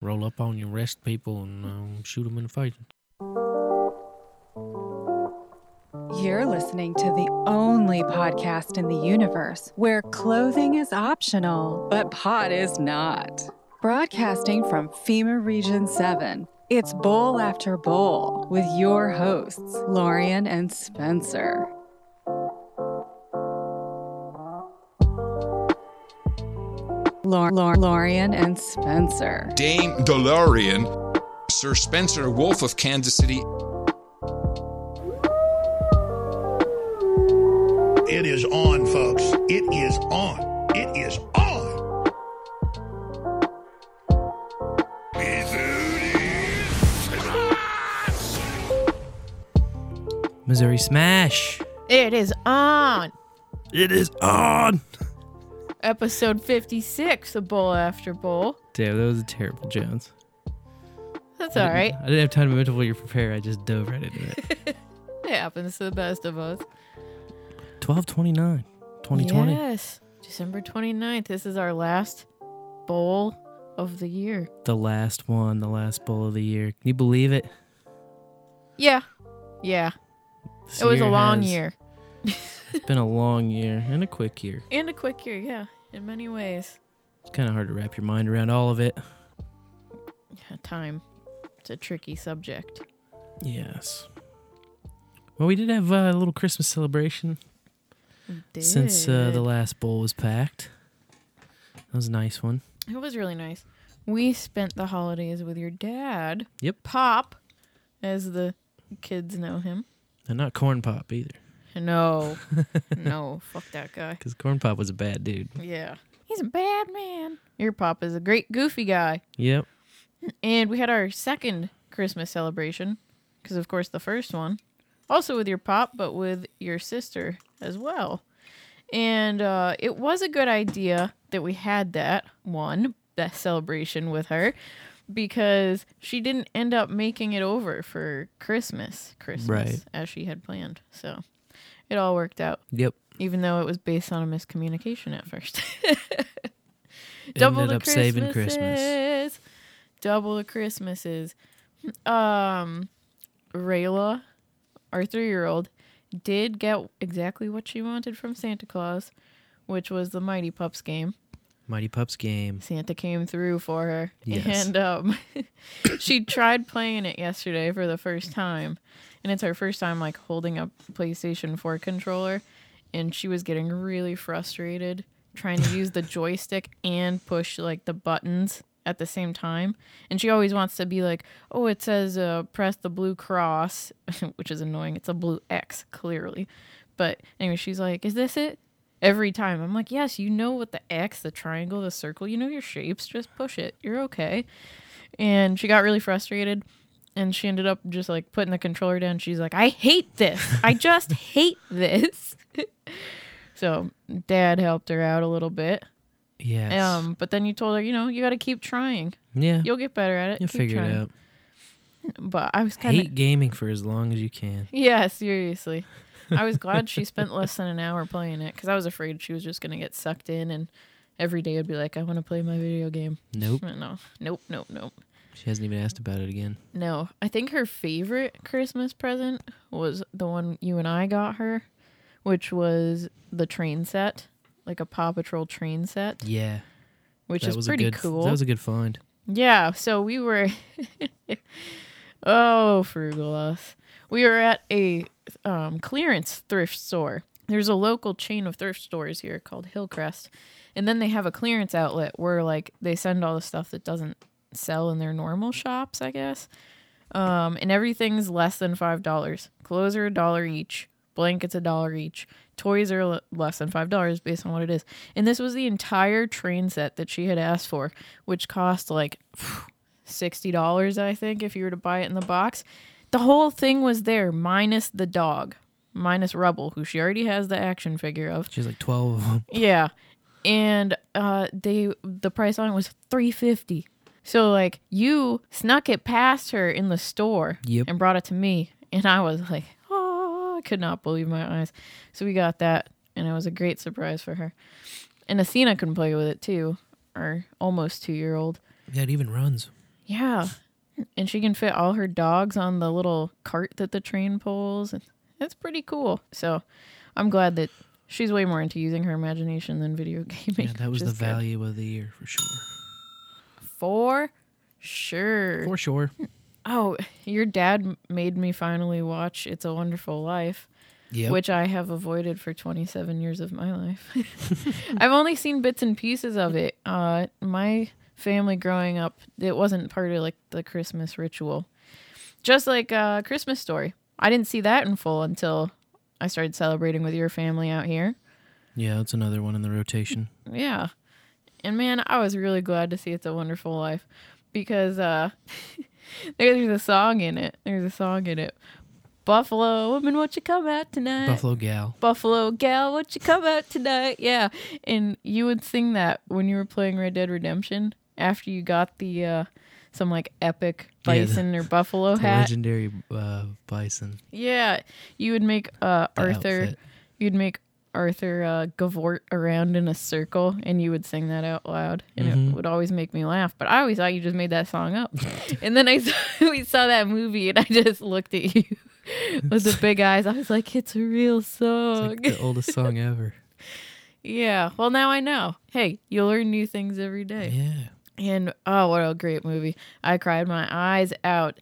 roll up on you, arrest people, and um, shoot them in the face. You're listening to the only podcast in the universe where clothing is optional, but pot is not. Broadcasting from FEMA Region 7, it's Bowl After Bowl with your hosts, Laurien and Spencer. Lor- Lor- Laurien and Spencer. Dame DeLorean, Sir Spencer Wolf of Kansas City. It is on, folks. It is on. It is on. Missouri Smash. It is on It is on. Episode 56 of Bowl After Bowl. Damn, that was a terrible Jones. That's all right. I didn't have time to mentally prepare. I just dove right into it. It happens to the best of us. 1229, 2020. Yes. December 29th. This is our last bowl of the year. The last one, the last bowl of the year. Can you believe it? Yeah. Yeah. This It was a long has- year. It's been a long year and a quick year. And a quick year, yeah. In many ways. It's kind of hard to wrap your mind around all of it. Yeah, Time. It's a tricky subject. Yes. Well, we did have uh, a little Christmas celebration since uh, the last bowl was packed. That was a nice one. It was really nice. We spent the holidays with your dad. Yep. Pop, as the kids know him. And not Corn Pop either, No. no. Fuck that guy. because Corn Pop was a bad dude. Yeah. He's a bad man. Your pop is a great goofy guy. Yep. And we had our second Christmas celebration because, of course, the first one also with your pop, but with your sister as well. And uh, it was a good idea that we had that one, that celebration with her, because she didn't end up making it over for Christmas, Christmas, Right. as she had planned. So it all worked out, Yep. even though it was based on a miscommunication at first. Ended the up saving Christmas. Double the Christmases. Um, Rayla, our three-year-old, did get exactly what she wanted from Santa Claus, which was the Mighty Pups game. Mighty Pups game. Santa came through for her, Yes. and um, she tried playing it yesterday for the first time, and it's her first time like holding a PlayStation 4 controller, and she was getting really frustrated trying to use the joystick and push like the buttons at the same time. And she always wants to be like, "Oh, it says uh, press the blue cross," which is annoying. It's a blue X clearly. But anyway, she's like, "Is this it?" Every time I'm like, "Yes, you know what the X, the triangle, the circle, you know your shapes. Just push it. You're okay." And she got really frustrated. And she ended up just like putting the controller down. She's like, I hate this. I just hate this. so dad helped her out a little bit. Yes. Um, but then you told her, you know, you got to keep trying. yeah. You'll get better at it. You'll Keep figure trying. it out. But I was kind of Hate gaming for as long as you can. yeah, seriously. I was glad she spent less than an hour playing it because I was afraid she was just gonna get sucked in and every day I'd be like, I want to play my video game. Nope. No, nope, nope, nope. She hasn't even asked about it again. No, I think her favorite Christmas present was the one you and I got her, which was the train set, like a Paw Patrol train set, Yeah. which that is pretty good, cool. That was a good find. Yeah, so we were Oh, frugal us. We were at a um, clearance thrift store. There's a local chain of thrift stores here called Hillcrest. And then they have a clearance outlet where like they send all the stuff that doesn't sell in their normal shops, I guess. Um, and everything's less than five dollars. Clothes are a dollar each. Blankets a dollar each. Toys are l- less than five dollars based on what it is. And this was the entire train set that she had asked for, which cost like sixty dollars, I think, if you were to buy it in the box. The whole thing was there, minus the dog, minus Rubble, who she already has the action figure of. She's like 12 of them. Yeah. And uh they the price on it was 350. So like you snuck it past her in the store Yep. and brought it to me and I was like, "Oh, I could not believe my eyes." So we got that and it was a great surprise for her. And Athena can play with it too, our almost 2-year-old. Yeah, it even runs. Yeah. And she can fit all her dogs on the little cart that the train pulls. and It's pretty cool. So I'm glad that she's way more into using her imagination than video gaming. Yeah, that was the good. value of the year for sure. For sure. For sure. Oh, your dad made me finally watch It's a Wonderful Life, Yeah. which I have avoided for 27 years of my life. I've only seen bits and pieces of it. Uh, my family growing up, it wasn't part of like the Christmas ritual. Just like uh, Christmas Story. I didn't see that in full until I started celebrating with your family out here. Yeah, it's another one in the rotation. Yeah. And man, I was really glad to see It's a Wonderful Life because uh there's a song in it. There's a song in it. Buffalo woman, won't you come out tonight? Buffalo Gal. Buffalo gal, won't you come out tonight? Yeah. And you would sing that when you were playing Red Dead Redemption after you got the uh some like epic Yeah, the- bison or buffalo hat. legendary uh, bison. Yeah. You would make uh Arthur outfit. you'd make Arthur uh, gavort around in a circle, and you would sing that out loud, and Mhm. it would always make me laugh. But I always thought you just made that song up. and then I saw, we saw that movie, and I just looked at you with the big eyes. I was like, "It's a real It's song." like the oldest song ever. yeah. Well, now I know. Hey, you learn new things every day. Yeah. And oh, what a great movie! I cried my eyes out.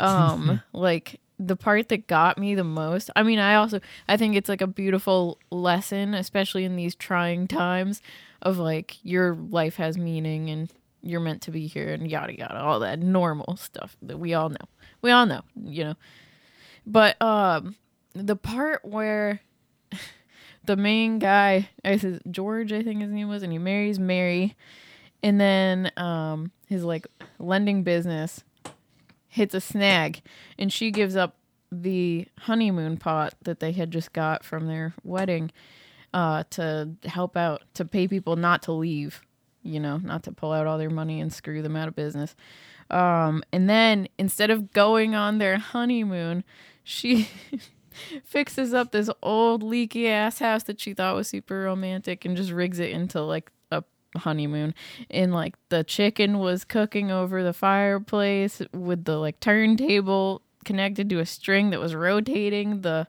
Um, like the part that got me the most. I mean, I also I think it's like a beautiful lesson, especially in these trying times, of like your life has meaning and you're meant to be here and yada yada, all that normal stuff that we all know. We all know, you know. But um, the part where the main guy, I said George, I think his name was, and he marries Mary and then um his like lending business hits a snag and she gives up the honeymoon pot that they had just got from their wedding uh to help out to pay people not to leave you know not to pull out all their money and screw them out of business. Um and then instead of going on their honeymoon she fixes up this old leaky ass house that she thought was super romantic and just rigs it into like honeymoon and like the chicken was cooking over the fireplace with the like turntable connected to a string that was rotating the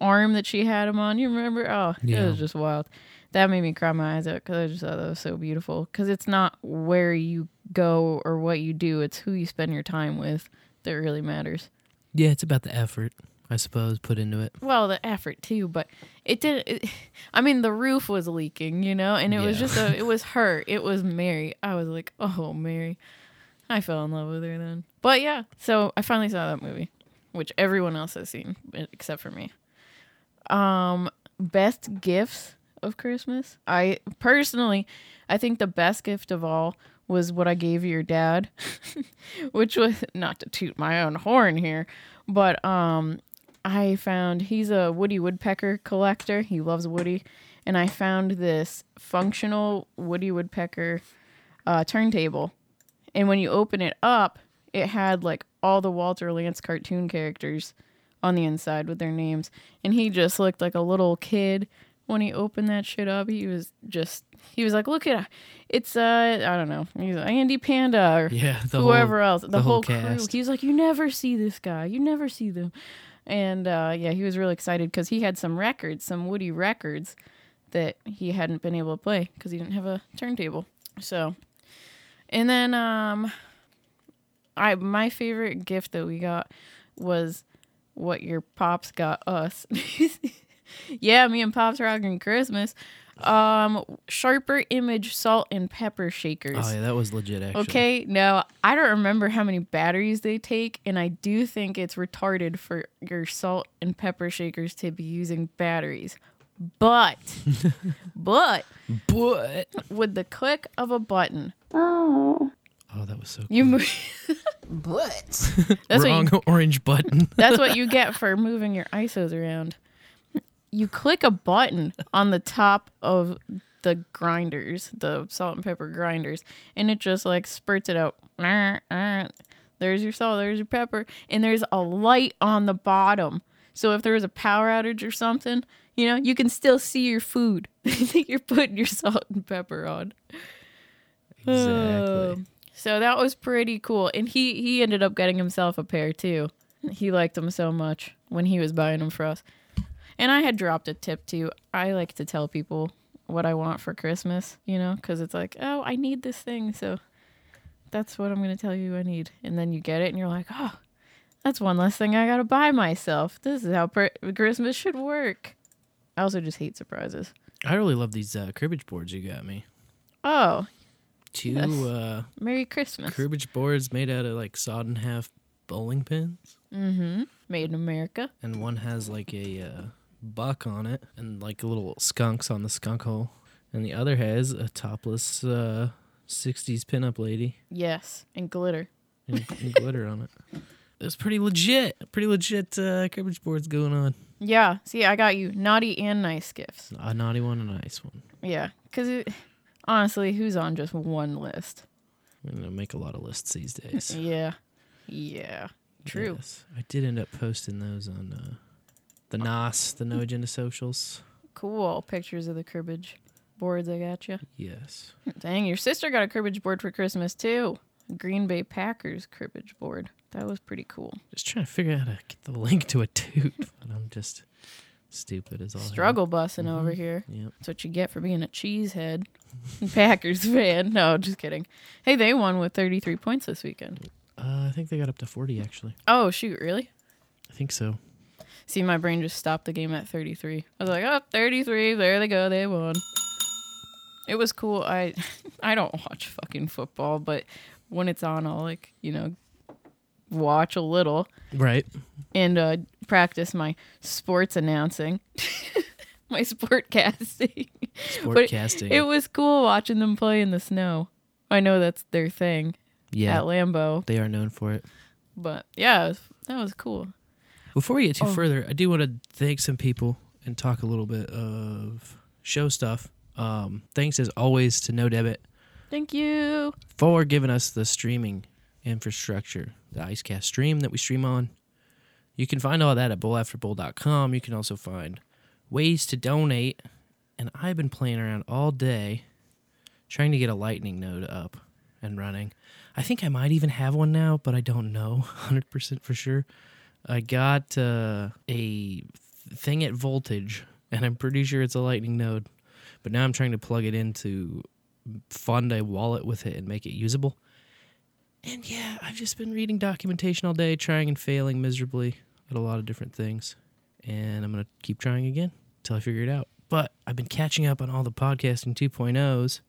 arm that she had him on. You remember? Oh yeah. it was just wild. That made me cry my eyes out because i just thought that was so beautiful. Because it's not where you go or what you do it's who you spend your time with that really matters. Yeah, it's about the effort, I suppose, put into it. well the effort too but it didn't it, i mean the roof was leaking you know and it was just a it was her it was mary. I was like oh mary. I fell in love with her then. But yeah so i finally saw that movie which everyone else has seen except for me. Um best gifts of christmas? I personally i think the best gift of all was what i gave your dad which was not to toot my own horn here but um I found he's a Woody Woodpecker collector. He loves Woody, and I found this functional Woody Woodpecker uh, turntable. And when you open it up, it had like all the Walter Lantz cartoon characters on the inside with their names, and he just looked like a little kid when he opened that shit up. He was just he was like, "Look at it. it's uh I don't know, he's like, Andy Panda or Yeah, the whoever whole, else, the, the whole, whole crew. cast. He was like, "You never see this guy. You never see them." And uh, yeah, he was really excited because he had some records, some Woody records that he hadn't been able to play because he didn't have a turntable. So, and then um, I my favorite gift that we got was what your pops got us. yeah, me and pops rocking Christmas. Um, sharper image salt and pepper shakers. Oh yeah, that was legit. Actually. Okay, now I don't remember how many batteries they take, and I do think it's retarded for your salt and pepper shakers to be using batteries. But, but But with the click of a button, oh, Oh, that was so. you move. But That's what Wrong you, orange button. that's what you get for moving your ISOs around. You click a button on the top of the grinders, the salt and pepper grinders, and it just like spurts it out. There's your salt, there's your pepper, and there's a light on the bottom. So if there was a power outage or something, you know, you can still see your food. You're putting your salt and pepper on. exactly. Um, So that was pretty cool. And he he ended up getting himself a pair too. He liked them so much when he was buying them for us. And I had dropped a tip too. I like to tell people what I want for Christmas, you know, because it's like, oh, I need this thing. So that's what I'm going to tell you I need. And then you get it and you're like, oh, that's one less thing I got to buy myself. This is how per- Christmas should work. I also just hate surprises. I really love these uh, cribbage boards you got me. Oh, Two Yes. uh, Merry Christmas. cribbage boards made out of like sawed in half bowling pins, mm-hmm. Made in America. and one has like a uh, buck on it and like little skunks on the skunk hole, and the other has a topless uh, '60s pinup lady Yes. And glitter. and, and glitter on it. It's pretty legit. Pretty legit uh, cribbage boards going on. Yeah. See, I got you naughty and nice gifts. A naughty one and a nice one. Yeah. Because honestly, who's on just one list? I'm gonna make a lot of lists these days. Yeah. Yeah. True. Yes. I did end up posting those on uh, the NOS, the No Agenda Socials. Cool. Pictures of the cribbage boards I got you. Yes. Dang, your sister got a cribbage board for Christmas too. Green Bay Packers cribbage board. That was pretty cool. Just trying to figure out how to get the link to a toot, but I'm just stupid as all. hell. Struggle bussing over here. Yep. That's what you get for being a cheesehead. Packers fan. No, just kidding. Hey, they won with 33 points this weekend. Uh, I think they got up to 40 actually. Oh, shoot, really? I think so. See, my brain just stopped the game at 33. I was like, oh, 33. There they go. They won. It was cool. I I don't watch fucking football, but when it's on, I'll like, you know, watch a little Right. and uh, practice my sports announcing, my sport casting. Sportcasting. It was cool watching them play in the snow. I know that's their thing yeah. at Lambeau, They are known for it. but yeah, it was, that was cool. Before we get too Oh. further, I do want to thank some people and talk a little bit of show stuff. Um, thanks as always to nodebit Thank you. for giving us the streaming infrastructure, the Icecast stream that we stream on. You can find all that at bowlafterbowl.com. You can also find ways to donate. And I've been playing around all day trying to get a lightning node up and running. I think I might even have one now, but I don't know 100% for sure. I got uh, a thing at voltage, and I'm pretty sure it's a lightning node. But now I'm trying to plug it into fund a wallet with it and make it usable. And yeah, I've just been reading documentation all day, trying and failing miserably at a lot of different things. And I'm going to keep trying again until I figure it out. But I've been catching up on all the podcasting 2.0s.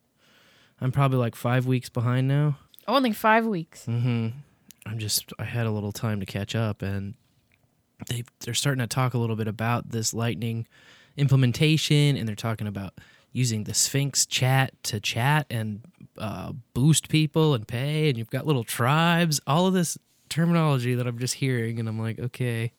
I'm probably like five weeks behind now. Only five weeks. Mm hmm. I'm just, I had a little time to catch up, and they they're starting to talk a little bit about this Lightning implementation, and they're talking about using the Sphinx chat to chat and uh, boost people and pay, and you've got little tribes, all of this terminology that I'm just hearing, and I'm like, okay,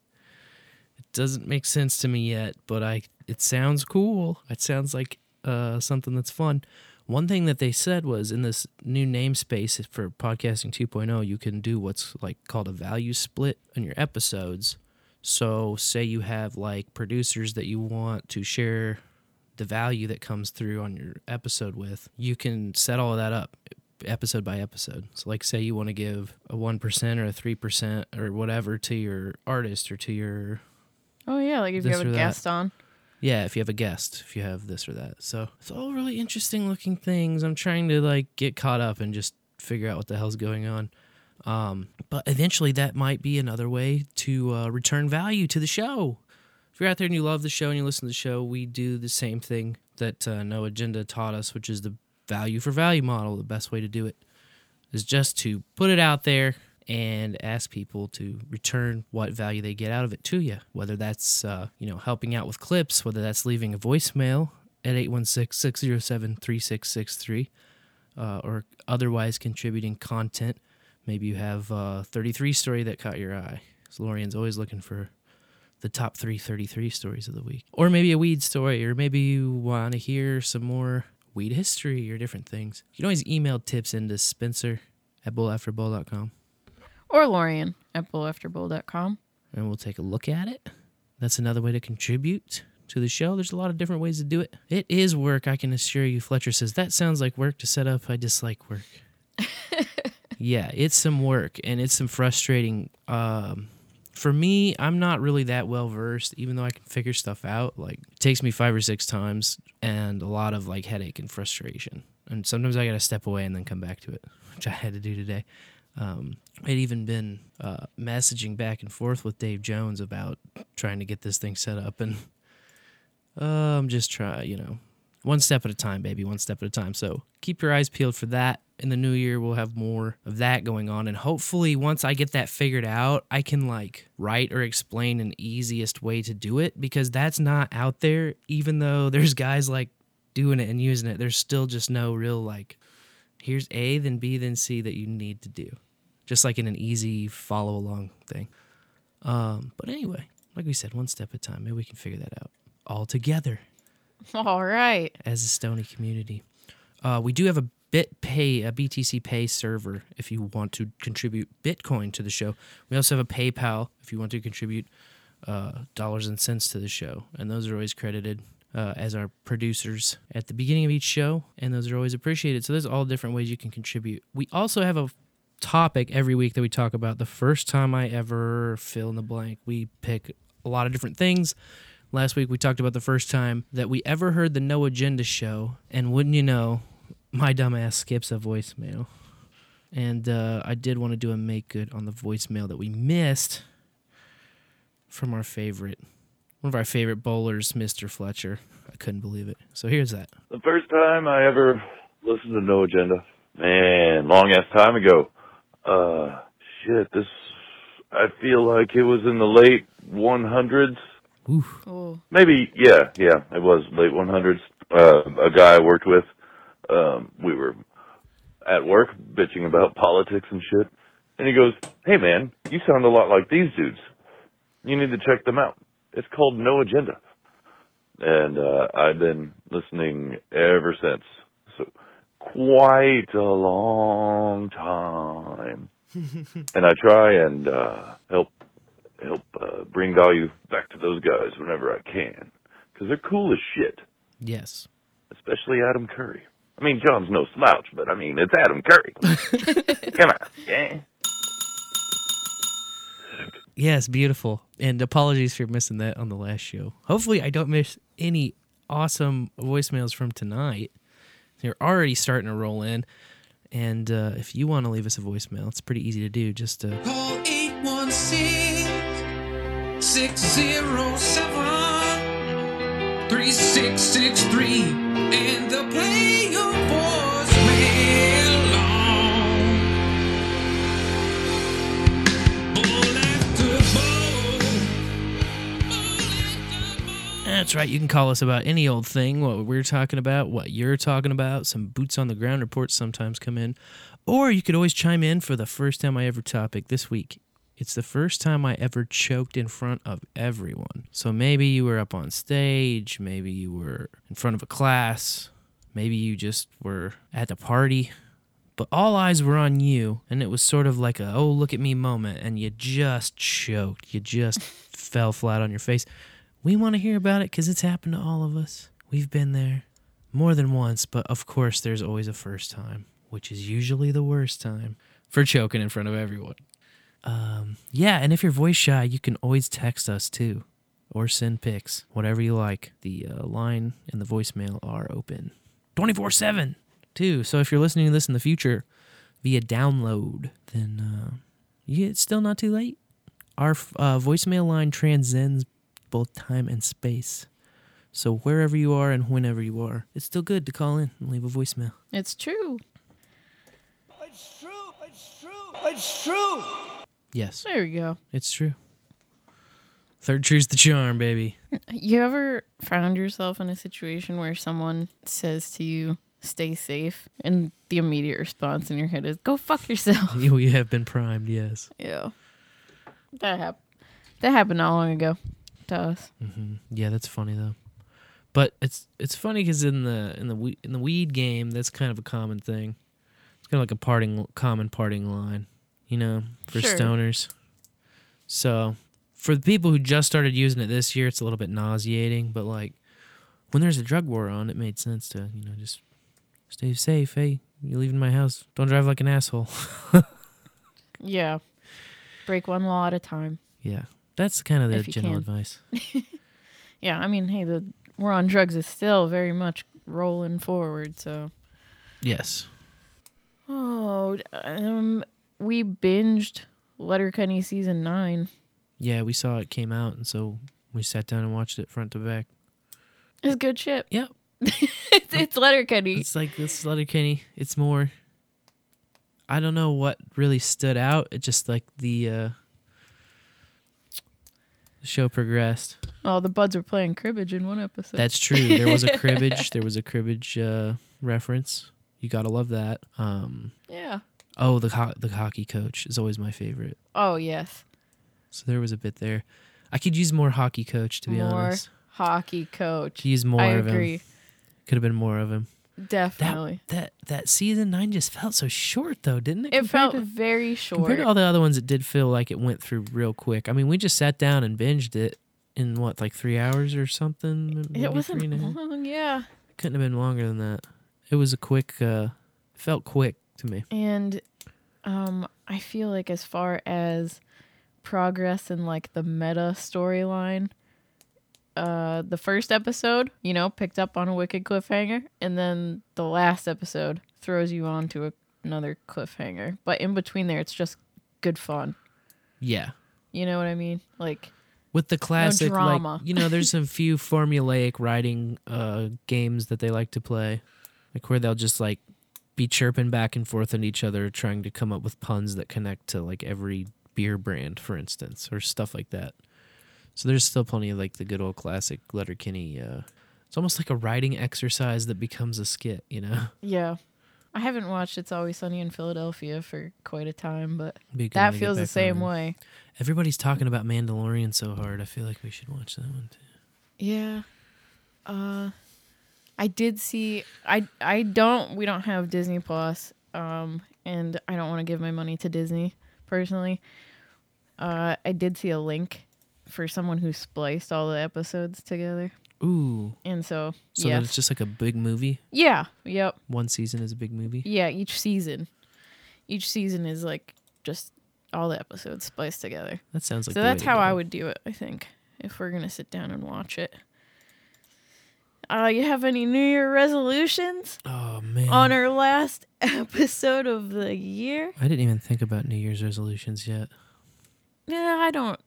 it doesn't make sense to me yet, but I it sounds cool. It sounds like uh, something that's fun. One thing that they said was in this new namespace for podcasting 2.0, you can do what's like called a value split on your episodes. So, say you have like producers that you want to share the value that comes through on your episode with, you can set all of that up episode by episode. So, like, say you want to give a 1% or a 3% or whatever to your artist or to your Oh yeah, like if you have a that. guest on. yeah, if you have a guest, if you have this or that. So it's all really interesting looking things. I'm trying to like get caught up and just figure out what the hell's going on. Um, but eventually, that might be another way to uh, return value to the show. If you're out there and you love the show and you listen to the show, we do the same thing that uh, No Agenda taught us, which is the value for value model. The best way to do it is just to put it out there and ask people to return what value they get out of it to you. Whether that's uh, you know helping out with clips, whether that's leaving a voicemail at 816-607-3663, uh, or otherwise contributing content. Maybe you have a 33 story that caught your eye. 'Cause Laurien's always looking for the top three 33 stories of the week. Or maybe a weed story, or maybe you want to hear some more weed history or different things. You can always email tips into Spencer at bowlafterbowl.com Or Lorian at bowlafterbowl.com. and we'll take a look at it. That's another way to contribute to the show. There's a lot of different ways to do it. It is work, I can assure you. Fletcher says, That sounds like work to set up. I dislike work. Yeah, it's some work and it's some frustrating. Um, for me, I'm not really that well versed, even though I can figure stuff out. Like, it takes me five or six times and a lot of like headache and frustration. And sometimes I got to step away and then come back to it, which I had to do today. Um, I'd even been uh, messaging back and forth with Dave Jones about trying to get this thing set up, and uh, I'm just trying, you know, one step at a time, baby, one step at a time. So keep your eyes peeled for that. In the new year, we'll have more of that going on, and hopefully, once I get that figured out, I can like write or explain an easiest way to do it because that's not out there. Even though there's guys like doing it and using it, there's still just no real like here's A, then B, then C that you need to do. Just like in an easy follow along thing. Um, but anyway, like we said, one step at a time. Maybe we can figure that out all together All right. as a Stony community. Uh, we do have a BitPay, a BTC Pay server if you want to contribute Bitcoin to the show. We also have a PayPal if you want to contribute uh, dollars and cents to the show. And those are always credited uh, as our producers at the beginning of each show. And those are always appreciated. So there's all different ways you can contribute. We also have a topic every week that we talk about. The first time I ever fill in the blank, we pick a lot of different things. Last week we talked about the first time that we ever heard the No Agenda show, and wouldn't you know, my dumbass skips a voicemail. And uh, I did want to do a make good on the voicemail that we missed from our favorite, one of our favorite bowlers, Mr. Fletcher. I couldn't believe it. So here's that. The first time I ever listened to No Agenda, man, long ass time ago. Uh, shit, this, I feel like it was in the late 100s. Oof. Oh, Maybe, yeah, yeah, it was late 100s. Uh, a guy I worked with, um, we were at work bitching about politics and shit. And he goes, hey man, you sound a lot like these dudes. You need to check them out. It's called No Agenda. And, uh, I've been listening ever since. So, quite a long time. and I try and, uh, help, help, uh, bring value back to those guys whenever I can. Cause they're cool as shit. Yes. Especially Adam Curry. I mean, John's no slouch, but I mean, it's Adam Curry. Come on. Yeah. Yes, beautiful. And apologies for missing that on the last show. Hopefully, I don't miss any awesome voicemails from tonight. They're already starting to roll in. And uh, if you want to leave us a voicemail, it's pretty easy to do. Just uh, Call 816 607 3663 and after that's right. You can call us about any old thing, what we're talking about, what you're talking about. Some boots on the ground reports sometimes come in. Or you could always chime in for the first time I ever topic this week. It's the first time I ever choked in front of everyone. So maybe you were up on stage, maybe you were in front of a class, maybe you just were at the party, but all eyes were on you, and it was sort of like a oh look at me moment, and you just choked, you just fell flat on your face. We want to hear about it because it's happened to all of us. We've been there more than once, but of course, there's always a first time, which is usually the worst time for choking in front of everyone. Um, yeah, and if you're voice shy, you can always text us too, or send pics, whatever you like. The uh, line and the voicemail are open 24 7 too. So if you're listening to this in the future via download, then uh, you, it's still not too late. Our uh, voicemail line transcends both time and space. So wherever you are and whenever you are, it's still good to call in and leave a voicemail. it's true. It's true. It's true. It's true. Yes, There we go. it's true. Third true's the charm, baby. You ever found yourself in a situation where someone says to you, stay safe? And the immediate response in your head is, go fuck yourself. You, you have been primed, yes. yeah. That, hap- that happened not long ago to us. Mm-hmm. Yeah, that's funny though. But it's it's funny because in the in the we- in the weed game, that's kind of a common thing. It's kind of like a parting common parting line, you know, for Sure. stoners. So for the people who just started using it this year, it's a little bit nauseating. But like when there's a drug war on, it made sense to you know just stay safe. Hey, you're leaving my house? Don't drive like an asshole. Yeah. Break one law at a time. yeah, that's kind of the general can. advice. Yeah, I mean, hey, the war on drugs is still very much rolling forward, so Yes. Oh, um we binged Letterkenny season 9. Yeah, we saw it came out, and so we sat down and watched it front to back. It's good shit. Yep. it's, it's Letterkenny. It's like this Letterkenny. It's more. I don't know what really stood out. It just like the uh show progressed. Oh, the buds were playing cribbage in one episode. That's true. There was a cribbage. There was a cribbage uh, reference. You gotta love that. Um, yeah. Oh, the ho- the hockey coach is always my favorite. Oh, yes. So there was a bit there. I could use more hockey coach to be honest. more honest. hockey coach. Use more I of agree. him. Could have been more of him. Definitely. That that that season nine just felt so short though, didn't it? it compared felt to- very short. Compared to all the other ones, it did feel like it went through real quick. I mean, we just sat down and binged it in what, like three hours or something? It wasn't three and a half? long, yeah. Couldn't have been longer than that. It was a quick. uh Felt quick to me. And um I feel like as far as progress in like the meta storyline, uh the first episode, you know, picked up on a wicked cliffhanger, and then the last episode throws you on to a, another cliffhanger. But in between there it's just good fun. Yeah. You know what I mean? Like With the classic, drama. like you know, there's a few formulaic writing uh games that they like to play, like where they'll just like be chirping back and forth at each other, trying to come up with puns that connect to like every beer brand, for instance, or stuff like that. So there's still plenty of like the good old classic Letterkenny. Uh, it's almost like a writing exercise that becomes a skit, you know. Yeah. I haven't watched It's Always Sunny in Philadelphia for quite a time, but that feels the same on. way. Everybody's talking about Mandalorian so hard. I feel like we should watch that one too. Yeah. Uh I did see I I don't we don't have Disney Plus. Um and I don't want to give my money to Disney personally. Uh I did see a link for someone who spliced all the episodes together. Ooh, And so, so yeah. that it's just like a big movie. yeah, yep. One season is a big movie. Yeah, each season. Each season is like just all the episodes spliced together. That sounds like. so that's how. I would do it, I think, if we're gonna sit down and watch it. Uh, you have any New Year resolutions Oh man. on our last episode of the year? I didn't even think about New Year's resolutions yet. Yeah, I don't.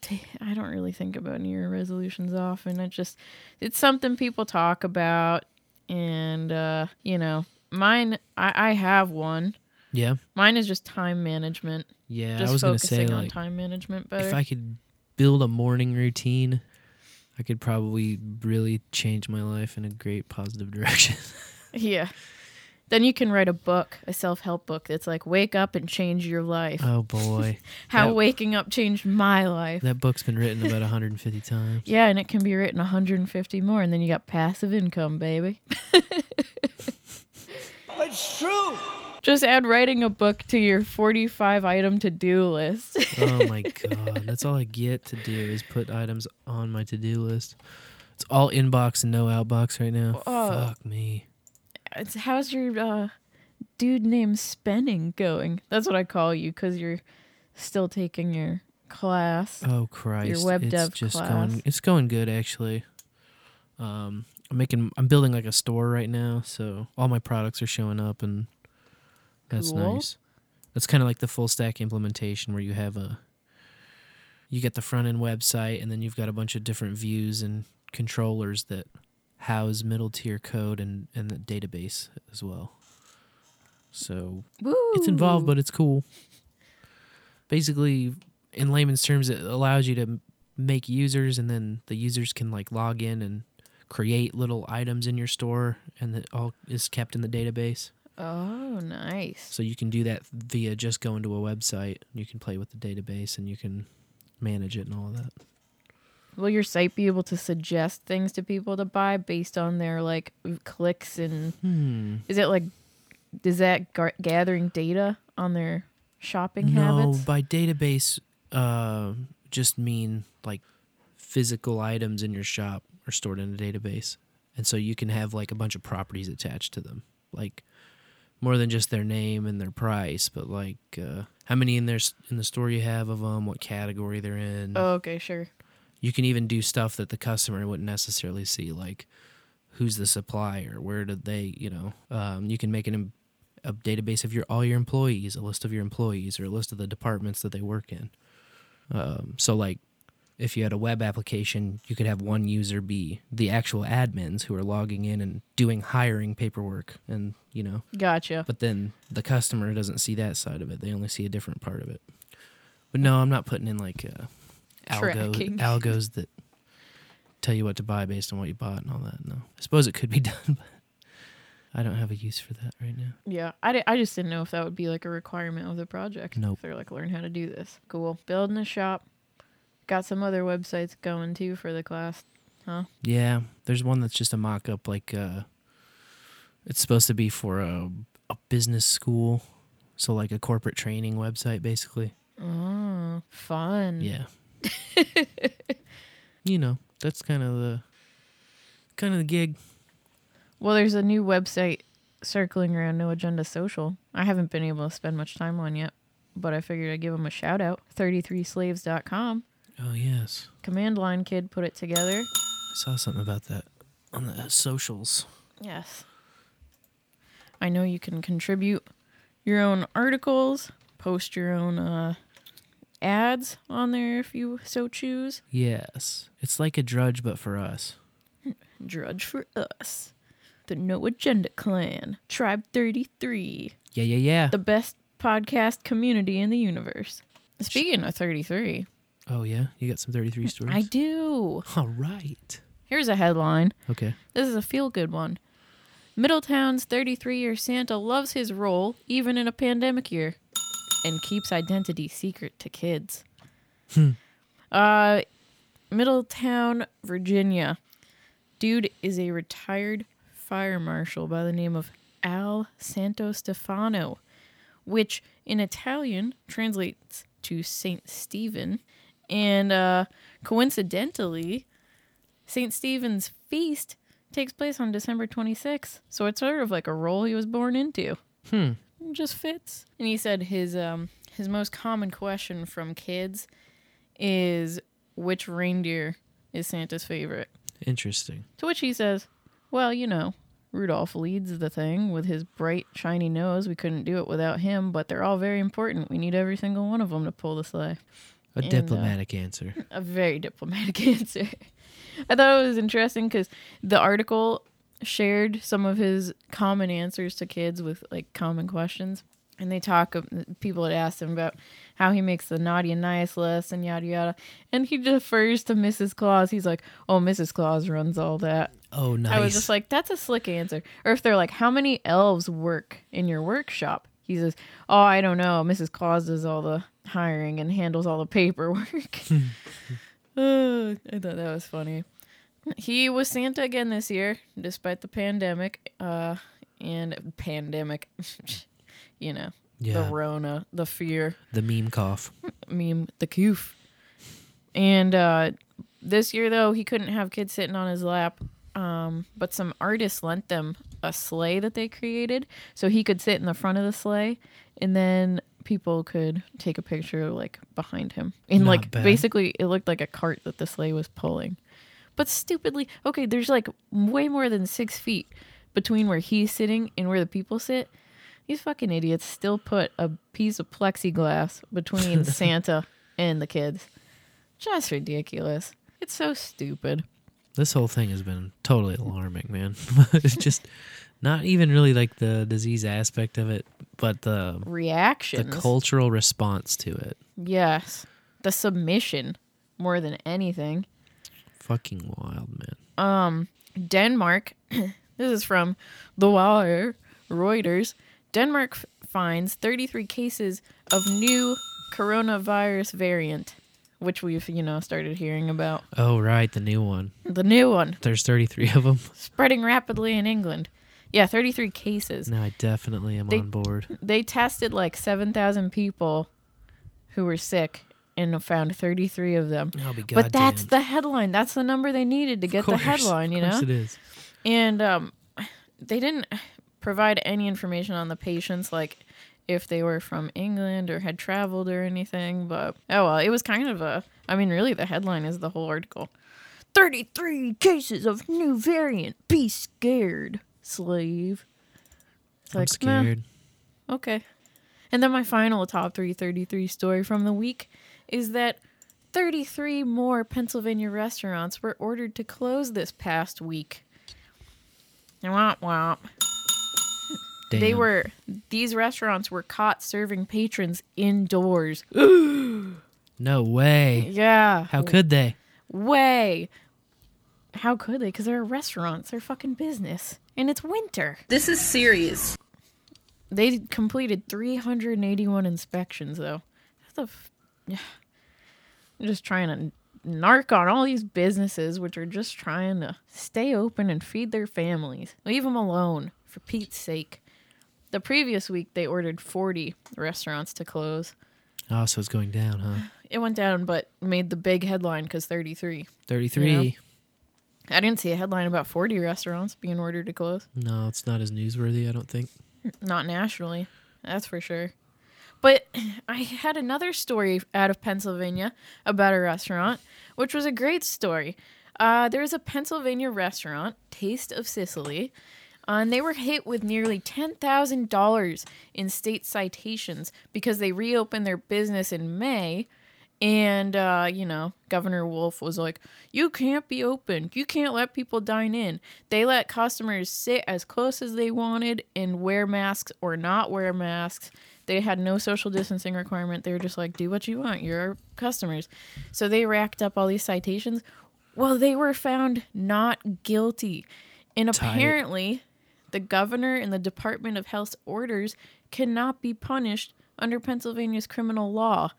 t- I don't really think about New Year resolutions often. It just it's something people talk about, and uh, you know, mine. I, I have one. Yeah. Mine is just time management. Yeah. just I was gonna focusing say on like time management better. if I could build a morning routine, I could probably really change my life in a great positive direction. Yeah. Then you can write a book, a self help book that's like wake up and change your life. oh boy. How that- waking up changed my life. That book's been written about 150 times. yeah, and it can be written 150 more, and then you got passive income, baby. It's true. Just add writing a book to your 45 item to do list. Oh my god. That's all I get to do is put items on my to-do list. It's all inbox and no outbox right now. Oh. Fuck me. it's, how's your uh, dude named Spenning going? That's what I call you because you're still taking your class. Oh Christ! Your web it's dev just class. going. It's going good actually. Um, I'm making. I'm building like a store right now, so all my products are showing up, and that's Cool. nice. That's kind of like the full stack implementation where you have a. You get the front end website, and then you've got a bunch of different views and controllers that house middle tier code and and the database as well. So Woo! it's involved, but it's cool. Basically, in layman's terms, it allows you to make users, and then the users can like log in and create little items in your store, and that all is kept in the database. Oh, nice. So you can do that via just going to a website. You can play with the database, and you can manage it and all of that. Will your site be able to suggest things to people to buy based on their like clicks and Hmm. is it like is that gar- gathering data on their shopping No, habits? by database, uh, just mean like physical items in your shop are stored in a database, and so you can have like a bunch of properties attached to them. Like more than just their name and their price, but like uh, how many in there in the store you have of them, what category they're in. Oh, okay, sure. You can even do stuff that the customer wouldn't necessarily see, like who's the supplier, where did they, you know. Um, you can make an, a database of your all your employees, a list of your employees, or a list of the departments that they work in. Um, so like if you had a web application, you could have one user be the actual admins who are logging in and doing hiring paperwork and, you know, Gotcha. but then the customer doesn't see that side of it. They only see a different part of it. But no, I'm not putting in like uh, algos, Tracking. algos that tell you what to buy based on what you bought and all that. No, I suppose it could be done, but I don't have a use for that right now. Yeah, I, just didn't know if that would be like a requirement of the project. Nope. They're like, learn how to do this. Cool. Building a shop. Got some other websites going too for the class. Huh? Yeah, there's one that's just a mock up, like uh, it's supposed to be for a, a business school, so like a corporate training website, basically. Oh, fun. Yeah. you know, that's kind of the kind of the gig. Well, there's a new website circling around No Agenda Social. I haven't been able to spend much time on yet, but I figured I'd give them a shout out. 33slaves.com. Oh yes, commandlinekid put it together. I saw something about that on the socials. Yes. I know you can contribute your own articles, post your own uh, ads on there if you so choose. Yes, it's like a drudge, but for us. Drudge for us. The No Agenda Clan. Tribe 33. Yeah, yeah, yeah. The best podcast community in the universe. Speaking of 33, oh yeah, you got some thirty-three stories. I do. All right. Here's a headline. Okay. This is a feel good one. Middletown's 33 year Santa loves his role even in a pandemic year and keeps identity secret to kids. Uh, Middletown, Virginia. Dude is a retired fire marshal by the name of Al Santo Stefano, which in Italian translates to Saint Stephen. And uh, coincidentally, St. Stephen's feast takes place on December 26th. So it's sort of like a role he was born into. Hmm. It just fits. And he said his um his most common question from kids is which reindeer is Santa's favorite? Interesting. To which he says, "Well, you know, Rudolph leads the thing with his bright, shiny nose. We couldn't do it without him, but they're all very important. We need every single one of them to pull the sleigh." A And, uh, diplomatic answer. a very diplomatic answer. I thought it was interesting because the article shared some of his common answers to kids with like common questions. And they talk, of people had asked him about how he makes the naughty and nice list and yada yada. And he defers to Mrs. Claus. He's like, oh, Mrs. Claus runs all that. Oh, nice. I was just like, that's a slick answer. Or if they're like, how many elves work in your workshop? He says, oh, I don't know. Mrs. Claus does all the hiring and handles all the paperwork. Uh, I thought that was funny. He was Santa again this year, despite the pandemic. Uh, and pandemic, you know, yeah. the Rona, the fear the meme cough. meme the coof. And uh, this year though, he couldn't have kids sitting on his lap. Um, but some artists lent them a sleigh that they created, so he could sit in the front of the sleigh, and then people could take a picture like behind him. And Not like bad. basically, it looked like a cart that the sleigh was pulling. But stupidly, okay, there's like way more than six feet between where he's sitting and where the people sit. These fucking idiots still put a piece of plexiglass between Santa and the kids. Just ridiculous. It's so stupid. This whole thing has been totally alarming, man. it's just not even really like the disease aspect of it, but the reaction, the cultural response to it. yes. The submission more than anything. Fucking wild, man. Um, Denmark, this is from The Wire, Reuters. Denmark f- finds 33 cases of new coronavirus variant, which we've, you know, started hearing about. Oh, right, the new one. The new one There's 33 of them. spreading rapidly in England. Yeah, 33 cases. No, I definitely am They- on board. They tested like 7,000 people who were sick and found 33 of them. But that's the headline. That's the number they needed to get course, the headline, you know? it is. And um, they didn't. provide any information on the patients, like if they were from England or had traveled or anything. But oh well, it was kind of a. I mean, really, the headline is the whole article. 33 cases of new variant. Be scared, slave. It's I'm like, scared. okay. And then my final top 333 story from the week is that 33 more Pennsylvania restaurants were ordered to close this past week. Womp womp. They were these restaurants were caught serving patrons indoors. No way. Yeah. How could they? way? How could they? Because they're restaurants. They're fucking business, and it's winter. This is serious. They completed 381 inspections, though. What the f- yeah. I'm just trying to narc on all these businesses, which are just trying to stay open and feed their families. Leave them alone, for Pete's sake. The previous week, they ordered 40 restaurants to close. Oh, so it's going down, huh? It went down, but made the big headline because 33. 33. I didn't see a headline about 40 restaurants being ordered to close. No, it's not as newsworthy, I don't think. Not nationally, that's for sure. But I had another story out of Pennsylvania about a restaurant, which was a great story. Uh, there was a Pennsylvania restaurant, Taste of Sicily, uh, and they were hit with nearly $10,000 in state citations because they reopened their business in May. And, uh, you know, Governor Wolf was like, you can't be open. You can't let people dine in. They let customers sit as close as they wanted and wear masks or not wear masks. They had no social distancing requirement. They were just like, do what you want. You're our customers. So they racked up all these citations. Well, they were found not guilty. And Tight. apparently, the governor and the Department of Health's orders cannot be punished under Pennsylvania's criminal law.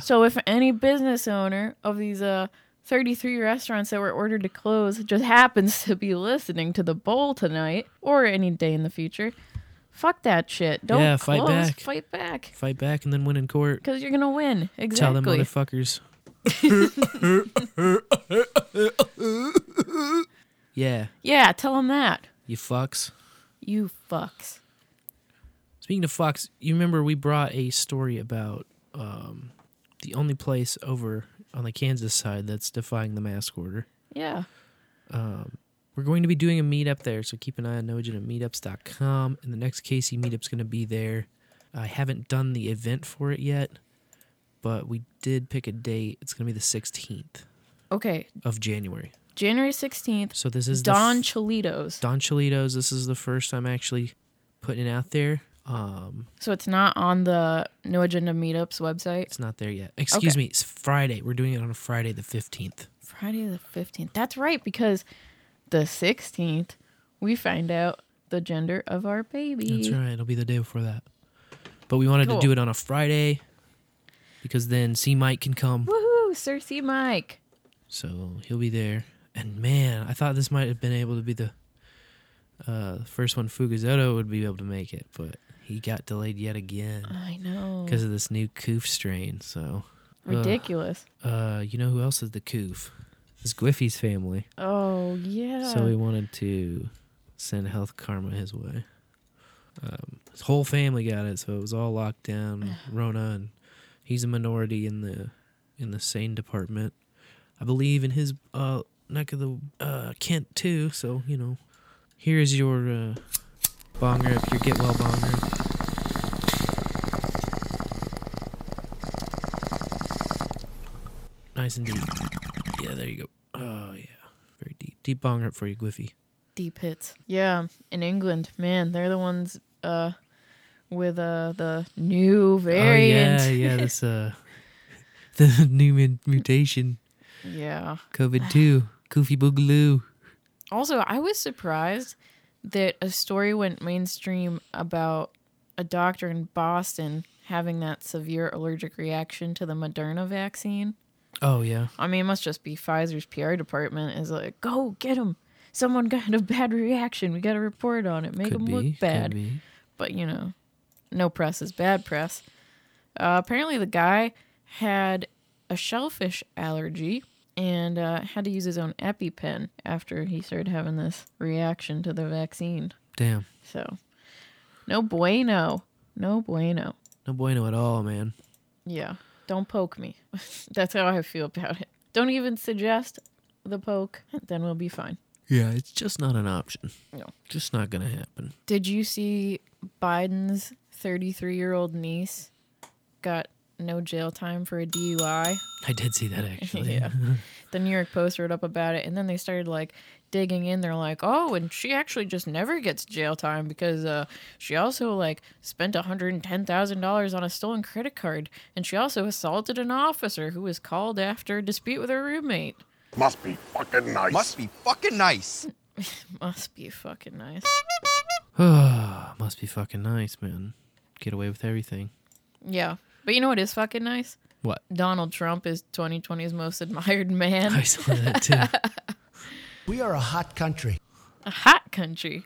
So if any business owner of these uh 33 restaurants that were ordered to close just happens to be listening to the bowl tonight or any day in the future, fuck that shit. Don't Yeah, fight close. back. Fight back. Fight back and then win in court. Because you're gonna win. Exactly. Tell them motherfuckers. yeah, yeah, tell them that. you fucks. You fucks. Speaking of fucks, you remember we brought a story about um, the only place over on the Kansas side that's defying the mask order. Yeah. Um, we're going to be doing a meetup there, so keep an eye on noagendameetups.com. And the next Casey meetup's going to be there. I haven't done the event for it yet, but we did pick a date. It's going to be the 16th Okay. of January. January 16th, So this is Don f- Cholitos. Don Cholitos. This is the first time actually putting it out there. Um, So it's not on the No Agenda Meetups website. it's not there yet. Excuse Okay. me. It's Friday. We're doing it on a Friday the 15th. Friday the 15th. That's right, because the 16th, we find out the gender of our baby. That's right. It'll be the day before that. But we wanted Cool. to do it on a Friday because then C Mike can come. Woohoo, Sir C. Mike. So he'll be there. And man, I thought this might have been able to be the uh, first one Fugazoto would be able to make it, but he got delayed yet again I know. because of this new Coof strain. So. Ridiculous. uh, you know who else is the Coof? It's Griffey's family. Oh, yeah. So we wanted to send health karma his way. Um, his whole family got it, so it was all locked down. Rona, and he's a minority in the in the sane department. I believe in his uh, neck of the uh, Kent too. So you know, here is your uh, bong rip, your get well bong rip. Nice and deep. Yeah, there you go. Oh yeah, very deep, deep bong rip for you, Gwiffy. Deep hits. Yeah, in England, man, they're the ones uh, with uh, the new variant. Oh yeah, yeah. This uh, the new mu- mutation, yeah. COVID two, Koofy Boogaloo. Also, I was surprised that a story went mainstream about a doctor in Boston having that severe allergic reaction to the Moderna vaccine. Oh yeah, I mean, it must just be Pfizer's PR department is like, go get him. Someone got a bad reaction. We got to report on it. Make could him be, look bad. But you know, no press is bad press. Uh, apparently, the guy had a shellfish allergy and uh, had to use his own EpiPen after he started having this reaction to the vaccine. Damn. So No bueno. No bueno. No bueno at all, man. Yeah. Don't poke me. That's how I feel about it. Don't even suggest the poke. Then we'll be fine. Yeah, it's just not an option. No. Just not gonna happen. Did you see Biden's 33 year old niece got no jail time for a DUI? I did see that actually. Yeah. the New York Post wrote up about it, and then they started like digging in. They're like, oh, and she actually just never gets jail time because uh, she also like spent hundred and ten thousand dollars on a stolen credit card, and she also assaulted an officer who was called after a dispute with her roommate. Must be fucking nice. Must be fucking nice. Must be fucking nice. Must be fucking nice, man. Get away with everything. Yeah, but you know what is fucking nice? What? Donald Trump is 2020's most admired man. I saw that too. We are a hot country. a hot country.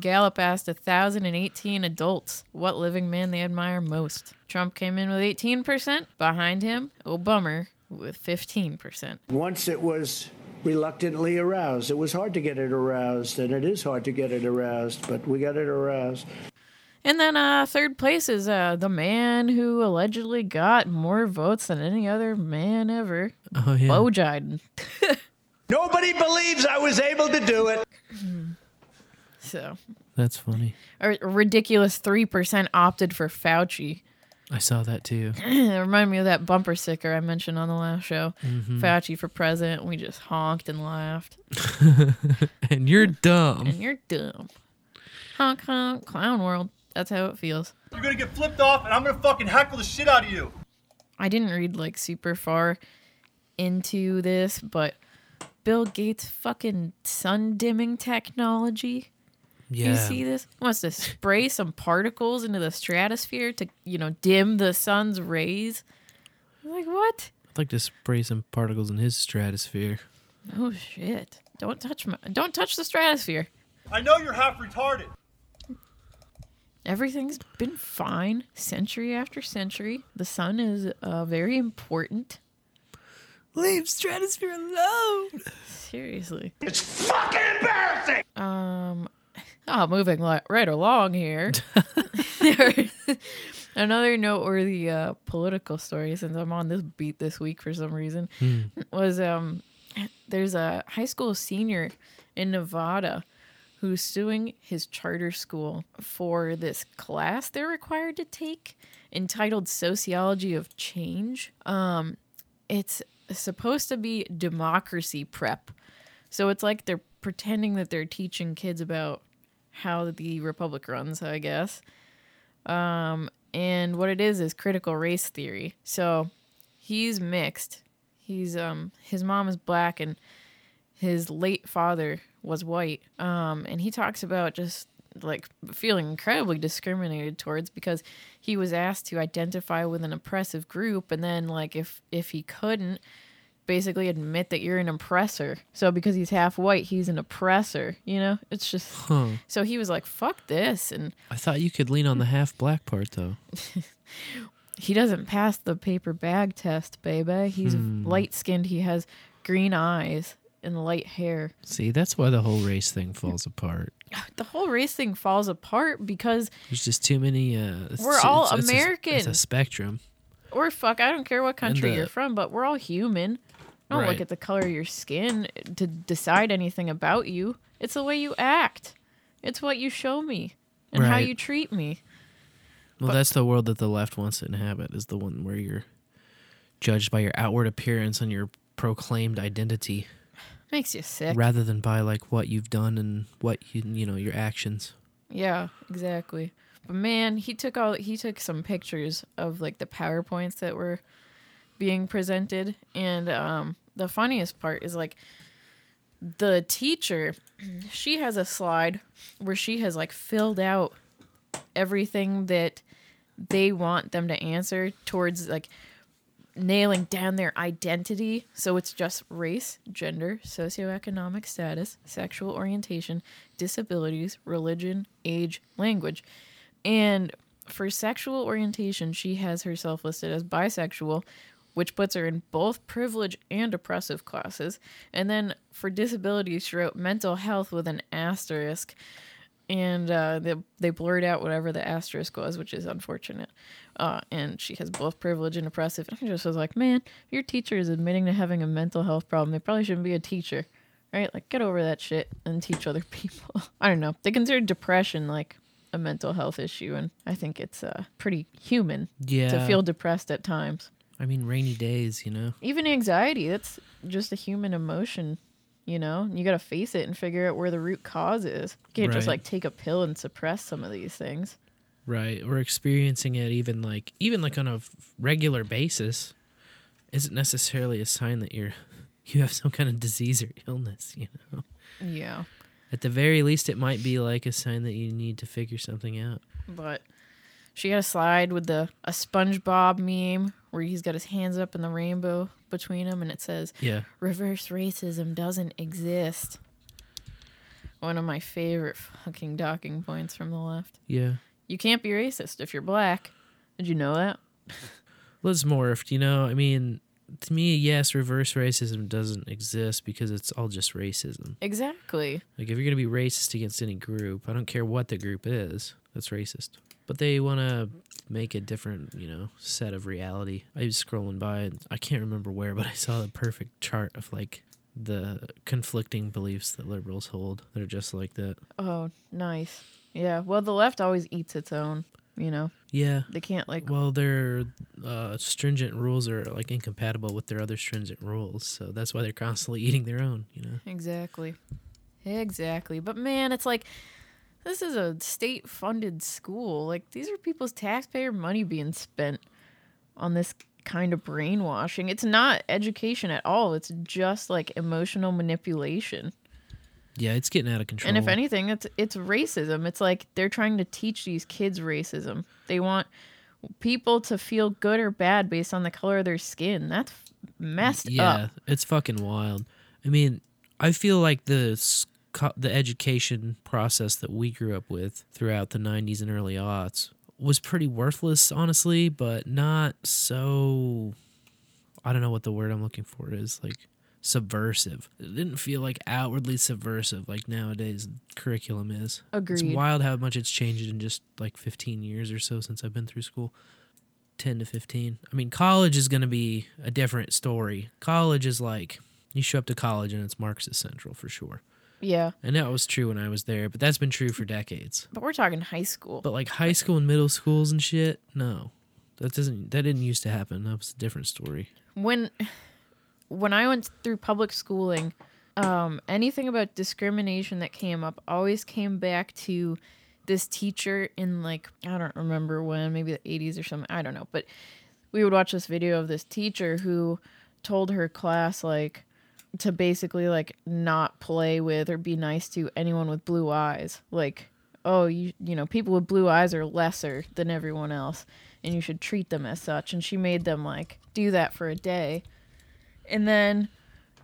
Gallup asked 1,018 adults what living man they admire most. Trump came in with 18%. Behind him, Obama with 15%. Once it was reluctantly aroused. It was hard to get it aroused, and it is hard to get it aroused, but we got it aroused. And then uh, third place is uh, the man who allegedly got more votes than any other man ever, Oh yeah. Bo Biden. Nobody believes I was able to do it. Hmm. So That's funny. a ridiculous 3% opted for Fauci. I saw that too. it reminded me of that bumper sticker I mentioned on the last show. Mm-hmm. Fauci for president. We just honked and laughed. and you're dumb. And you're dumb. Honk honk, clown world. That's how it feels. You're gonna get flipped off, and I'm gonna fucking heckle the shit out of you. I didn't read like super far into this, but Bill Gates' fucking sun dimming technology. Yeah. You see this? Wants to spray some particles into the stratosphere to, you know, dim the sun's rays. Like what? I'd like to spray some particles in his stratosphere. Oh shit! Don't touch my. Don't touch the stratosphere. I know you're half retarded. Everything's been fine century after century. The sun is uh, very important. Leave stratosphere alone. Seriously. It's fucking embarrassing. Um, oh, moving li- right along here. Another noteworthy uh, political story, since I'm on this beat this week for some reason, was um, there's a high school senior in Nevada who's suing his charter school for this class they're required to take entitled Sociology of Change. Um, it's supposed to be democracy prep. So it's like they're pretending that they're teaching kids about how the republic runs, I guess. Um, and what it is is critical race theory. So he's mixed. He's um his mom is black and his late father was white. Um, and he talks about just like feeling incredibly discriminated towards because he was asked to identify with an oppressive group and then like if if he couldn't basically admit that you're an oppressor. So because he's half white, he's an oppressor, you know? It's just Huh. So he was like, "Fuck this." And I thought you could lean on the half black part though. he doesn't pass the paper bag test, baby. He's Hmm. light-skinned. He has green eyes and light hair. See, that's why the whole race thing falls apart. The whole race thing falls apart because There's just too many. Uh, We're all it's- it's a- American. It's a spectrum. or fuck, I don't care what country the- you're from, but we're all human. I don't look at the color of your skin to decide anything about you. It's the way you act. It's what you show me and how you treat me. Well, that's the world that the left wants to inhabit. Is the one where you're judged by your outward appearance and your proclaimed identity, Makes you sick. rather than by like what you've done and what you you know your actions. Yeah, exactly. But man, he took all he took some pictures of like the PowerPoints that were being presented and um the funniest part is like the teacher she has a slide where she has like filled out everything that they want them to answer towards like nailing down their identity. So it's just race, gender, socioeconomic status, sexual orientation, disabilities, religion, age, language. And for sexual orientation, she has herself listed as bisexual, which puts her in both privilege and oppressive classes. And then for disabilities, she wrote mental health with an asterisk. And uh, they they blurred out whatever the asterisk was, which is unfortunate. Uh, and she has both privilege and oppressive. And I just was like, man, if your teacher is admitting to having a mental health problem, they probably shouldn't be a teacher, right? Like, get over that shit and teach other people. I don't know. They consider depression like a mental health issue, and I think it's uh, pretty human Yeah. to feel depressed at times. I mean, rainy days, you know. Even anxiety, that's just a human emotion, you know? You got to face it and figure out where the root cause is. You can't just like take a pill and suppress some of these things. Right. Or experiencing it even like even like on a regular basis isn't necessarily a sign that you're you have some kind of disease or illness, you know. Yeah. At the very least it might be like a sign that you need to figure something out. But she got a slide with the a SpongeBob meme where he's got his hands up in the rainbow between them and it says Yeah. reverse racism doesn't exist. One of my favorite fucking docking points from the left. Yeah. You can't be racist if you're black. Did you know that? Well, it's morphed, you know. I mean, to me, yes, reverse racism doesn't exist because it's all just racism. Exactly. Like, if you're going to be racist against any group, I don't care what the group is, that's racist. But they want to make a different, you know, set of reality. I was scrolling by, and I can't remember where, but I saw the perfect chart of like the conflicting beliefs that liberals hold that are just like that. Oh, nice. Yeah. Well, the left always eats its own, you know. Yeah. They can't like Well, their uh, stringent rules are like incompatible with their other stringent rules, so that's why they're constantly eating their own. You know. Exactly. Exactly. But man, it's like this is a state funded school. Like these are people's taxpayer money being spent on this kind of brainwashing. It's not education at all. It's just like emotional manipulation. Yeah, it's getting out of control. And if anything, it's it's racism. It's like they're trying to teach these kids racism. They want people to feel good or bad based on the color of their skin. That's messed yeah, up. Yeah, it's fucking wild. I mean, I feel like the co- the education process that we grew up with throughout the '90s and early aughts was pretty worthless, honestly, but not so. I don't know what the word I'm looking for is like subversive. It didn't feel like outwardly subversive like nowadays curriculum is. Agreed. It's wild how much it's changed in just like 15 years or so since I've been through school. 10 to 15. I mean, college is going to be a different story. College is like you show up to college and it's Marxist Central for sure. Yeah. And that was true when I was there, but that's been true for decades. But we're talking high school. But like high school and middle schools and shit, no. That doesn't that didn't used to happen. That was a different story. when when I went through public schooling, um, anything about discrimination that came up always came back to this teacher in like I don't remember when, maybe the eighties or something. I don't know, but we would watch this video of this teacher who told her class like to basically like not play with or be nice to anyone with blue eyes. Like, oh, you you know, people with blue eyes are lesser than everyone else and you should treat them as such. And she made them like do that for a day. And then,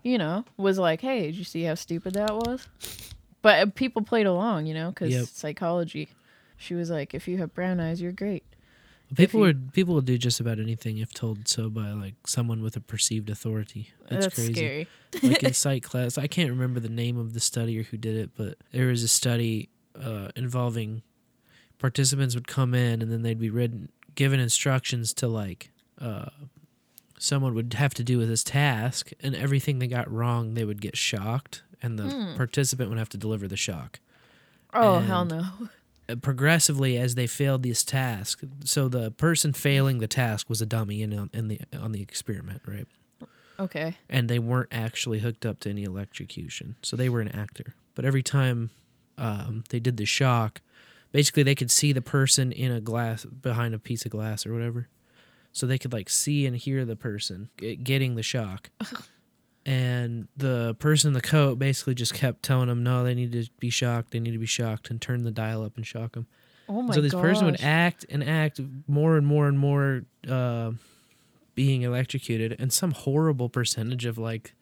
you know, was like, "Hey, did you see how stupid that was?" But uh, people played along, you know, cuz Yep. psychology. She was like, "If you have brown eyes, you're great." People you- would people will do just about anything if told so by like someone with a perceived authority. That's, That's crazy. scary. like in psych class, I can't remember the name of the study or who did it, but there was a study uh, involving participants would come in and then they'd be given instructions to like uh, someone would have to do with this task, and everything they got wrong, they would get shocked, and the Hmm. participant would have to deliver the shock Oh, hell no. Progressively as they failed this task. So the person failing the task was a dummy in, in the on the experiment, right? Okay. And they weren't actually hooked up to any electrocution, so they were an actor. But every time um, they did the shock, basically they could see the person in a glass behind a piece of glass or whatever, so they could like see and hear the person getting the shock. And the person in the coat basically just kept telling them, no, they need to be shocked. They need to be shocked and turn the dial up and shock them. Oh my god. so this person would act and act more and more and more uh, being electrocuted. And some horrible percentage of like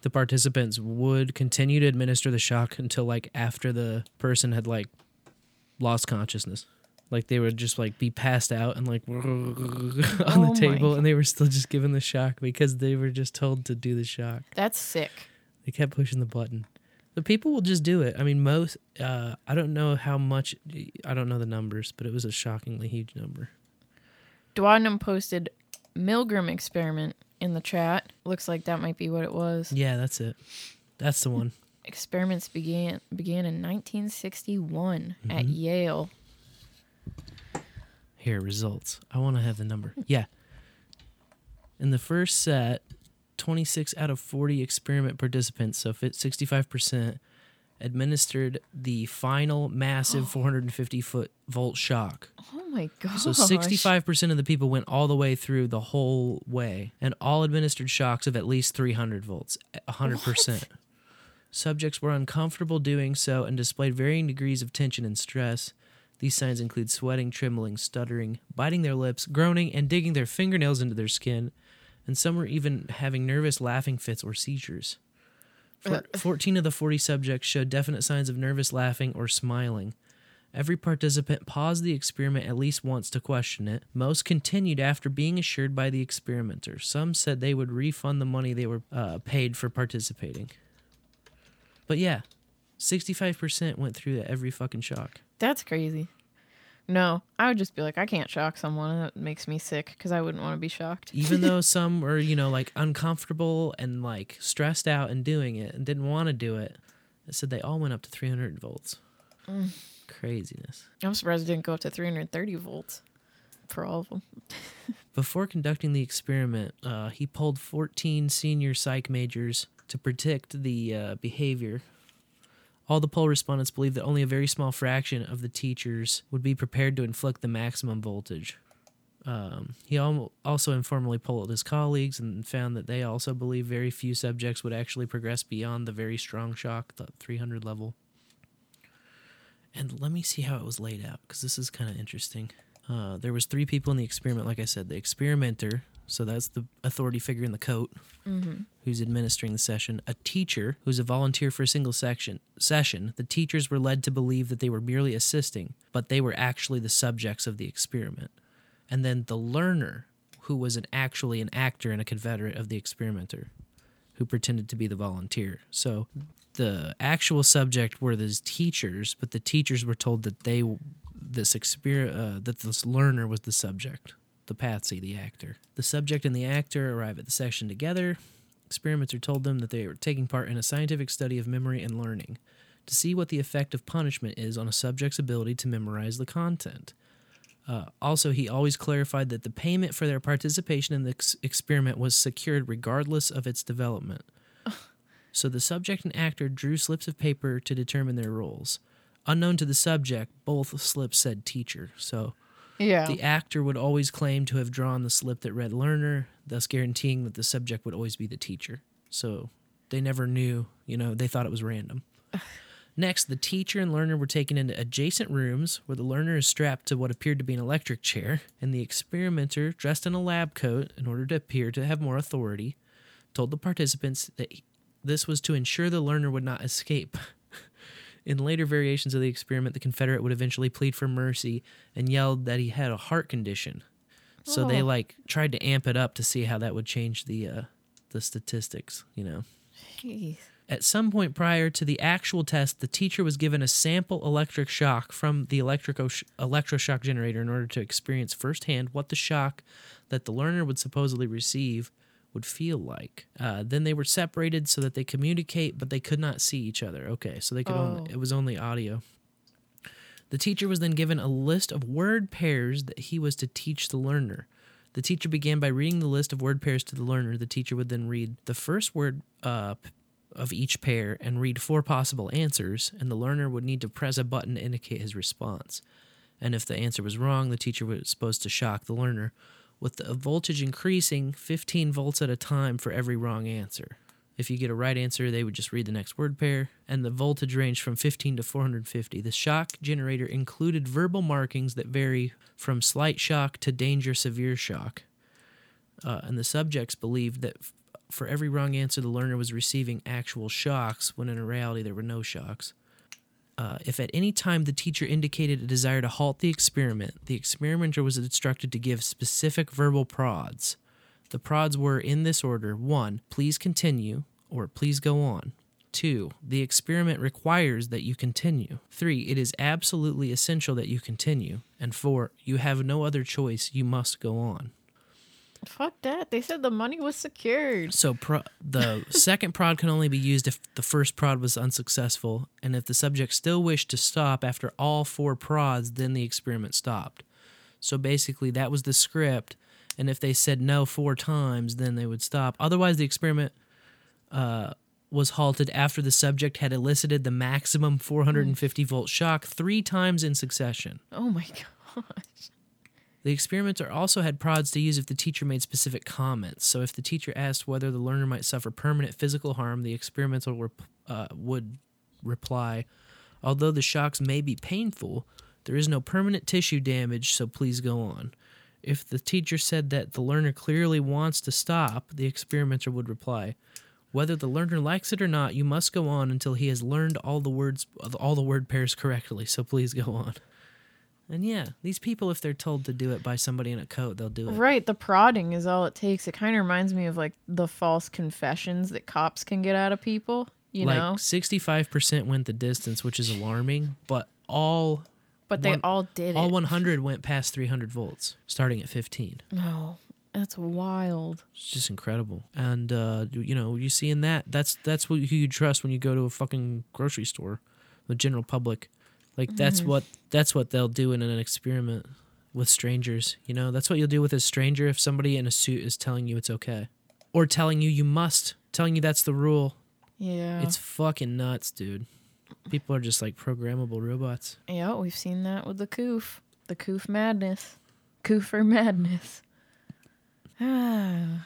the participants would continue to administer the shock until like after the person had like lost consciousness. Like they would just like be passed out and like on Oh the table, and they were still just given the shock because they were just told to do the shock. That's sick. They kept pushing the button. But people will just do it. I mean, most. Uh, I don't know how much. I don't know the numbers, but it was a shockingly huge number. Dwadnum posted Milgram experiment in the chat. Looks like that might be what it was. Yeah, that's it. That's the one. Experiments began began in 1961 at Mhm. Yale. Here, results. I want to have the number. Yeah. In the first set, 26 out of 40 experiment participants, so fit 65%, administered the final massive 450 foot volt shock. Oh my god. So 65% of the people went all the way through the whole way, and all administered shocks of at least 300 volts, 100%. Subjects were uncomfortable doing so and displayed varying degrees of tension and stress. These signs include sweating, trembling, stuttering, biting their lips, groaning, and digging their fingernails into their skin. And some were even having nervous laughing fits or seizures. For, 14 of the 40 subjects showed definite signs of nervous laughing or smiling. Every participant paused the experiment at least once to question it. Most continued after being assured by the experimenter. Some said they would refund the money they were uh, paid for participating. But yeah, 65% went through every fucking shock. That's crazy. No, I would just be like, I can't shock someone. That makes me sick because I wouldn't want to be shocked. Even though some were, you know, like uncomfortable and like stressed out and doing it and didn't want to do it, it said they all went up to 300 volts. Mm. Craziness. I'm surprised it didn't go up to 330 volts for all of them. Before conducting the experiment, uh, he polled 14 senior psych majors to predict the uh, behavior. All the poll respondents believed that only a very small fraction of the teachers would be prepared to inflict the maximum voltage. Um, he al- also informally polled his colleagues and found that they also believe very few subjects would actually progress beyond the very strong shock, the 300 level. And let me see how it was laid out because this is kind of interesting. Uh, there was three people in the experiment. Like I said, the experimenter, so that's the authority figure in the coat, Mhm. who's administering the session. A teacher, who's a volunteer for a single section session. The teachers were led to believe that they were merely assisting, but they were actually the subjects of the experiment. And then the learner, who was an actually an actor and a confederate of the experimenter, who pretended to be the volunteer. So the actual subject were the teachers, but the teachers were told that they this exper- uh, that this learner was the subject, the patsy, the actor. The subject and the actor arrive at the session together. Experimenter told them that they were taking part in a scientific study of memory and learning to see what the effect of punishment is on a subject's ability to memorize the content. Uh, also, he always clarified that the payment for their participation in the ex- experiment was secured regardless of its development. So the subject and actor drew slips of paper to determine their roles. Unknown to the subject, both slips said teacher. So Yeah. the actor would always claim to have drawn the slip that read learner, thus guaranteeing that the subject would always be the teacher. So they never knew, you know, they thought it was random. Next, the teacher and learner were taken into adjacent rooms where the learner is strapped to what appeared to be an electric chair, and the experimenter, dressed in a lab coat in order to appear to have more authority, told the participants that this was to ensure the learner would not escape. In later variations of the experiment, the Confederate would eventually plead for mercy and yelled that he had a heart condition. So they Oh. like tried to amp it up to see how that would change the uh, the statistics, you know. Jeez. At some point prior to the actual test, the teacher was given a sample electric shock from the electrico electroshock generator in order to experience firsthand what the shock that the learner would supposedly receive would feel like. Uh, then they were separated so that they communicate, but they could not see each other. Okay, so they could Oh. only it was only audio. The teacher was then given a list of word pairs that he was to teach the learner. The teacher began by reading the list of word pairs to the learner. The teacher would then read the first word uh, of each pair and read four possible answers, and the learner would need to press a button to indicate his response. And if the answer was wrong, the teacher was supposed to shock the learner, with the voltage increasing 15 volts at a time for every wrong answer. If you get a right answer, they would just read the next word pair, and the voltage ranged from 15 to 450. The shock generator included verbal markings that vary from slight shock to danger severe shock. Uh, and the subjects believed that f- for every wrong answer, the learner was receiving actual shocks, when in reality, there were no shocks. Uh, if at any time the teacher indicated a desire to halt the experiment, the experimenter was instructed to give specific verbal prods. The prods were in this order one, please continue, or please go on. Two, the experiment requires that you continue. Three, it is absolutely essential that you continue. And four, you have no other choice. You must go on. Fuck that. They said the money was secured. So pro- the second prod can only be used if the first prod was unsuccessful, and if the subject still wished to stop after all four prods, then the experiment stopped. So basically, that was the script, and if they said no four times, then they would stop. Otherwise, the experiment uh, was halted after the subject had elicited the maximum 450 volt shock three times in succession. Oh my god. The experimenter also had prods to use if the teacher made specific comments. So, if the teacher asked whether the learner might suffer permanent physical harm, the experimenter rep- uh, would reply, Although the shocks may be painful, there is no permanent tissue damage, so please go on. If the teacher said that the learner clearly wants to stop, the experimenter would reply, whether the learner likes it or not, you must go on until he has learned all the words all the word pairs correctly, so please go on. And yeah, these people, if they're told to do it by somebody in a coat, they'll do it. Right, the prodding is all it takes. It kind of reminds me of like the false confessions that cops can get out of people, you like know? 65% went the distance, which is alarming, but all But they one- all did all 100 went past 300 volts, starting at 15. No, that's wild. It's just incredible. And uh, you know, you see in that that's that's what who you trust when you go to a fucking grocery store, the general public. Like that's Mhm. what that's what they'll do in an experiment with strangers. You know, that's what you'll do with a stranger if somebody in a suit is telling you it's okay, or telling you you must, telling you that's the rule. Yeah. It's fucking nuts, dude. People are just like programmable robots. Yeah, we've seen that with the coof. The coof madness. Coofer madness. well,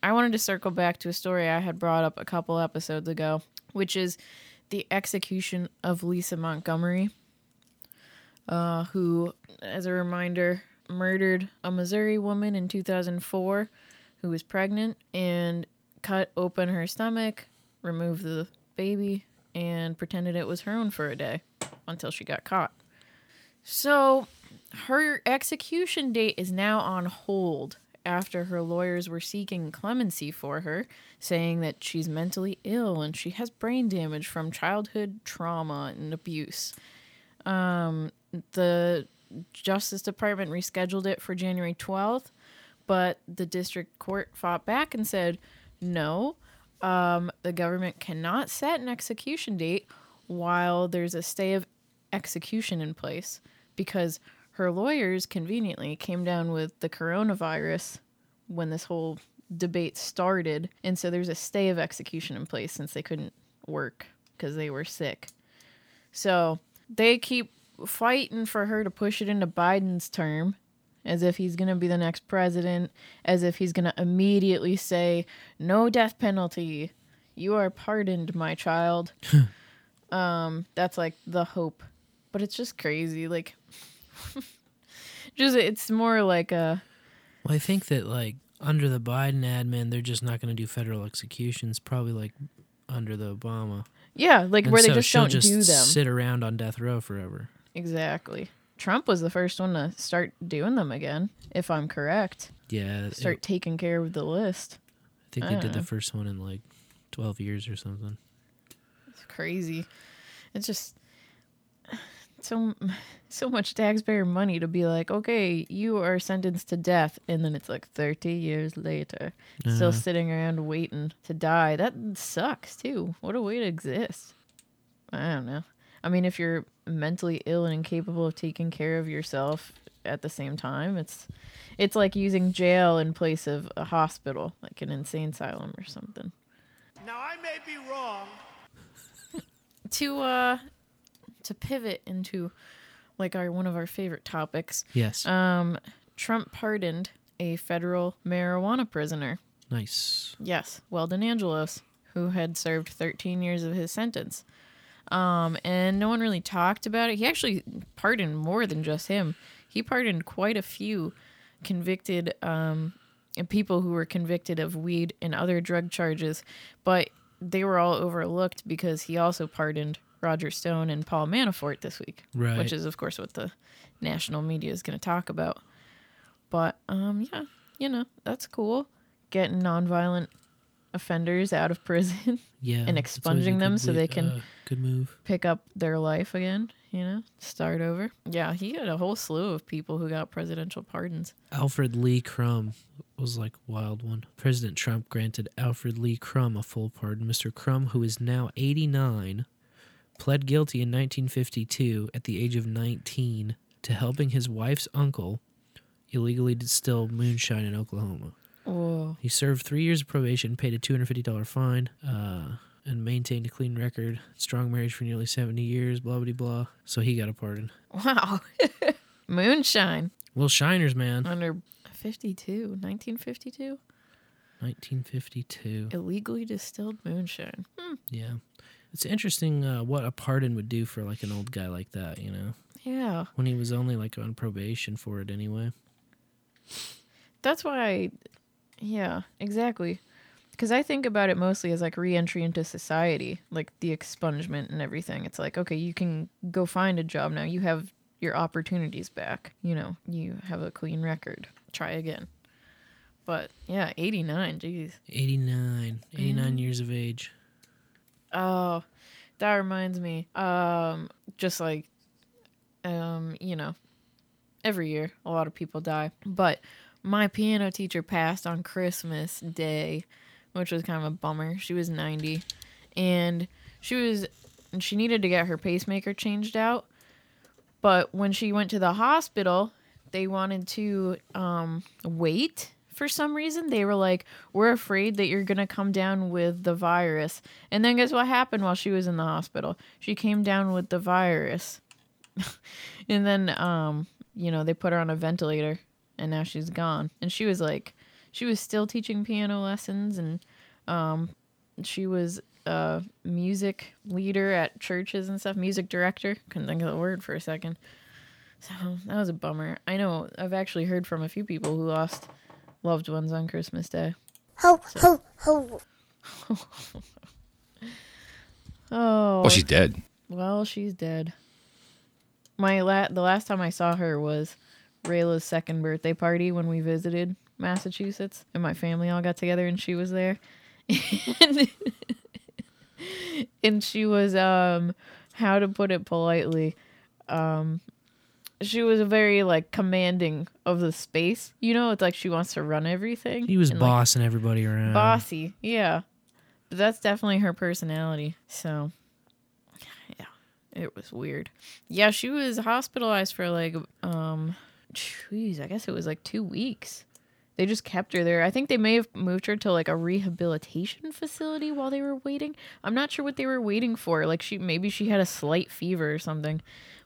I wanted to circle back to a story I had brought up a couple episodes ago, which is the execution of Lisa Montgomery, uh, who, as a reminder, murdered a Missouri woman in 2004 who was pregnant and cut open her stomach, removed the baby, and pretended it was her own for a day until she got caught. So, her execution date is now on hold after her lawyers were seeking clemency for her, saying that she's mentally ill and she has brain damage from childhood trauma and abuse. Um, the Justice Department rescheduled it for January 12th, but the district court fought back and said, no, um, the government cannot set an execution date while there's a stay of execution in place because her lawyers conveniently came down with the coronavirus when this whole debate started. And so there's a stay of execution in place since they couldn't work because they were sick. So they keep fighting for her to push it into Biden's term as if he's going to be the next president, as if he's going to immediately say, no death penalty. You are pardoned, my child. um, that's like the hope. But it's just crazy. Like, just it's more like a. Well, I think that like under the Biden admin, they're just not going to do federal executions. Probably like under the Obama. Yeah, like And where they just don't just do them. Sit around on death row forever. Exactly. Trump was the first one to start doing them again, if I'm correct. Yeah, it- Start taking care of the list. I think I they did the first one in like twelve years or something. It's crazy. It's just so so much taxpayer money to be like, okay, you are sentenced to death, and then it's like thirty years later, still Uh-huh. sitting around waiting to die. That sucks too. What a way to exist. I don't know. I mean, if you're mentally ill and incapable of taking care of yourself at the same time, it's it's like using jail in place of a hospital, like an insane asylum or something. Now, I may be wrong. to uh to pivot into like our one of our favorite topics. Yes. Um Trump pardoned a federal marijuana prisoner. Nice. Yes, Weldon Angelos, who had served 13 years of his sentence. Um and no one really talked about it. He actually pardoned more than just him. He pardoned quite a few convicted um people who were convicted of weed and other drug charges, but they were all overlooked because he also pardoned Roger Stone and Paul Manafort this week, Right. which is of course what the national media is going to talk about. But um yeah, you know, that's cool. Getting nonviolent offenders out of prison Yeah, and that's always a expunging them good so they can uh, good move. pick up their life again, you know, start over. Yeah, he had a whole slew of people who got presidential pardons. Alfred Lee Crum was like wild one. President Trump granted Alfred Lee Crum a full pardon. Mr. Crum, who is now 89, pled guilty in 1952 at the age of 19 to helping his wife's uncle illegally distill moonshine in Oklahoma. Whoa. He served three years of probation, paid a $250 fine, uh, and maintained a clean record. Strong marriage for nearly 70 years, blah, blah, blah. So he got a pardon. Wow. Moonshine Little shiners, man. under 52, 1952. 1952. Illegally distilled moonshine. Hmm. Yeah. It's interesting uh, what a pardon would do for like an old guy like that, you know? Yeah. When he was only like on probation for it anyway. That's why I, yeah, exactly. Because I think about it mostly as like reentry into society, like the expungement and everything. It's like, okay, you can go find a job now. You have your opportunities back. You know, you have a clean record. Try again. But yeah, 89, geez. 89. 89 years of age. Oh, that reminds me. Um, just like, um, you know, every year a lot of people die, but my piano teacher passed on Christmas Day, which was kind of a bummer. She was 90, and she was, and she needed to get her pacemaker changed out, but when she went to the hospital, they wanted to um wait for some reason they were like we're afraid that you're going to come down with the virus. And then guess what happened while she was in the hospital? She came down with the virus. And then um you know they put her on a ventilator and now she's gone. And she was like she was still teaching piano lessons and um she was a music leader at churches and stuff music director. Couldn't think of the word for a second. So that was a bummer. I know i've actually heard from a few people who lost loved ones on christmas day Ho, ho, ho. oh Well, she's dead. Well, she's dead. My la- the last time I saw her was Rayla's second birthday party when we visited Massachusetts, and my family all got together, and she was there, and, and she was um, how to put it politely, um, she was very like commanding of the space. You know, it's like she wants to run everything. He was and, like, bossing everybody around. bossy yeah but that's definitely her personality so yeah it was weird yeah she was hospitalized for like um jeez i guess it was like two weeks they just kept her there i think they may have moved her to like a rehabilitation facility while they were waiting i'm not sure what they were waiting for like she maybe she had a slight fever or something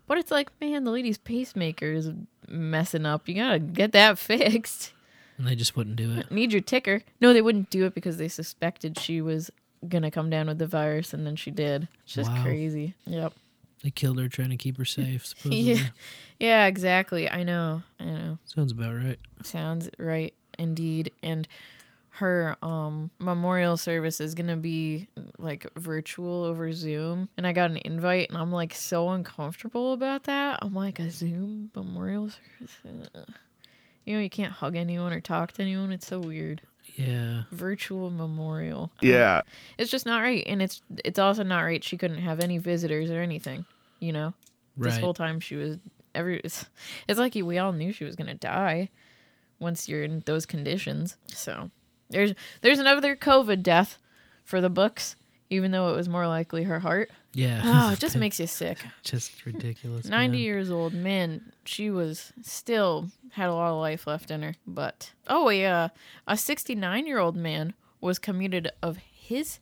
but it's like man the lady's pacemaker is messing up you gotta get that fixed And they just wouldn't do it. need your ticker. No, they wouldn't do it because they suspected she was gonna come down with the virus, and then she did. It's just Wow. crazy. Yep. They killed her trying to keep her safe, supposedly. Yeah. Yeah. Exactly. I know. I know. Sounds about right. Sounds right, indeed. And her um memorial service is gonna be like virtual over Zoom, and I got an invite, and I'm like so uncomfortable about that. I'm like a Zoom memorial service. You know, you can't hug anyone or talk to anyone. It's so weird. Yeah. virtual memorial. Yeah. It's just not right, and it's it's also not right. She couldn't have any visitors or anything. You know, right. this whole time she was every. It's, it's like we all knew she was gonna die once you're in those conditions. So there's there's another COVID death for the books, even though it was more likely her heart. Yeah. Oh, it just makes you sick. Just ridiculous. 90 man. years old, man, she was still had a lot of life left in her. But oh yeah, a 69 year old man was commuted of his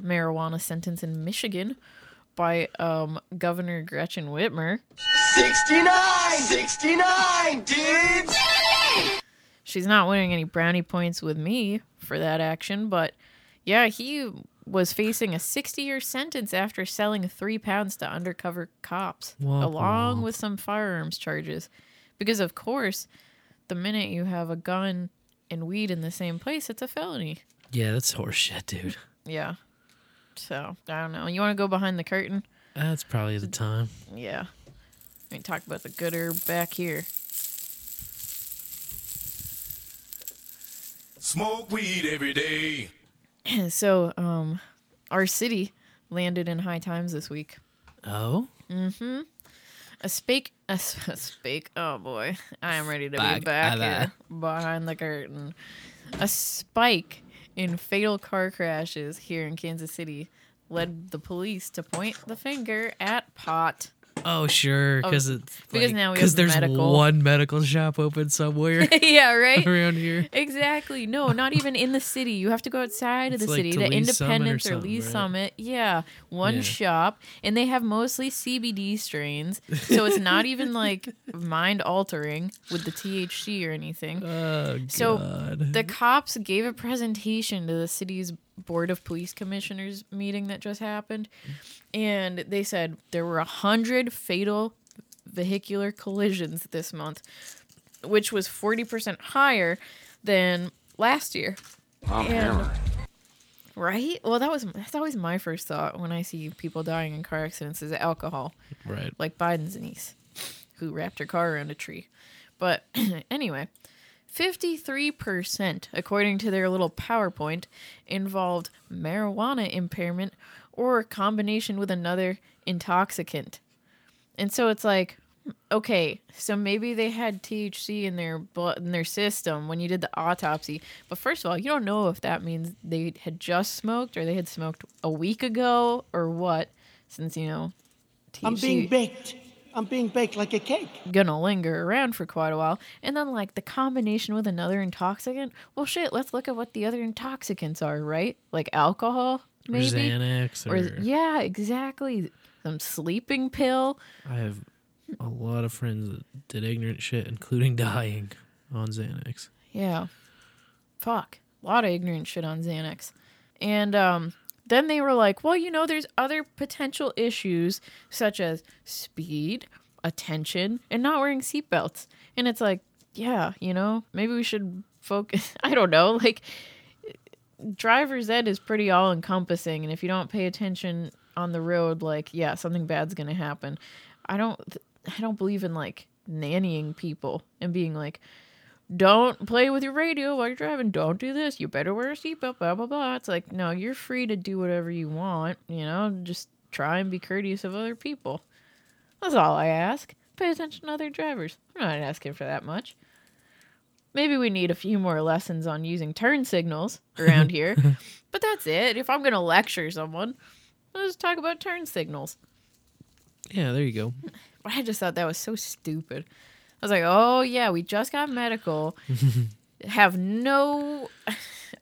marijuana sentence in Michigan by um, Governor Gretchen Whitmer. 69! 69, dudes! She's not winning any brownie points with me for that action, but yeah, he was facing a 60 year sentence after selling three pounds to undercover cops, Womp along womp. with some firearms charges. Because, of course, the minute you have a gun and weed in the same place, it's a felony. Yeah, that's horseshit, dude. Yeah. So, I don't know. You want to go behind the curtain? That's probably the time. Yeah. We can talk about the good herb back here. Smoke weed every day. so, um, our city landed in high times this week. Oh, Mm-hmm. A spake, a spake. Oh boy, I am ready to be back here behind the curtain. A spike in fatal car crashes here in Kansas City led the police to point the finger at pot. Oh, sure, Oh, because it's because like- now we 'cause have there's medical. one medical shop open somewhere yeah, right. around here. Exactly. No, not even in the city. You have to go outside of the like city to to Lee's Summit or Independence or, Lee right? Summit. Yeah, one Yeah. shop, and they have mostly CBD strains, so it's not even like mind altering with the THC or anything. Oh So god. the cops gave a presentation to the city's board of police commissioners meeting that just happened, and they said there were a hundred fatal vehicular collisions this month, which was forty percent higher than last year. And- Right? Well, that was that's always my first thought when I see people dying in car accidents is alcohol right. like Biden's niece, who wrapped her car around a tree. But anyway, 53%, according to their little PowerPoint, involved marijuana impairment or a combination with another intoxicant. And so it's like, okay, so maybe they had THC in their blood in their system when you did the autopsy. But first of all, you don't know if that means they had just smoked or they had smoked a week ago or what, since you know THC I'm being baked. I'm being baked like a cake. gonna linger around for quite a while. And then like the combination with another intoxicant. Well, shit, let's look at what the other intoxicants are, right? Like alcohol, maybe. Or Xanax or, Or yeah, exactly. Some sleeping pill. I have a lot of friends that did ignorant shit, including dying on Xanax. Yeah. Fuck. A lot of ignorant shit on Xanax. And um then they were like, well, you know, there's other potential issues such as speed, attention, and not wearing seatbelts. And it's like, yeah, you know, maybe we should focus. I don't know. Like, driver's ed is pretty all encompassing. And if you don't pay attention on the road, like, yeah, something bad's going to happen. I don't, I don't believe in like nannying people and being like, don't play with your radio while you're driving. Don't do this. You better wear a seatbelt. Blah blah blah. It's like no, you're free to do whatever you want. You know, just try and be courteous of other people. That's all I ask. Pay attention to other drivers. I'm not asking for that much. Maybe we need a few more lessons on using turn signals around here, but that's it. If I'm gonna lecture someone, let's talk about turn signals. Yeah, there you go. I just thought that was so stupid. I was like, oh, yeah, we just got medical, have no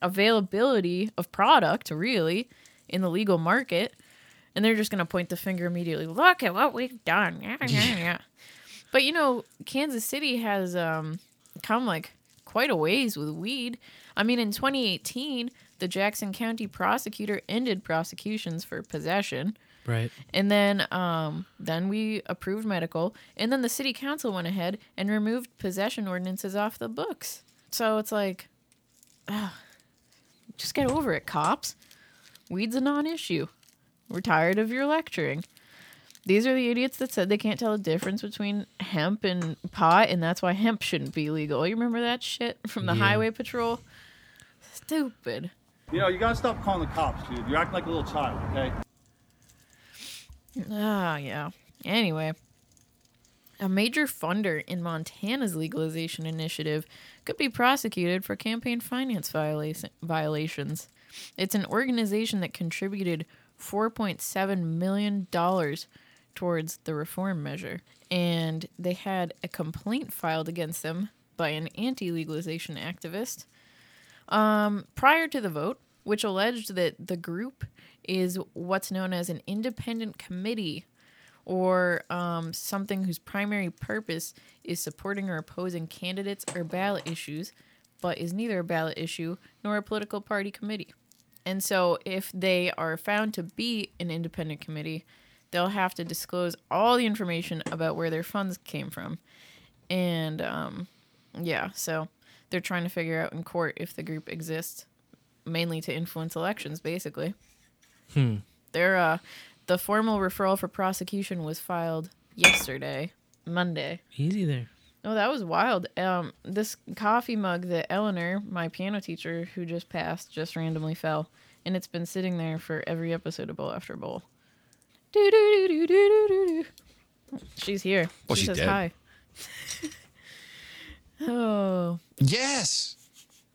availability of product, really, in the legal market. And they're just going to point the finger immediately. Look at what we've done. Yeah, yeah, yeah. But, you know, Kansas City has um, come like quite a ways with weed. I mean, in 2018, the Jackson County prosecutor ended prosecutions for possession. Right. And then um then we approved medical and then the city council went ahead and removed possession ordinances off the books. So it's like ah, just get over it, cops. Weed's a non-issue. We're tired of your lecturing. These are the idiots that said they can't tell the difference between hemp and pot and that's why hemp shouldn't be legal. You remember that shit from the Yeah. highway patrol? Stupid. You know, you gotta stop calling the cops, dude. You're acting like a little child, okay? Ah, yeah. Anyway, a major funder in Montana's legalization initiative could be prosecuted for campaign finance violation, violations. It's an organization that contributed $4.7 million towards the reform measure, and they had a complaint filed against them by an anti legalization activist um, prior to the vote, which alleged that the group is what's known as an independent committee or um, something whose primary purpose is supporting or opposing candidates or ballot issues, but is neither a ballot issue nor a political party committee. And so, if they are found to be an independent committee, they'll have to disclose all the information about where their funds came from. And um, yeah, so they're trying to figure out in court if the group exists, mainly to influence elections, basically. Hmm. They're, uh, the formal referral for prosecution was filed yesterday, Monday. Easy there. Oh, that was wild. Um, this coffee mug that Eleanor, my piano teacher who just passed, just randomly fell and it's been sitting there for every episode of Bowl After Bowl. Do do do do do do do. She's here. Well, she she's says dead. hi. oh. Yes.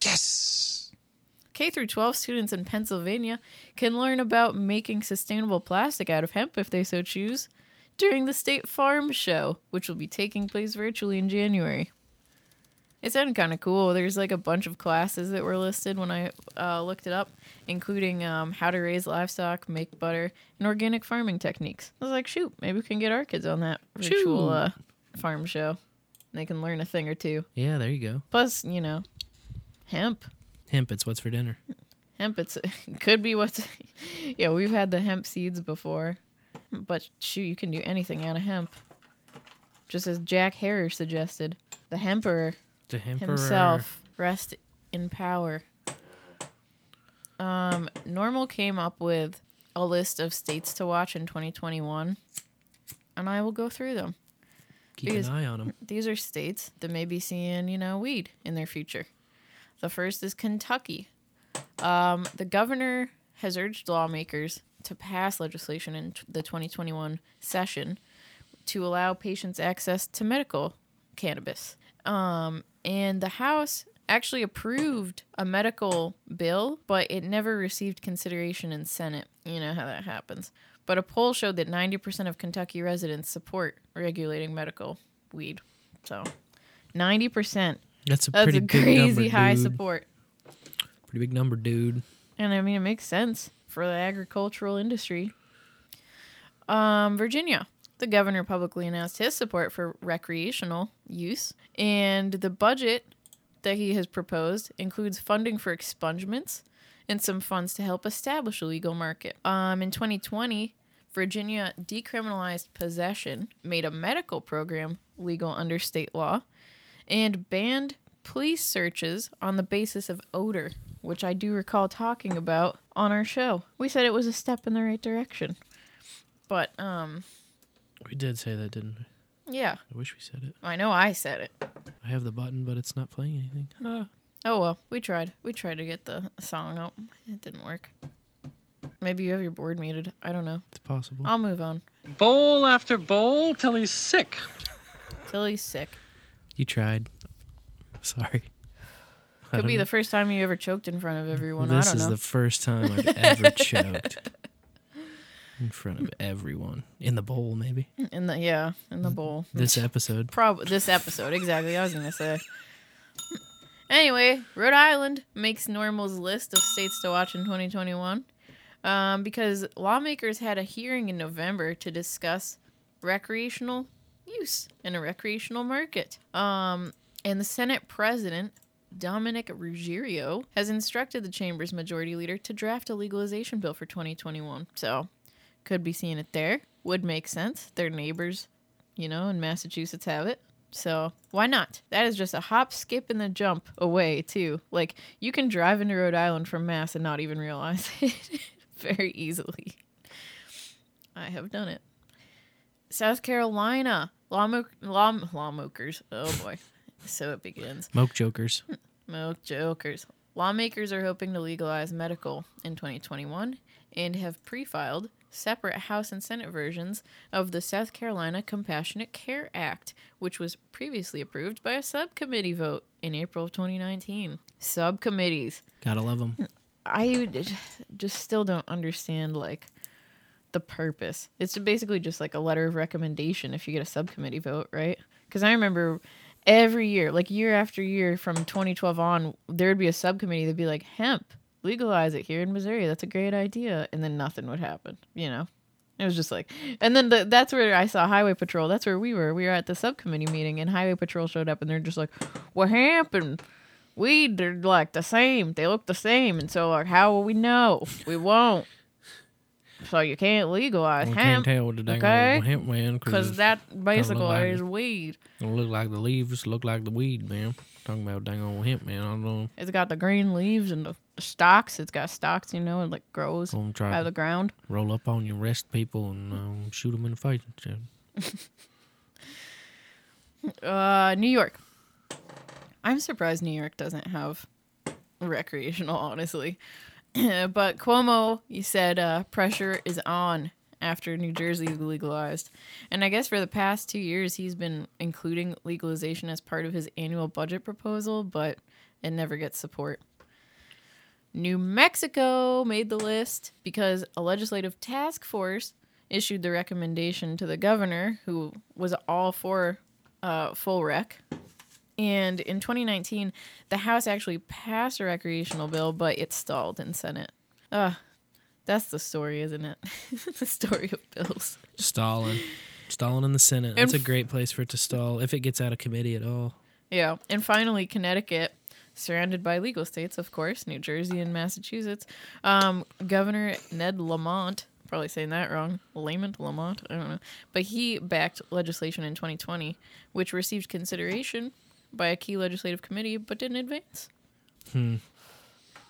Yes. K through 12 students in Pennsylvania can learn about making sustainable plastic out of hemp if they so choose during the State Farm Show, which will be taking place virtually in January. It sounded kind of cool. There's like a bunch of classes that were listed when I uh, looked it up, including um, how to raise livestock, make butter, and organic farming techniques. I was like, shoot, maybe we can get our kids on that virtual uh, farm show. They can learn a thing or two. Yeah, there you go. Plus, you know, hemp. Hemp, it's what's for dinner. Hemp, it's could be what's. yeah, we've had the hemp seeds before, but shoot, you can do anything out of hemp. Just as Jack Herer suggested, the hemperor The hemperor. himself rest in power. Um, NORML came up with a list of states to watch in 2021, and I will go through them. Keep Because an eye on them. These are states that may be seeing, you know, weed in their future. The first is Kentucky. Um, the governor has urged lawmakers to pass legislation in the 2021 session to allow patients access to medical cannabis. Um, and the House actually approved a medical bill, but it never received consideration in Senate. You know how that happens. But a poll showed that 90% of Kentucky residents support regulating medical weed. So, 90%. That's a That's pretty a big crazy number, high dude. support. Pretty big number, dude. And I mean, it makes sense for the agricultural industry. Um, Virginia. The governor publicly announced his support for recreational use, and the budget that he has proposed includes funding for expungements and some funds to help establish a legal market. Um, in 2020, Virginia decriminalized possession, made a medical program legal under state law, and banned police searches on the basis of odor, which I do recall talking about on our show. We said it was a step in the right direction. But um We did say that, didn't we? yeah, I wish we said it. I know I said it. I have the button, but it's not playing anything. Ah. Oh well, we tried. We tried to get the song up. It didn't work. Maybe you have your board muted. I don't know. It's possible. I'll move on. Bowl after bowl till he's sick. Till he's sick. You tried. Sorry. I Could be know. the first time you ever choked in front of everyone. This I don't is know. the first time I've ever choked in front of everyone in the bowl, maybe. in the yeah, in the bowl. This episode. Probably this episode exactly. I was gonna say. Anyway, Rhode Island makes NORML's list of states to watch in 2021, um, because lawmakers had a hearing in November to discuss recreational use in a recreational market. Um, and the Senate President Dominick Ruggerio has instructed the chamber's majority leader to draft a legalization bill for 2021. So, could be seeing it there. Would make sense. Their neighbors you know, in Massachusetts have it. So why not? That is just a hop, skip, and a jump away too. Like you can drive into Rhode Island from Mass and not even realize it very easily. I have done it. South Carolina lawmo- law lawmakers. Oh boy, so it begins. Moke jokers. Milk jokers. Lawmakers are hoping to legalize medical in 2021 and have pre filed separate House and Senate versions of the South Carolina Compassionate Care Act, which was previously approved by a subcommittee vote in April of 2019. Subcommittees. Gotta love them. I just still don't understand, like, the purpose. It's basically just like a letter of recommendation if you get a subcommittee vote, right? Because I remember every year, like year after year from 2012 on, there would be a subcommittee that'd be like, hemp, legalize it here in Missouri. That's a great idea. And then nothing would happen, you know? It was just like, and then the, that's where I saw Highway Patrol. That's where we were. We were at the subcommittee meeting, and Highway Patrol showed up, and they're just like, "What happened? Weed, they're like the same. They look the same, and so like, how will we know? We won't. So you can't legalize We hemp, can't tell the dang okay? old hemp man Because that basically like is it. weed. It'll look like the leaves, look like the weed, man. Talking about dang old hemp man. I don't know. It's got the green leaves and the stalks. It's got stalks, you know, it like grows out of the ground. roll up on you, arrest people, and um, shoot them in the face. Uh, New York. I'm surprised New York doesn't have recreational, honestly. but Cuomo, you said uh, pressure is on after New Jersey legalized. And I guess for the past two years, he's been including legalization as part of his annual budget proposal, but it never gets support. New Mexico made the list because a legislative task force issued the recommendation to the governor, who was all for uh, full rec. And in 2019, the House actually passed a recreational bill, but it stalled in Senate. Ugh, that's the story, isn't it? the story of bills. Stalling. Stalling in the Senate. And That's a great place for it to stall if it gets out of committee at all. Yeah. And finally, Connecticut, surrounded by legal states, of course, New Jersey and Massachusetts. Um, Governor Ned Lamont, probably saying that wrong, Lamont Lamont, I don't know, but he backed legislation in 2020, which received consideration by a key legislative committee, but didn't advance. Hmm.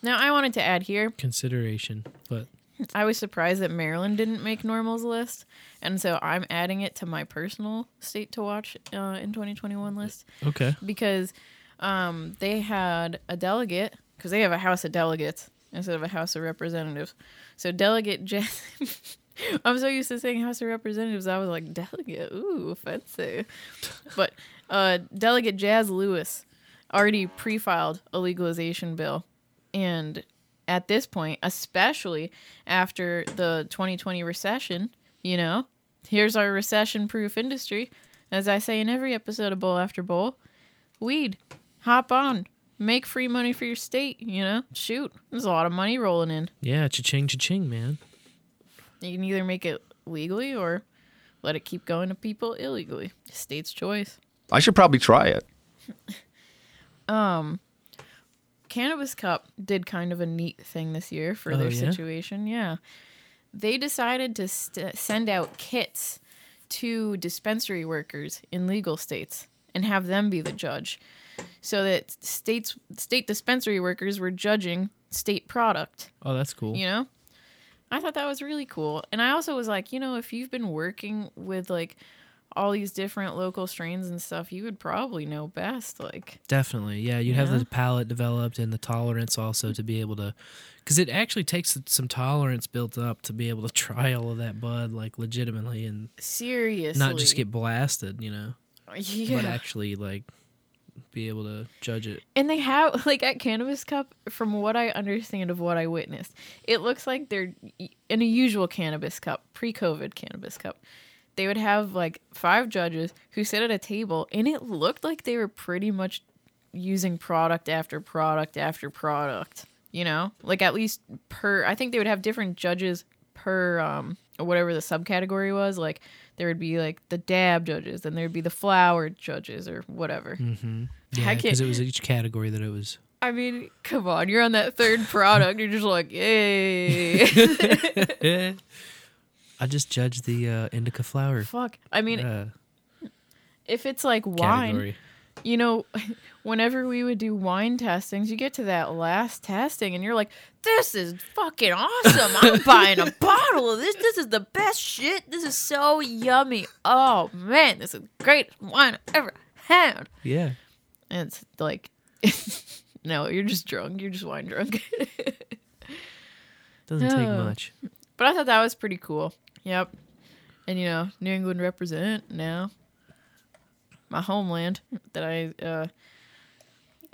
Now, I wanted to add here Consideration. But I was surprised that Maryland didn't make NORML's list, and so I'm adding it to my personal state to watch uh, in 2021 list. Okay. Because um, they had a delegate, because they have a House of Delegates instead of a House of Representatives. So Delegate Jazz. I'm so used to saying House of Representatives, I was like delegate. Ooh, fancy. but uh, Delegate Jazz Lewis already pre-filed a legalization bill, and at this point, especially after the 2020 recession, you know, here's our recession-proof industry. As I say in every episode of Bowl After Bowl, weed, hop on, make free money for your state. You know, shoot, there's a lot of money rolling in. yeah, cha-ching, cha-ching, man. You can either make it legally or let it keep going to people illegally. State's choice. I should probably try it. Um, Cannabis Cup did kind of a neat thing this year for Oh, their yeah? situation. Yeah, they decided to st- send out kits to dispensary workers in legal states and have them be the judge, so that states state dispensary workers were judging state product. Oh, that's cool. You know? I thought that was really cool. And I also was like, you know, if you've been working with like all these different local strains and stuff, you would probably know best. Like, Definitely. Yeah, you'd have the palate developed and the tolerance also to be able to cuz it actually takes some tolerance built up to be able to try all of that bud like legitimately and seriously. not just get blasted, you know. Yeah. But actually like be able to judge it. And they have like at Cannabis Cup, from what I understand of what I witnessed, it looks like they're in a usual Cannabis Cup, pre-COVID Cannabis Cup. They would have like five judges who sit at a table, and it looked like they were pretty much using product after product after product. You know, like at least per. I think they would have different judges per um whatever the subcategory was. Like there would be like the dab judges, then there'd be the flower judges or whatever. Mhm. Yeah, cuz it was each category that it was I mean, come on, you're on that third product. You're just like, yay. I just judged the uh, indica flower. Fuck. I mean, uh, if it's like wine, category. you know, whenever we would do wine testings, you get to that last testing and you're like, this is fucking awesome. I'm buying a bottle of this. This is the best shit. This is so yummy. Oh, man, this is great wine I've ever had. Yeah. And it's like, no, you're just drunk. You're just wine drunk. Doesn't take much. But I thought that was pretty cool. Yep. And you know, New England represent now. My homeland that I uh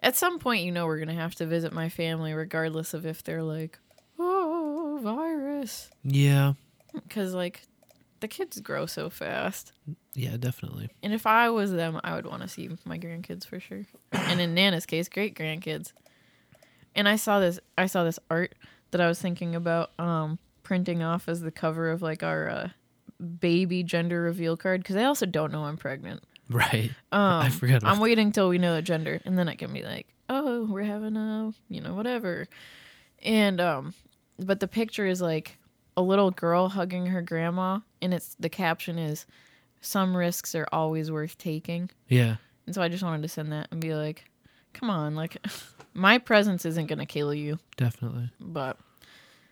at some point you know we're gonna have to visit my family regardless of if they're like, Oh virus. Yeah. Cause like the kids grow so fast. Yeah, definitely. And if I was them, I would want to see my grandkids for sure. And in Nana's case, great grandkids. And I saw this I saw this art that I was thinking about um printing off as the cover of like our uh, baby gender reveal card because I also don't know I'm pregnant. Right. Um, I forgot. I'm waiting till we know the gender, and then I can be like, "Oh, we're having a, you know, whatever." And um, but the picture is like a little girl hugging her grandma, and it's the caption is, "Some risks are always worth taking." Yeah. And so I just wanted to send that and be like, "Come on, like, my presence isn't gonna kill you." Definitely. But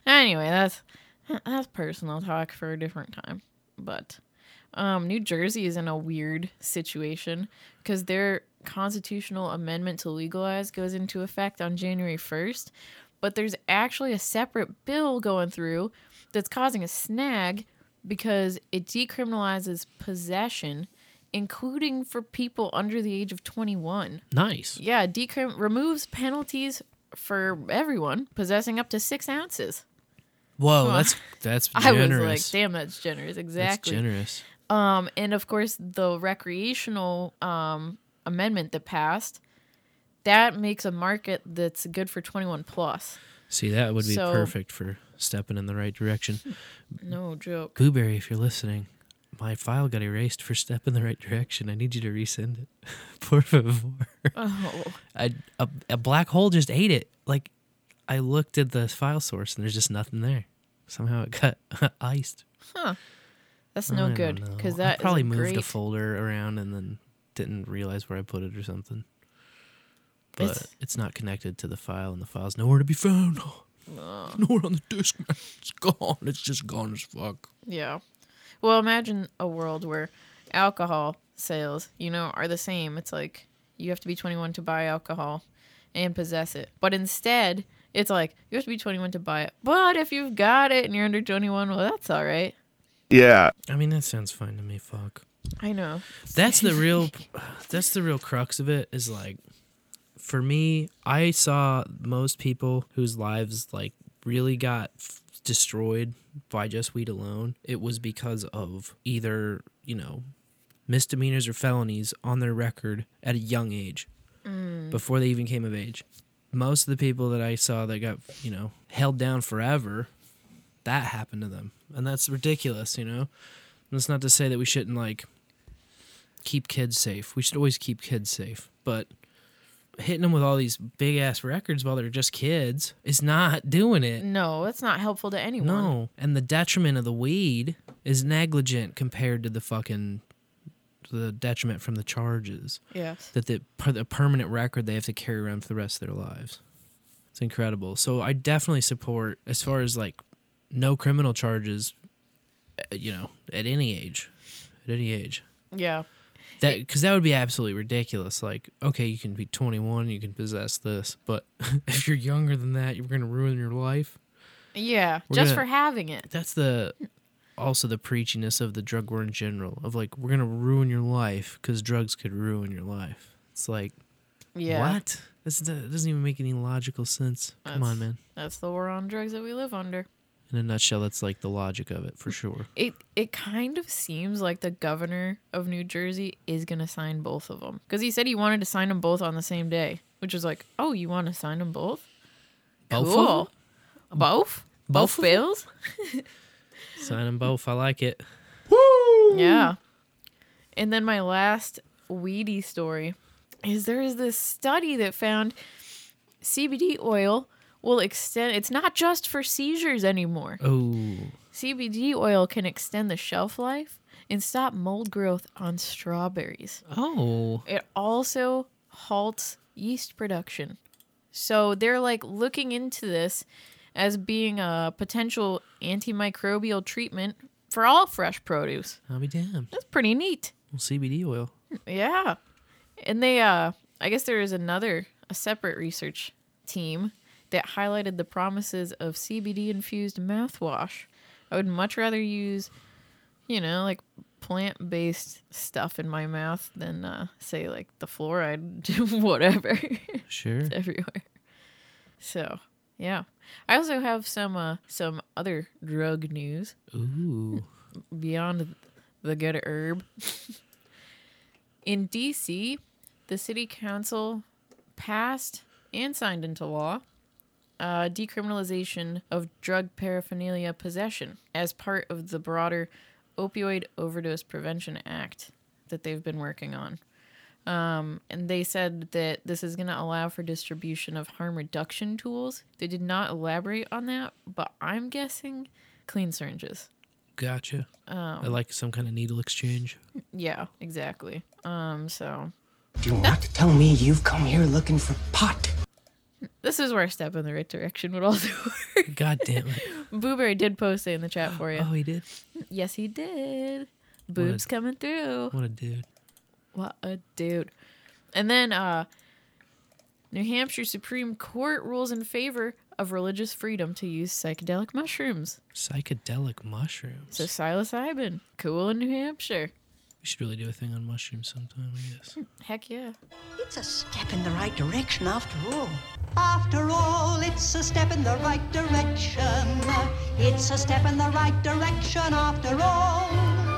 anyway, that's that's personal talk for a different time. But um, New Jersey is in a weird situation because their constitutional amendment to legalize goes into effect on January 1st, but there's actually a separate bill going through that's causing a snag because it decriminalizes possession, including for people under the age of 21. Nice. Yeah, decrim removes penalties for everyone possessing up to six ounces. Whoa, Huh. that's that's I was like, damn, that's generous. Exactly. That's generous. Um, and of course, the recreational um, amendment that passed that makes a market that's good for 21 plus. See, that would be So- perfect for stepping in the right direction. No joke. Booberry, if you're listening, my file got erased for step in the right direction. I need you to resend it. Por favor. Oh. I, a, a black hole just ate it. Like, I looked at the file source and there's just nothing there. Somehow it got iced. Huh. That's no good because I that is probably moved great. a folder around and then didn't realize where I put it or something. But It's- it's, not connected to the file, and the file's nowhere to be found. Nowhere on the disk, man. It's gone. It's just gone as fuck. Yeah. Well, imagine a world where alcohol sales, you know, are the same. It's like you have to be 21 to buy alcohol and possess it. But instead, it's like you have to be 21 to buy it. But if you've got it and you're under 21, well, that's all right. Yeah. I mean, that sounds fine to me. Fuck. I know. That's the real. That's the real crux of it. Is like, for me, I saw most people whose lives like really got f- destroyed by just weed alone. It was because of either you know misdemeanors or felonies on their record at a young age Mm. before they even came of age. Most of the people that I saw that got, you know, held down forever, that happened to them. And that's ridiculous, you know? And that's not to say that we shouldn't, like, keep kids safe. We should always keep kids safe. But hitting them with all these big ass records while they're just kids is not doing it. No, that's not helpful to anyone. No. And the detriment of the weed is negligent compared to the fucking the detriment from the charges. Yes. That the, per- the permanent record they have to carry around for the rest of their lives. It's incredible. So I definitely support as far as like no criminal charges uh, you know, at any age. At any age. Yeah. That because that would be absolutely ridiculous. Like, okay, you can be 21, you can possess this, but if you're younger than that, you're going to ruin your life. Yeah. We're just gonna- for having it. That's the also the preachiness of the drug war in general. Of like, we're gonna ruin your life because drugs could ruin your life. It's like, Yeah. what? This doesn't even make any logical sense. Come on, man. That's the war on drugs that we live under. In a nutshell, that's like the logic of it for sure. It it kind of seems like the governor of New Jersey is gonna sign both of them because he said he wanted to sign them both on the same day, which is like, oh, you want to sign them both? Both cool. Both? Both 'em? bills? Sign them both. I like it. Yeah. And then my last weedy story is there is this study that found CBD oil will extend. It's not just for seizures anymore. Oh, CBD oil can extend the shelf life and stop mold growth on strawberries. oh, It also halts yeast production. So they're like looking into this as being a potential antimicrobial treatment for all fresh produce. I'll be damned. That's pretty neat. Well, CBD oil. Yeah. And they uh I guess there is another a separate research team that highlighted the promises of CBD infused mouthwash. I would much rather use, you know, like plant based stuff in my mouth than uh say like the fluoride whatever. Sure. it's everywhere. So, yeah. I also have some uh some other drug news Ooh. beyond the good herb. In DC, the city council passed and signed into law uh, decriminalization of drug paraphernalia possession as part of the broader Opioid Overdose Prevention Act that they've been working on. Um, and they said that this is going to allow for distribution of harm reduction tools. They did not elaborate on that, but I'm guessing clean syringes. Gotcha. Um, I like some kind of needle exchange. Yeah, exactly. Um, so Do not tell me you've come here looking for pot. this is where a step in the right direction would also work. God damn it. Booberry did post it in the chat for you. Oh, he did. Yes, he did. Boobs coming through. What a dude. What a dude. And then uh New Hampshire Supreme Court rules in favor of religious freedom to use psychedelic mushrooms. Psychedelic mushrooms. So psilocybin, cool in New Hampshire. We should really do a thing on mushrooms sometime, I guess. Heck yeah. It's a step in the right direction after all. After all, it's a step in the right direction. It's a step in the right direction after all.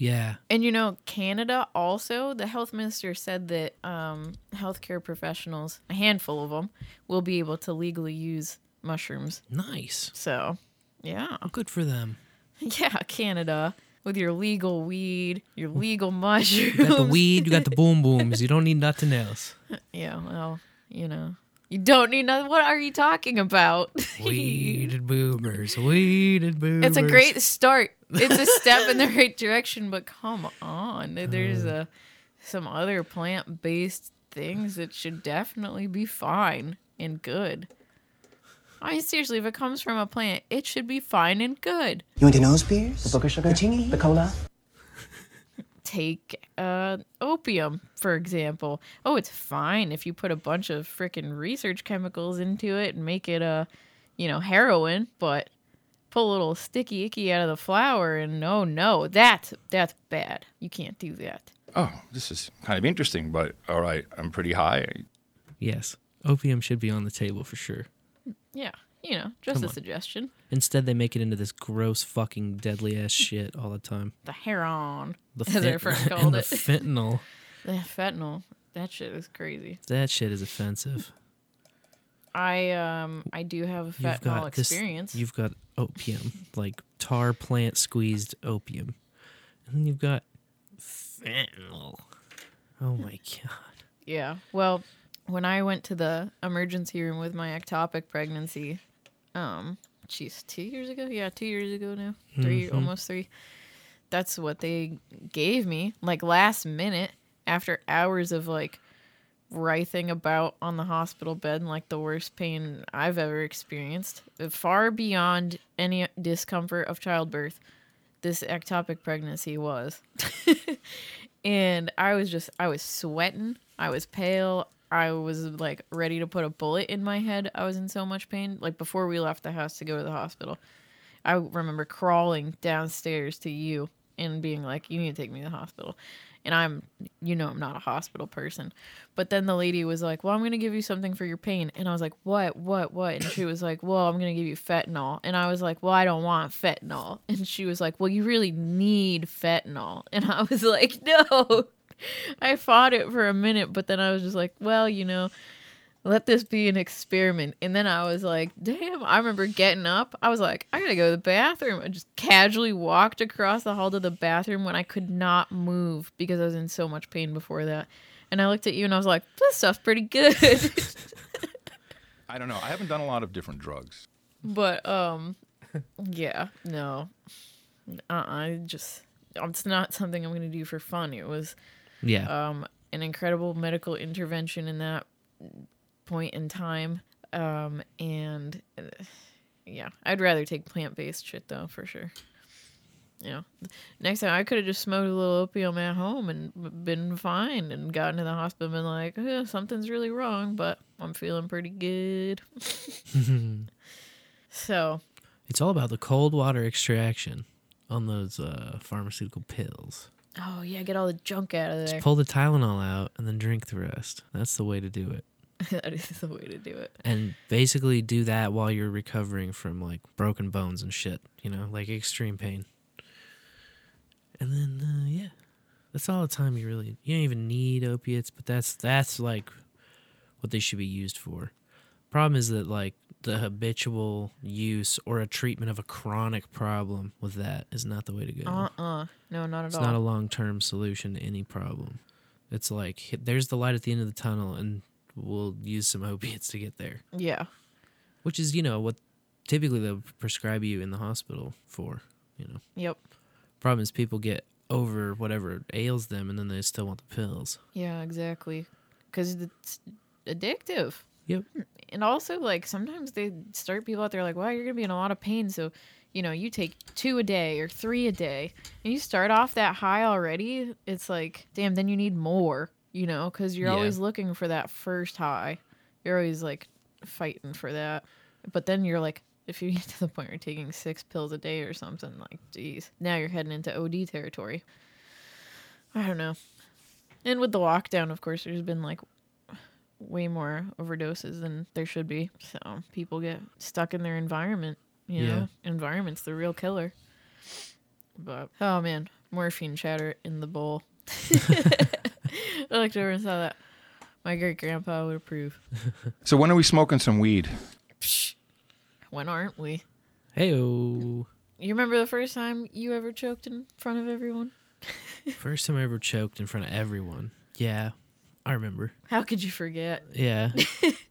Yeah. And you know, Canada also, the health minister said that um, healthcare professionals, a handful of them, will be able to legally use mushrooms. Nice. So, yeah. Good for them. Yeah, Canada with your legal weed, your legal mushrooms. You got the weed, you got the boom booms. You don't need nothing else. yeah, well, you know, you don't need nothing. What are you talking about? Weeded boomers, weeded boomers. It's a great start. It's a step in the right direction, but come on, there's a some other plant based things that should definitely be fine and good. I mean, seriously, if it comes from a plant, it should be fine and good. You want the nose beers? The booger sugar? The chingy? The cola? Take uh, opium, for example. Oh, it's fine if you put a bunch of freaking research chemicals into it and make it a, you know, heroin, but pull a little sticky icky out of the flower and oh no, that's that's bad. You can't do that. Oh, this is kind of interesting, but all right, I'm pretty high. Yes. Opium should be on the table for sure. Yeah, you know, just Come a on. suggestion. Instead, they make it into this gross, fucking, deadly ass shit all the time. The heron, The as our fent- friend and called the fentanyl. the fentanyl. That shit is crazy. That shit is offensive. I um I do have a You've fentanyl got this- experience. you've got opium, like tar plant squeezed opium, and then you've got fentanyl. Oh my god. Yeah. Well, when I went to the emergency room with my ectopic pregnancy, um, geez, two years ago? Yeah, two years ago now. 3 Mhm. almost three. That's what they gave me, like last minute, after hours of like writhing about on the hospital bed, like the worst pain I've ever experienced, far beyond any discomfort of childbirth. This ectopic pregnancy was. and I was just I was sweating. I was pale. I was like ready to put a bullet in my head. I was in so much pain. Like before we left the house to go to the hospital, I remember crawling downstairs to you and being like, "You need to take me to the hospital." And I'm, you know, I'm not a hospital person. But then the lady was like, "Well, I'm gonna give you something for your pain," and I was like, "What? What? What?" And she was like, "Well, I'm gonna give you fentanyl," and I was like, "Well, I don't want fentanyl," and she was like, "Well, you really need fentanyl," and I was like, "No." I fought it for a minute, but then I was just like, well, you know, let this be an experiment. And then I was like, damn, I remember getting up. I was like, I gotta go to the bathroom. I just casually walked across the hall to the bathroom when I could not move because I was in so much pain before that. And I looked at you and I was like, this stuff's pretty good. I don't know. I haven't done a lot of different drugs. but um yeah, no. Uh uh just it's not something I'm gonna do for fun. It was Yeah. um an incredible medical intervention in that point in time. Um and uh, yeah, I'd rather take plant based shit though, for sure. You know, next time I could have just smoked a little opium at home and been fine and gotten to the hospital and been like, eh, something's really wrong, but I'm feeling pretty good. so, It's all about the cold water extraction on those uh, pharmaceutical pills. oh yeah, get all the junk out of there. Just pull the Tylenol out and then drink the rest. That's the way to do it. that is the way to do it. And basically do that while you're recovering from like broken bones and shit, you know, like extreme pain. And then uh, yeah, that's all the time you really you don't even need opiates, but that's that's like what they should be used for. Problem is that like the habitual use or a treatment of a chronic problem with that is not the way to go. Uh uh No, not at It's all. It's not a long term solution to any problem. It's like there's the light at the end of the tunnel, and we'll use some opiates to get there. yeah. Which is, you know, what typically they'll prescribe you in the hospital for. You know, Yep. problem is people get over whatever ails them, and then they still want the pills. Yeah, exactly. Because it's addictive. Yep. And also, like, sometimes they start people out there like, wow, you're going to be in a lot of pain. So, you know, you take two a day or three a day, and you start off that high already. It's like, damn, then you need more, you know, because you're Yeah. always looking for that first high. You're always like fighting for that. But then you're like, if you get to the point where you're taking six pills a day or something, like, geez, now you're heading into OD territory. I don't know. And with the lockdown, of course, there's been like way more overdoses than there should be. So people get stuck in their environment. You Yeah. know, environment's the real killer. But oh man, morphine chatter in the bowl. I looked over and saw that. My great grandpa would approve. So when are we smoking some weed? When aren't we? Hey, You remember the first time you ever choked in front of everyone? first time I ever choked in front of everyone. Yeah, I remember. How could you forget? Yeah.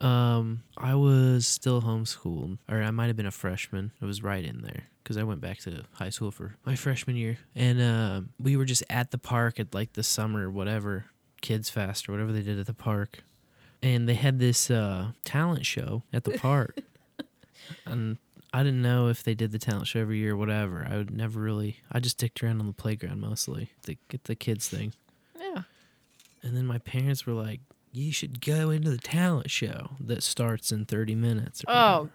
um, I was still homeschooled, or I might have been a freshman. It was right in there because I went back to high school for my freshman year, and uh, we were just at the park at like the summer, whatever, Kids Fest or whatever they did at the park, and they had this uh, talent show at the park, and. I didn't know if they did the talent show every year or whatever. I would never really. I just dicked around on the playground mostly to get the kids thing. Yeah. And then my parents were like, "You should go into the talent show that starts in 30 minutes." Or Oh,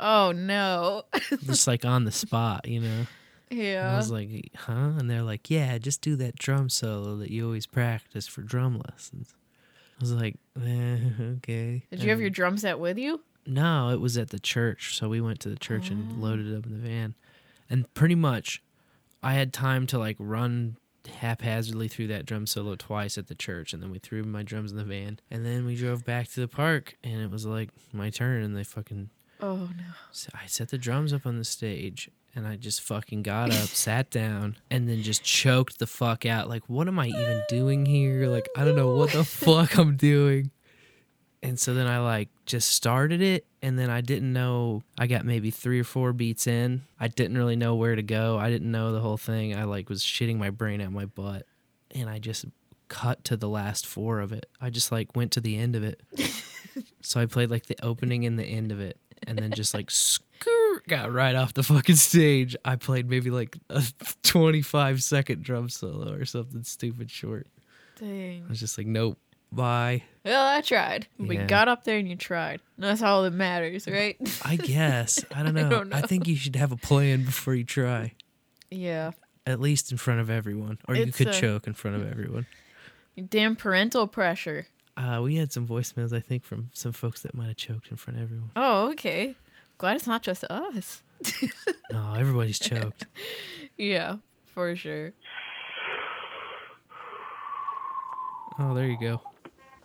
oh no. whatever." just like on the spot, you know. And I was like, "Huh?" And they're like, "Yeah, just do that drum solo that you always practice for drum lessons." I was like, eh, "Okay." Did you have your drum set with you? No, it was at the church, so we went to the church Oh. and loaded it up in the van, and pretty much, I had time to like run haphazardly threw that drum solo twice at the church, and then we threw my drums in the van, and then we drove back to the park, and it was like my turn, and they fucking, Oh no. so I set the drums up on the stage, and I just fucking got up, sat down, and then just choked the fuck out. Like, what am I even doing here? Like, I don't know what the fuck I'm doing. And so then I like just started it and then I didn't know I got maybe 3 or 4 beats in. I didn't really know where to go. I didn't know the whole thing. I like was shitting my brain out my butt and I just cut to the last 4 of it. I just like went to the end of it. so I played like the opening and the end of it and then just like skirt got right off the fucking stage. I played maybe like a 25 second drum solo or something stupid short. Dang. I was just like nope. Bye. Well, I tried. We Yeah. got up there and you tried. That's all that matters, right? I guess. I don't know. I, don't know. think you should have a plan before you try. yeah. At least in front of everyone. Or you It's, could uh, choke in front of everyone. Damn parental pressure. Uh, we had some voicemails, I think, from some folks that might have choked in front of everyone. Oh, okay. Glad it's not just us. No, everybody's choked. yeah, for sure. Oh, there you go.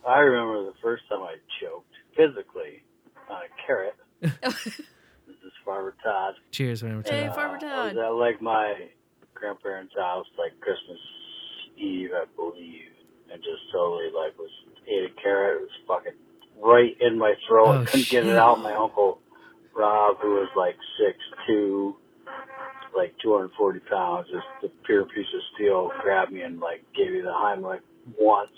I remember the first time I choked physically on a carrot. this is Farmer Todd. Cheers, Farmer Todd. Hey, Todd. Farmer I was Todd. at like my grandparents' house, like Christmas Eve, I believe, and just totally like was ate a carrot. It was fucking right in my throat. Oh, Couldn't get it out. My uncle Rob, who was like six two, like 240 pounds, just a pure piece of steel, grabbed me and like gave me the Heimlich once,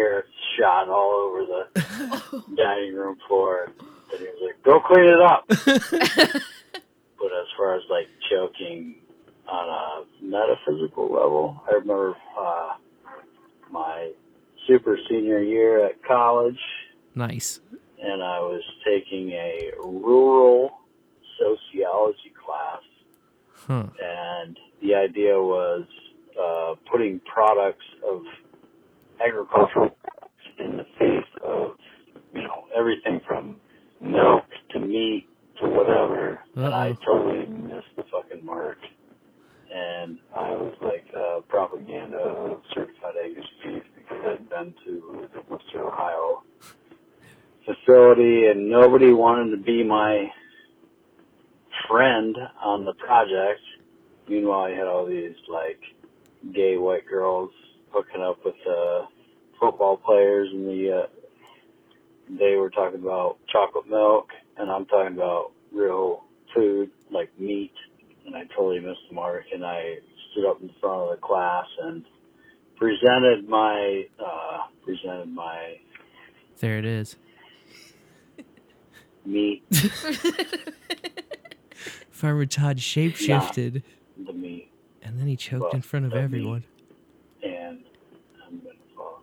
and the freaking carrots shot all over the dining room floor. And he was like, "Go clean it up." but as far as like choking on a metaphysical level, I remember uh, my super senior year at college, Nice. and I was taking a rural sociology class, Huh. and the idea was uh, putting products of agricultural in the face of you know everything from milk to meat to whatever, and I totally missed the fucking mark. And I was like uh, propaganda of certified Angus beef because I'd been to the Western Ohio facility, and nobody wanted to be my friend on the project. Meanwhile, I had all these like gay white girls hooking up with uh, football players, and the uh, they were talking about chocolate milk, and I'm talking about real food like meat, and I totally missed the mark. And I stood up in front of the class and presented my uh, presented my There it is. meat, Farmer Todd shapeshifted, the meat, and then he choked Well, in front of everyone. meat. everyone. and I'm gonna fall.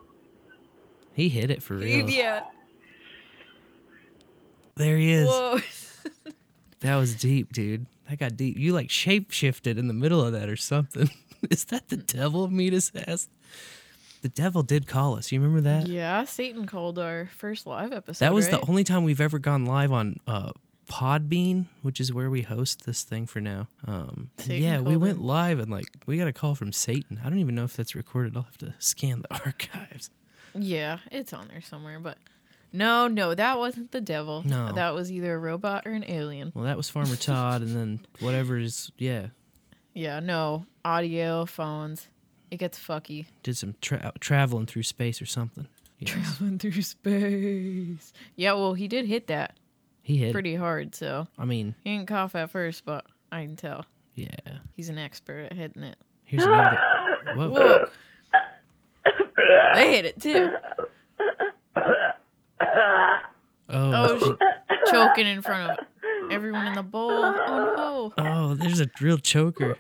He hit it for real. Yeah. there he is. Whoa. That was deep, dude. That got deep. You like shape shifted in the middle of that or something. is that the devil? Midas asked. The devil did call us. You remember that? Yeah, Satan called our first live episode. That was right? the only time we've ever gone live on uh, Podbean, which is where we host this thing for now. Um, yeah, we went live and like we got a call from Satan. I don't even know if that's recorded. I'll have to scan the archives. Yeah, it's on there somewhere, but no, no, that wasn't the devil. No. that was either a robot or an alien. Well, that was Farmer Todd, and then whatever is yeah, Yeah, no audio phones. It gets fucky. did some tra- traveling through space or something. Yes. Traveling through space. Yeah, well, he did hit that He hit. it. pretty hard, so I mean, he didn't cough at first, but I can tell yeah. he's an expert at hitting it. Here's another. Whoa. Whoa. They hit it too. Oh, Oh, sh- choking in front of everyone in the bowl. Oh no. oh, there's a real choker.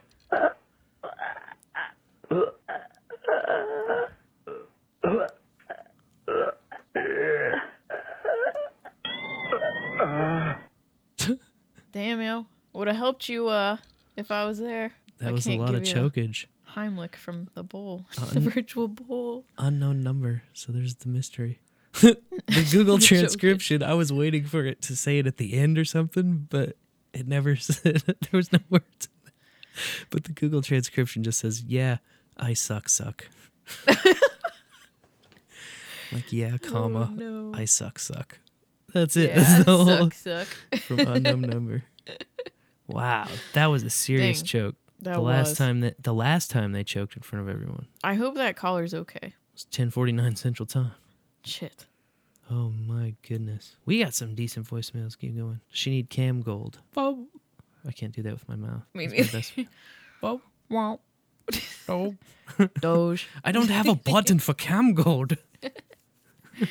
Damn yo, would have helped you uh if I was there. That I was a can't lot of give you a chokage. Heimlich from the bowl, uh, the virtual bowl. Unknown number. So there's the mystery. the Google transcription. I was waiting for it to say it at the end or something, but it never said. there was no words. But the Google transcription just says, "Yeah, I suck, suck." like yeah, oh, comma, Oh, no. I suck, suck. That's it. Yeah, That's the whole suck, suck. from unknown number. Wow, that was a serious Dang, choke. That the last was. time that the last time they choked in front of everyone I hope that collar's okay. It's ten forty nine Central Time. Shit. Oh my goodness, we got some decent voicemails. Keep going. She need cam gold. Bob. I can't do that with my mouth. Me That's my neither. best- Bob. Wow. Oh. Doge. I don't have a button for cam gold.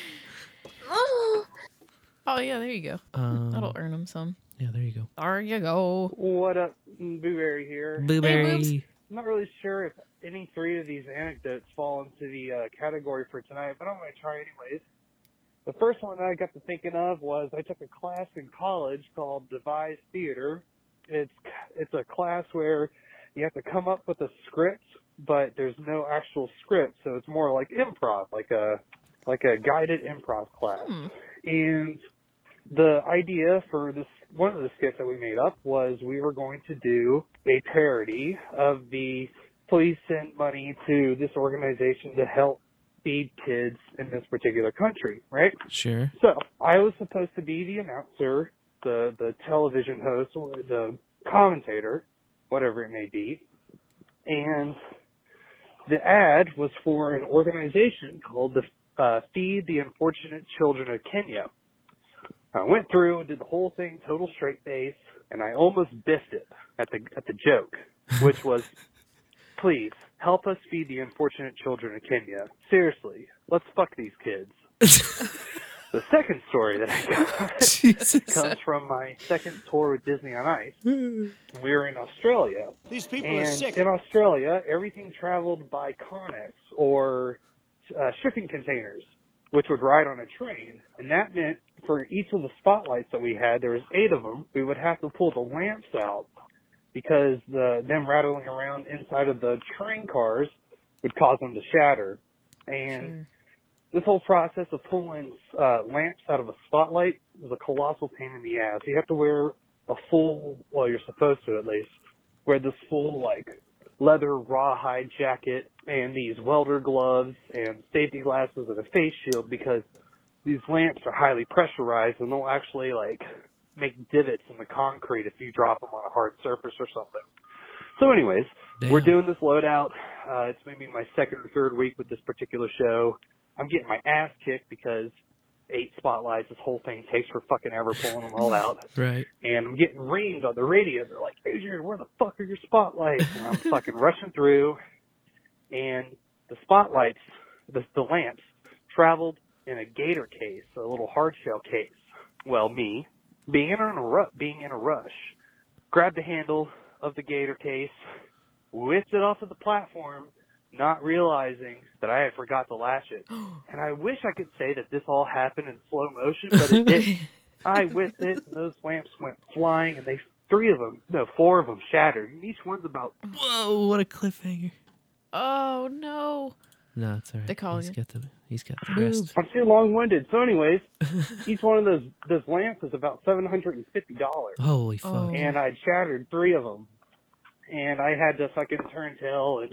Oh yeah, there you go. Um, That'll earn him some. Yeah, there you go. There you go. What up, Booberry here? Booberry. I'm not really sure if any three of these anecdotes fall into the uh, category for tonight, but I'm going to try anyways. The first one that I got to thinking of was I took a class in college called Devised Theater. It's it's a class where you have to come up with a script, but there's no actual script, so it's more like improv, like a like a guided improv class. And the idea for this one of the skits that we made up was we were going to do a parody of the please send money to this organization to help feed kids in this particular country, right? Sure. So I was supposed to be the announcer, the the television host, or the commentator, whatever it may be, and the ad was for an organization called the uh, Feed the Unfortunate Children of Kenya. I went through and did the whole thing total straight face, and I almost biffed it at the at the joke, which was, "Please help us feed the unfortunate children of Kenya. Seriously, let's fuck these kids." the second story that I got comes from my second tour with Disney on Ice. We were in Australia. These people and are sick. in Australia, everything traveled by Conex or uh, shipping containers, which would ride on a train. And that meant for each of the spotlights that we had, there was eight of them, we would have to pull the lamps out because the them rattling around inside of the train cars would cause them to shatter. And this whole process of pulling uh, lamps out of a spotlight was a colossal pain in the ass. You have to wear a full, well, you're supposed to at least, wear this full, like, leather rawhide jacket and these welder gloves and safety glasses and a face shield because these lamps are highly pressurized and they'll actually, like, make divots in the concrete if you drop them on a hard surface or something. So anyways, we're doing this loadout. Uh, it's maybe my second or third week with this particular show. I'm getting my ass kicked because eight spotlights, this whole thing takes for fucking ever pulling them all out. Right. And I'm getting reamed on the radio. They're like, Adrian, where the fuck are your spotlights? And I'm fucking rushing through. And the spotlights, the, the lamps, traveled in a gator case, a little hard shell case. Well, me, being in a ru- being in a rush, grabbed the handle of the gator case, whipped it off of the platform, not realizing that I had forgot to latch it. And I wish I could say that this all happened in slow motion, but it didn't. I whipped it, and those lamps went flying, and they three of them, no, four of them shattered, and each one's about Whoa! What a cliffhanger. Oh no. No, it's all right. They call he's you. got the he's got the rest. I'm too long-winded. So, anyways, each one of those those lamps is about seven hundred and fifty dollars. Holy fuck! Oh. and I'd shattered three of them, and I had to fucking turn tail and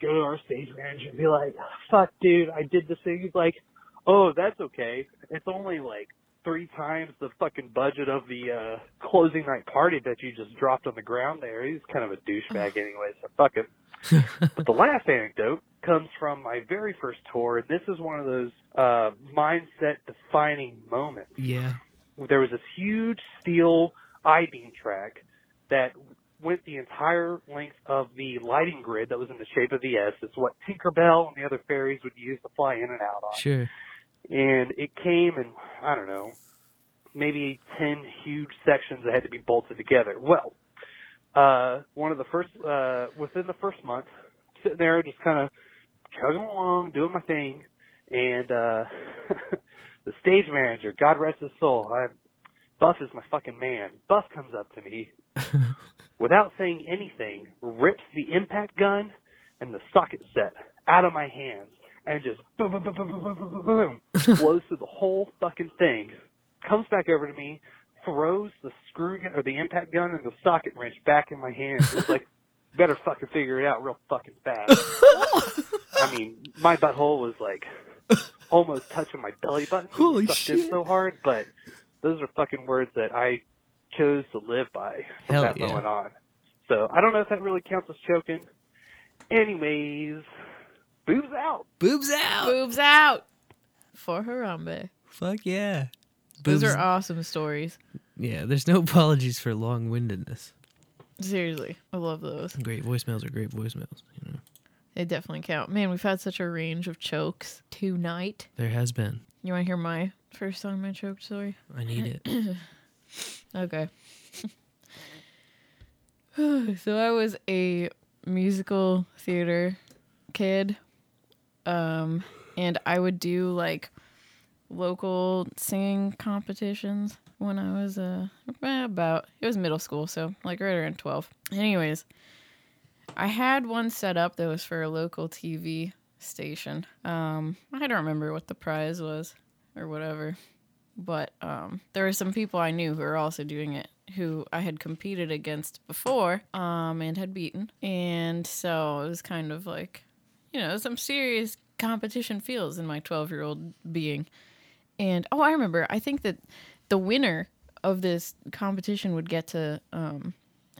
go to our stage manager and be like, "Fuck, dude, I did this thing." He's like, "Oh, that's okay. It's only like three times the fucking budget of the uh closing night party that you just dropped on the ground there." He's kind of a douchebag anyway, so fuck him. but the last anecdote comes from my very first tour, and this is one of those uh mindset defining moments Yeah. there was this huge steel I-beam track that went the entire length of the lighting grid that was in the shape of the S. It's what Tinkerbell and the other fairies would use to fly in and out on. Sure. And it came in, I don't know, maybe 10 huge sections that had to be bolted together. Well, uh, one of the first, uh, within the first month, sitting there just kind of chugging along, doing my thing, and, uh, the stage manager, God rest his soul, I, Buff is my fucking man. Buff comes up to me, without saying anything, rips the impact gun and the socket set out of my hands, and just boom, boom, boom, boom, boom, boom, boom, boom, blows through the whole fucking thing, comes back over to me, throws the screw gun, or the impact gun and the socket wrench back in my hands. It's like, better fucking figure it out real fucking fast. I mean, my butthole was like almost touching my belly button. Holy sucked in shit. so hard, but those are fucking words that I chose to live by from Hell that yeah. moment on. So I don't know if that really counts as choking. Anyways, boobs out. Boobs out. Boobs out for Harambe. Fuck yeah. Those are awesome stories. Yeah. There's no apologies for long windedness. Seriously, I love those. Great voicemails are great voicemails. You know, They definitely count. Man, we've had such a range of chokes tonight. there has been. You want to hear my first time I choked story? I need it. okay. so I was a musical theater kid. Um and I would do like local singing competitions when I was uh eh, about it was middle school, so like right around 12. Anyways, I had one set up that was for a local TV station. Um I don't remember what the prize was or whatever. But um there were some people I knew who were also doing it who I had competed against before um and had beaten. And so it was kind of like you know, some serious competition feels in my 12 year old being. And oh, I remember, I think that the winner of this competition would get to um,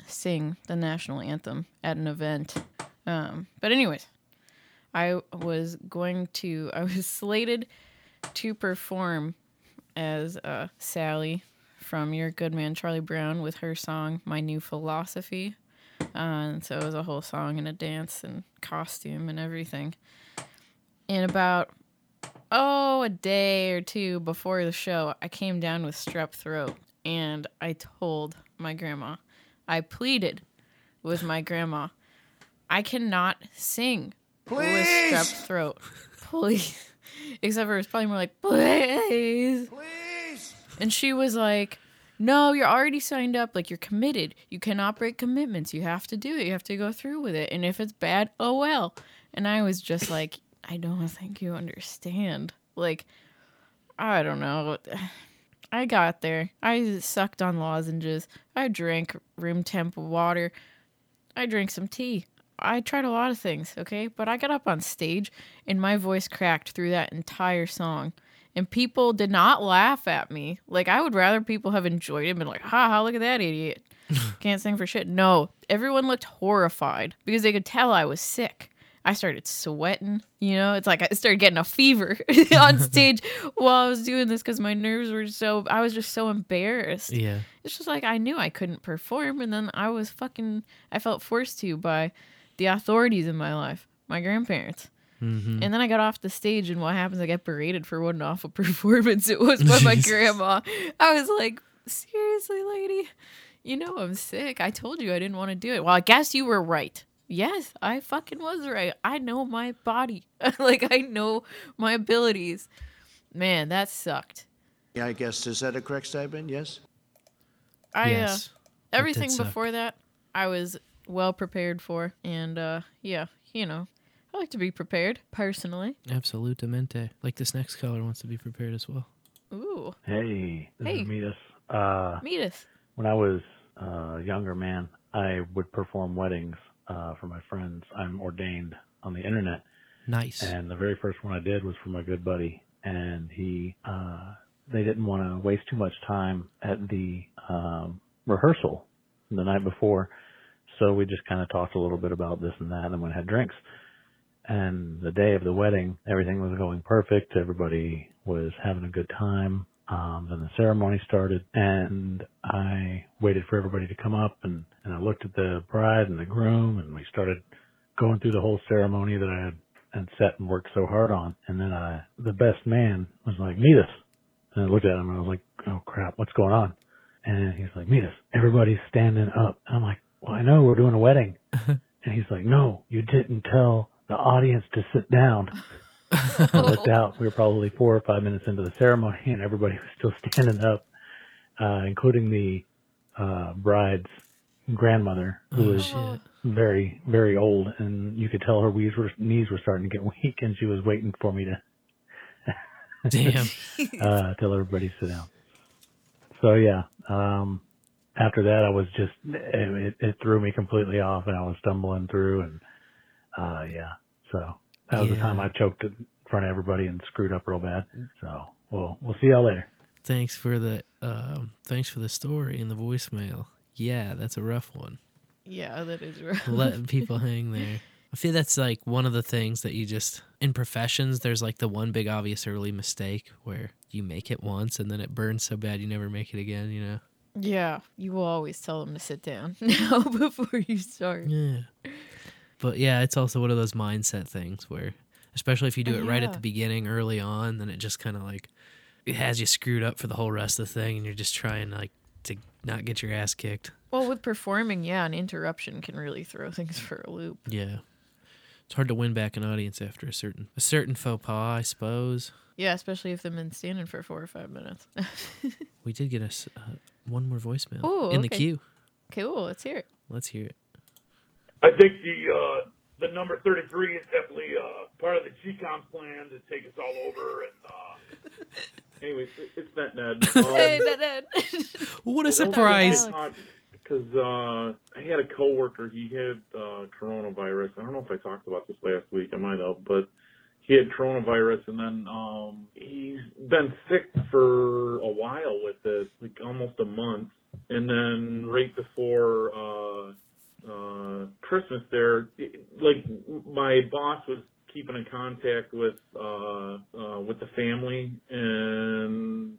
sing the national anthem at an event. Um, but, anyways, I was going to, I was slated to perform as uh, Sally from Your Good Man Charlie Brown with her song My New Philosophy. Uh, and so it was a whole song and a dance and costume and everything. And about oh a day or two before the show, I came down with strep throat, and I told my grandma, I pleaded with my grandma, I cannot sing with strep throat, please. Except for it was probably more like please, please. And she was like, no, you're already signed up. Like, you're committed. You cannot break commitments. You have to do it. You have to go through with it. And if it's bad, oh well. And I was just like, I don't think you understand. Like, I don't know. I got there. I sucked on lozenges. I drank room temp water. I drank some tea. I tried a lot of things, okay? But I got up on stage and my voice cracked through that entire song. And people did not laugh at me. Like, I would rather people have enjoyed it and been like, ha ha, look at that idiot. Can't sing for shit. No, everyone looked horrified because they could tell I was sick. I started sweating, you know, it's like I started getting a fever on stage while I was doing this because my nerves were so, I was just so embarrassed. Yeah. It's just like I knew I couldn't perform, and then I was fucking, I felt forced to by the authorities in my life, my grandparents. Mm-hmm. And then I got off the stage, and what happens? I get berated for what an awful performance it was by my grandma. I was like, seriously, lady, you know I'm sick. I told you I didn't want to do it. Well, I guess you were right. Yes, I fucking was right. I know my body. like I know my abilities. Man, that sucked. Yeah, I guess is that a correct statement? Yes. I Yes. uh, everything did suck. before that I was well prepared for, and uh, yeah, you know, I like to be prepared personally. Absolutamente. Like this next caller wants to be prepared as well. Ooh, Hey, this Hey. is Metis. Uh, meet us. when I was uh, a younger man, I would perform weddings uh, for my friends. I'm ordained on the internet. Nice. And the very first one I did was for my good buddy, and he, uh, they didn't want to waste too much time at the um, rehearsal the night before, so we just kind of talked a little bit about this and that, and then we had drinks. And the day of the wedding, everything was going perfect. Everybody was having a good time. Um, then the ceremony started and I waited for everybody to come up and, and I looked at the bride and the groom and we started going through the whole ceremony that I had, had set and worked so hard on. And then I, the best man was like, meet us. And I looked at him and I was like, oh crap, what's going on? And he's like, meet us. Everybody's standing up. And I'm like, well, I know we're doing a wedding. and he's like, no, you didn't tell the audience to sit down. I looked out. We were probably four or five minutes into the ceremony, and everybody was still standing up, uh, including the uh, bride's grandmother, who Oh, was shit. very, very old, and you could tell her knees were, knees were starting to get weak, and she was waiting for me to Damn. uh, tell everybody to sit down. So yeah, um, after that, I was just it, it, it threw me completely off, and I was stumbling through, and uh, yeah, so that was the time I choked in front of everybody and screwed up real bad. So we'll we'll see y'all later. Thanks for the um, thanks for the story and the voicemail. Yeah, that's a rough one. Yeah, that is rough. Letting people hang there. I feel that's like one of the things that you just in professions. There's like the one big obvious early mistake where you make it once and then it burns so bad you never make it again. You know. Yeah, you will always tell them to sit down now before you start. Yeah. But yeah, it's also one of those mindset things where, especially if you do it right at the beginning, early on, then it just kind of like it has you screwed up for the whole rest of the thing, and you're just trying like to not get your ass kicked. Well, with performing, yeah, an interruption can really throw things for a loop. Yeah, it's hard to win back an audience after a certain a certain faux pas, I suppose. Yeah, especially if they've been standing for four or five minutes. We did get us uh, one more voicemail Ooh, in the okay. queue. cool, let's hear it. Let's hear it. I think the uh, the number 33 is definitely uh, part of the GCOM plan to take us all over. And uh, anyways, it's that Ned. Hey, Um, Ned, Ned. What a surprise! Because uh, I had a coworker, he had uh, coronavirus. I don't know if I talked about this last week. I might have, but he had coronavirus, and then um, he's been sick for a while with this, like almost a month. And then right before uh, uh, Christmas, there, like my boss was keeping in contact with uh, uh, with the family, and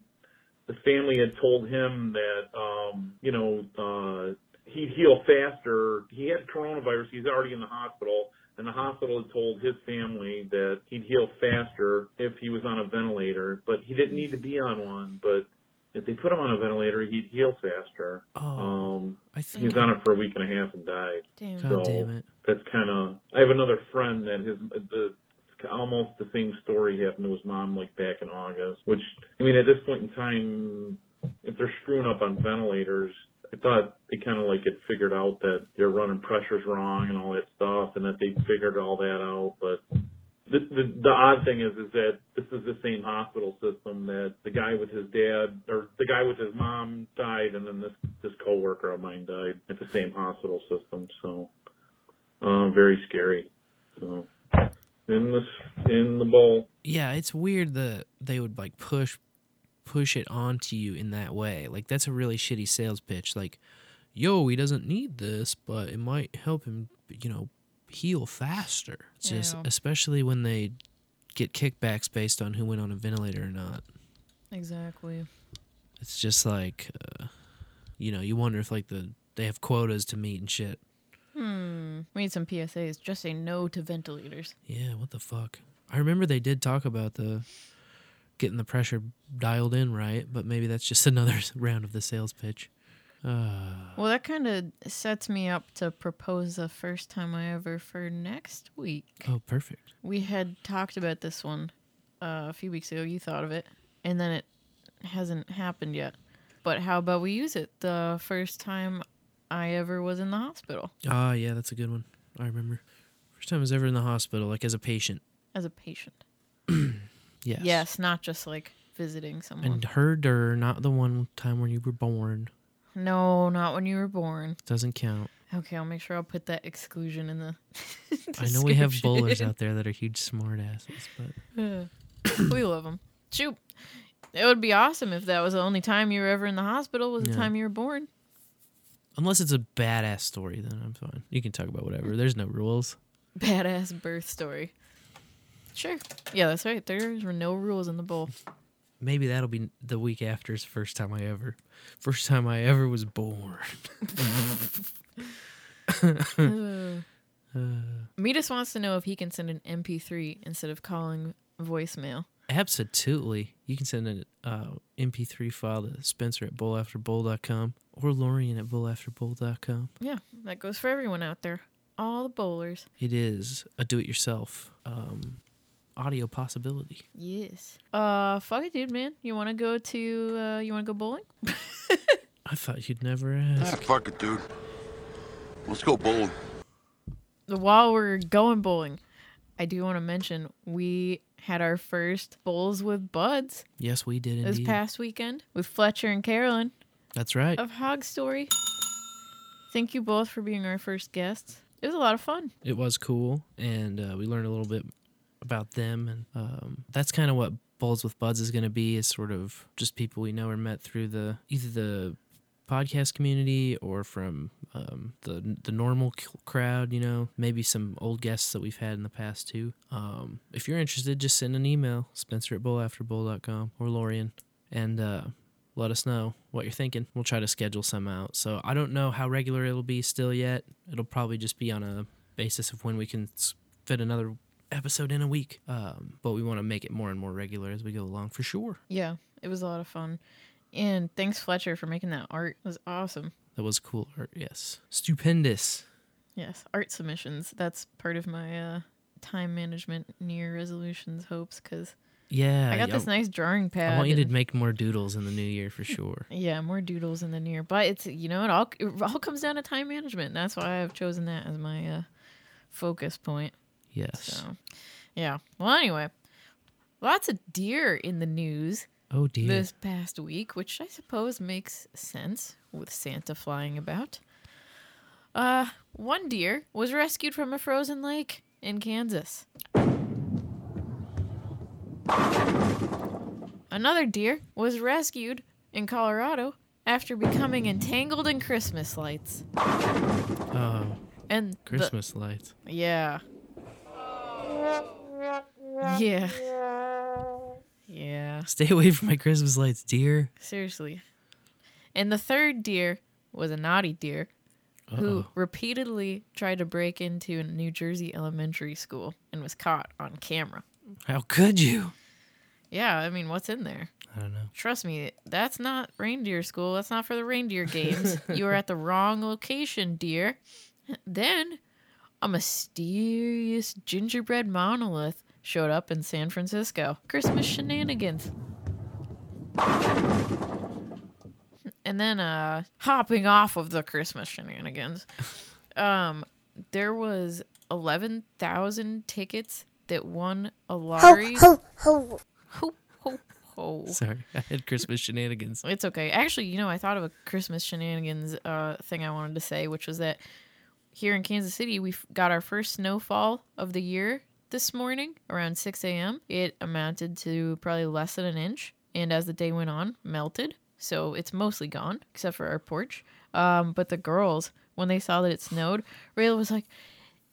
the family had told him that um, you know uh, he'd heal faster. He had coronavirus. He's already in the hospital, and the hospital had told his family that he'd heal faster if he was on a ventilator. But he didn't need to be on one. But if they put him on a ventilator, he'd heal faster. Oh, um, I he think was on it for a week and a half and died. Damn. So God damn it. that's kind of. I have another friend that his the almost the same story happened to his mom like back in August. Which I mean, at this point in time, if they're screwing up on ventilators, I thought they kind of like had figured out that they're running pressures wrong and all that stuff, and that they figured all that out. But the, the odd thing is is that this is the same hospital system that the guy with his dad or the guy with his mom died, and then this this coworker of mine died at the same hospital system. So uh, very scary. So in this in the bowl. Yeah, it's weird that they would like push push it onto you in that way. Like that's a really shitty sales pitch. Like, yo, he doesn't need this, but it might help him, you know, heal faster. Just Yeah. especially when they get kickbacks based on who went on a ventilator or not. Exactly. It's just like, uh, you know, you wonder if like the they have quotas to meet and shit. Hmm. We need some PSAs. Just say no to ventilators. Yeah, what the fuck? I remember they did talk about the getting the pressure dialed in right, but maybe that's just another round of the sales pitch. Uh, Well, that kind of sets me up to propose the first time I ever for next week. oh, perfect. We had talked about this one uh, a few weeks ago. You thought of it, and then it hasn't happened yet. But how about we use it the first time I ever was in the hospital Ah, yeah, that's a good one. I remember. First time I was ever in the hospital, like as a patient. as a patient. Yes. Yes, not just like visiting someone. And heard or not the one time when you were born. No, not when you were born. Doesn't count. Okay, I'll make sure I'll put that exclusion in the. I know we have bowlers out there that are huge smartasses, but Uh, we love them. Shoot, it would be awesome if that was the only time you were ever in the hospital was the Yeah. time you were born. unless it's a badass story, then I'm fine. You can talk about whatever. There's no rules. Badass birth story. Sure. Yeah, that's right. There were no rules in the bowl. Maybe that'll be the week after's first time I ever, first time I ever was born. Uh, Metis wants to know if he can send an MP3 instead of calling voicemail. Absolutely. You can send an uh, MP3 file to Spencer at bowlafterbowl.com or Laurien at bowlafterbowl.com. Yeah, that goes for everyone out there. All the bowlers. It is a do-it-yourself um, audio possibility. Yes. Uh, fuck it, dude, man. You want to go to? Uh, you want to go bowling? I thought you'd never ask. fuck it, dude. Let's go bowling. While we're going bowling, I do want to mention we had our first bowls with buds Yes, we did this indeed. past weekend with Fletcher and Carolyn That's right. of Hog Story. Thank you both for being our first guests. It was a lot of fun. It was cool, and uh, we learned a little bit about them, and um, that's kind of what Bowls with Buds is going to be. Is sort of just people we know or met through the either the podcast community or from um, the the normal crowd. You know, maybe some old guests that we've had in the past too. Um, if you're interested, just send an email, Spencer at bowlafterbowl.com or Laurien, and uh, let us know what you're thinking. We'll try to schedule some out. So I don't know how regular it'll be still yet. It'll probably just be on a basis of when we can fit another episode in a week. Um, but we want to make it more and more regular as we go along for sure. Yeah, it was a lot of fun. And thanks Fletcher for making that art. It was awesome. That was cool art. Yes, stupendous. Yes, art submissions. That's part of my uh, time management near resolutions hopes because Yeah, I got this nice drawing pad. I want you to make more doodles in the new year for sure. Yeah, more doodles in the near. But it's you know it all it all comes down to time management. That's why I've chosen that as my uh, focus point. Yes. So, yeah. Well, anyway, lots of deer in the news. Oh dear. This past week, which I suppose makes sense with Santa flying about. Uh, one deer was rescued from a frozen lake in Kansas. Another deer was rescued in Colorado after becoming entangled in Christmas lights. Oh, And the- Christmas lights. yeah. Yeah. Yeah. Stay away from my Christmas lights, dear. Seriously. And the third deer was a naughty deer who Uh-oh. repeatedly tried to break into a New Jersey elementary school and was caught on camera. How could you? Yeah, I mean, what's in there? I don't know. Trust me, that's not reindeer school. That's not for the reindeer games. you are at the wrong location, dear. Then, a mysterious gingerbread monolith showed up in San Francisco. Christmas shenanigans. And then, uh, hopping off of the Christmas shenanigans, um, there was eleven thousand tickets that won a lottery. Ho, ho, ho, ho, ho. Sorry, I had Christmas shenanigans. It's okay. Actually, you know, I thought of a Christmas shenanigans uh, thing I wanted to say, which was that here in Kansas City, we got our first snowfall of the year this morning around 6 a.m. It amounted to probably less than an inch, and as the day went on, melted. So it's mostly gone, except for our porch. Um, but the girls, when they saw that it snowed, Rayla was like,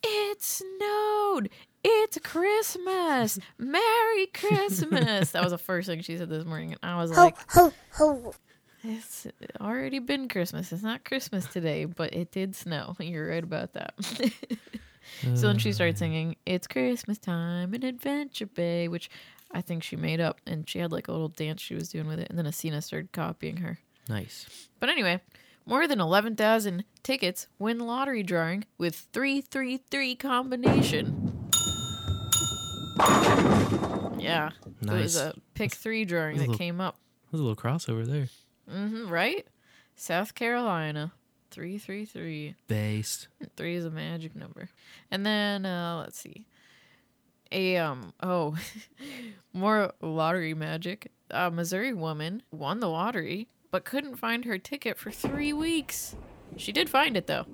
"It snowed! It's Christmas! Merry Christmas!" that was the first thing she said this morning, and I was ho, like, ho, ho. it's already been Christmas. It's not Christmas today, but it did snow. You're right about that. so then she started singing It's Christmas time in Adventure Bay, which I think she made up. And she had like a little dance she was doing with it. And then Asina started copying her. Nice. But anyway, more than 11,000 tickets win lottery drawing with 333 combination. Yeah. Nice. It was a pick three drawing that little- came up. There's a little crossover there. Mm-hmm, right? South Carolina. 333. Based. Three is a magic number. And then uh let's see. A um oh more lottery magic. A Missouri woman won the lottery but couldn't find her ticket for three weeks. She did find it though.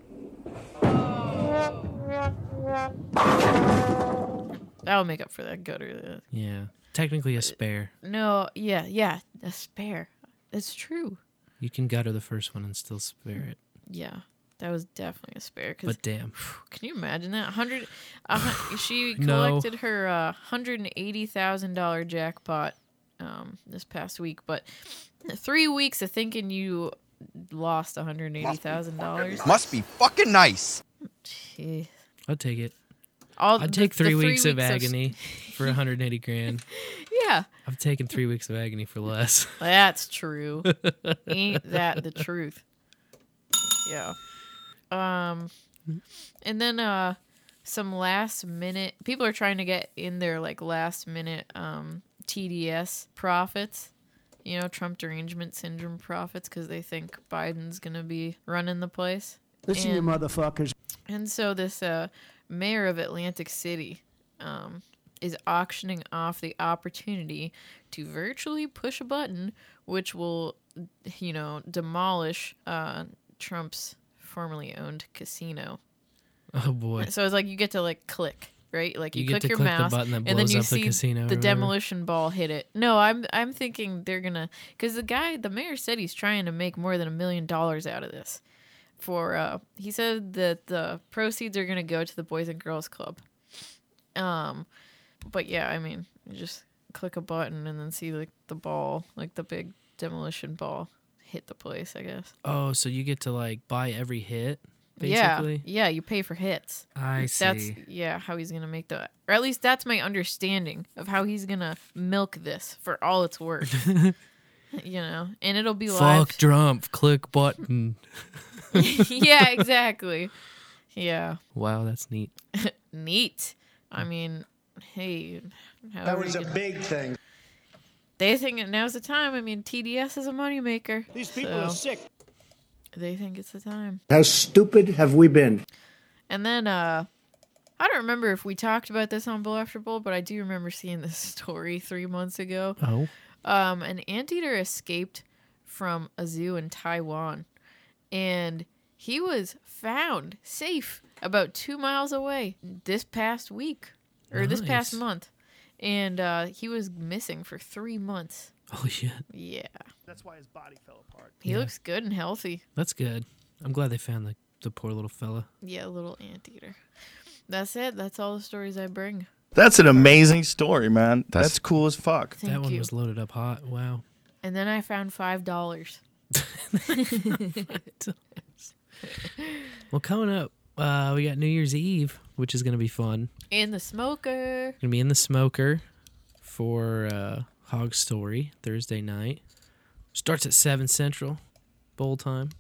That'll make up for that gutter. Yeah. Technically a spare. No, yeah, yeah, a spare. It's true. You can gutter the first one and still spare it. Yeah, that was definitely a spare. 'cause But damn. Can you imagine that? Hundred. Uh, hun- she No. collected her uh, hundred and eighty thousand dollar jackpot um, this past week, but three weeks of thinking you lost one hundred eighty thousand dollars. Must be fucking nice. Jeez. I'd take it. All I'd take the three, three weeks, of weeks of- agony for 180 grand. Yeah, I've taken three weeks of agony for less. that's true. Ain't that the truth? Yeah. Um, and then uh, some last minute people are trying to get in their like last minute um TDS profits. You know, Trump derangement syndrome profits because they think Biden's gonna be running the place. Listen, you motherfuckers. and so this uh, mayor of Atlantic City um, is auctioning off the opportunity to virtually push a button, which will, you know, demolish uh, Trump's formerly owned casino. Oh boy. So it's like you get to like click. Right, like you, You click your click the mouse, that and then you the see casino the demolition ball hit it. No, I'm I'm thinking they're gonna because the guy, the mayor said he's trying to make more than a million dollars out of this for uh he said that the proceeds are going to go to the boys and girls club um but yeah i mean you just click a button and then see like the ball like the big demolition ball hit the place i guess Oh, so you get to like buy every hit, basically? yeah you pay for hits I that's see. yeah how he's gonna make the or at least that's my understanding of how he's gonna milk this for all it's worth you know and it'll be live Fuck Trump. Click button. yeah exactly yeah Wow, that's neat. neat. I mean, hey, That was you a can- big thing. They think that now's the time. I mean, TDS is a moneymaker. These people are sick. They think it's the time. How stupid have we been? And then, uh, I don't remember if we talked about this on Bowl After Bowl, but I do remember seeing this story three months ago. Oh. Um, an anteater escaped from a zoo in Taiwan, and he was found safe about two miles away this past week or this past month, and uh, he was missing for three months. Oh shit. Yeah, That's why his body fell apart. he Yeah. looks good and healthy. That's good. I'm glad they found the, the poor little fella. Yeah, little anteater. That's it. That's all the stories I bring. That's an amazing story, man. That's, That's- cool as fuck. Thank that one you. was loaded up hot. Wow. And then I found five dollars. Well, coming up, uh, we got New Year's Eve, which is going to be fun. In the smoker. Gonna be in the smoker for uh, Hog Story Thursday night. Starts at seven central, bowl time.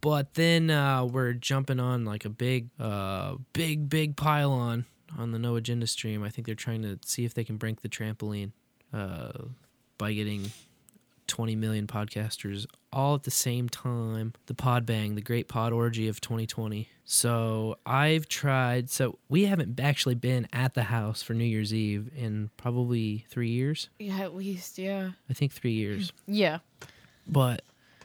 But then uh, we're jumping on like a big, uh, big, big pylon on the No Agenda stream. I think they're trying to see if they can break the trampoline uh, by getting 20 million podcasters all at the same time. The pod bang, the great pod orgy of 2020. So I've tried. So we haven't actually been at the house for New Year's Eve in probably three years. Yeah, at least, yeah. I think three years. Yeah. But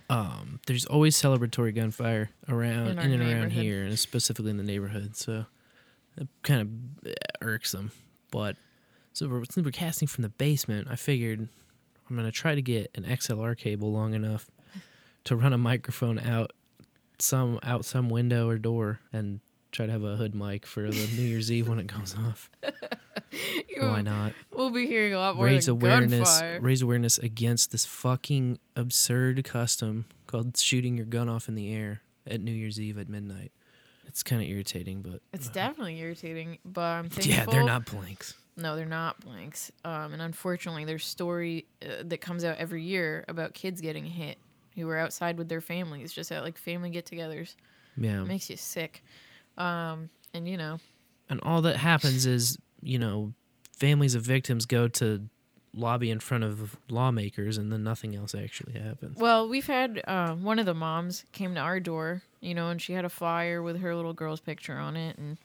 um, there's always celebratory gunfire around In in, and around here, and specifically in the neighborhood. So it kind of irksome. But so we're, since we're casting from the basement, I figured I'm gonna try to get an XLR cable long enough to run a microphone out some out some window or door and try to have a hood mic for the New Year's Eve when it goes off. Why not? We'll be hearing a lot more raise awareness gunfire. raise awareness against this fucking absurd custom called shooting your gun off in the air at New Year's Eve at midnight. It's kind of irritating, but It's uh-huh. definitely irritating, but I'm thankful. yeah, they're not blanks. No, they're not blanks. Um, and unfortunately, there's story uh, that comes out every year about kids getting hit who were outside with their families, just at like family get-togethers. Yeah. it makes you sick. Um, and you know, And all that happens is, you know, families of victims go to lobby in front of lawmakers, and then nothing else actually happens. Well, we've had uh, one of the moms came to our door, you know, and she had a flyer with her little girl's picture on it, and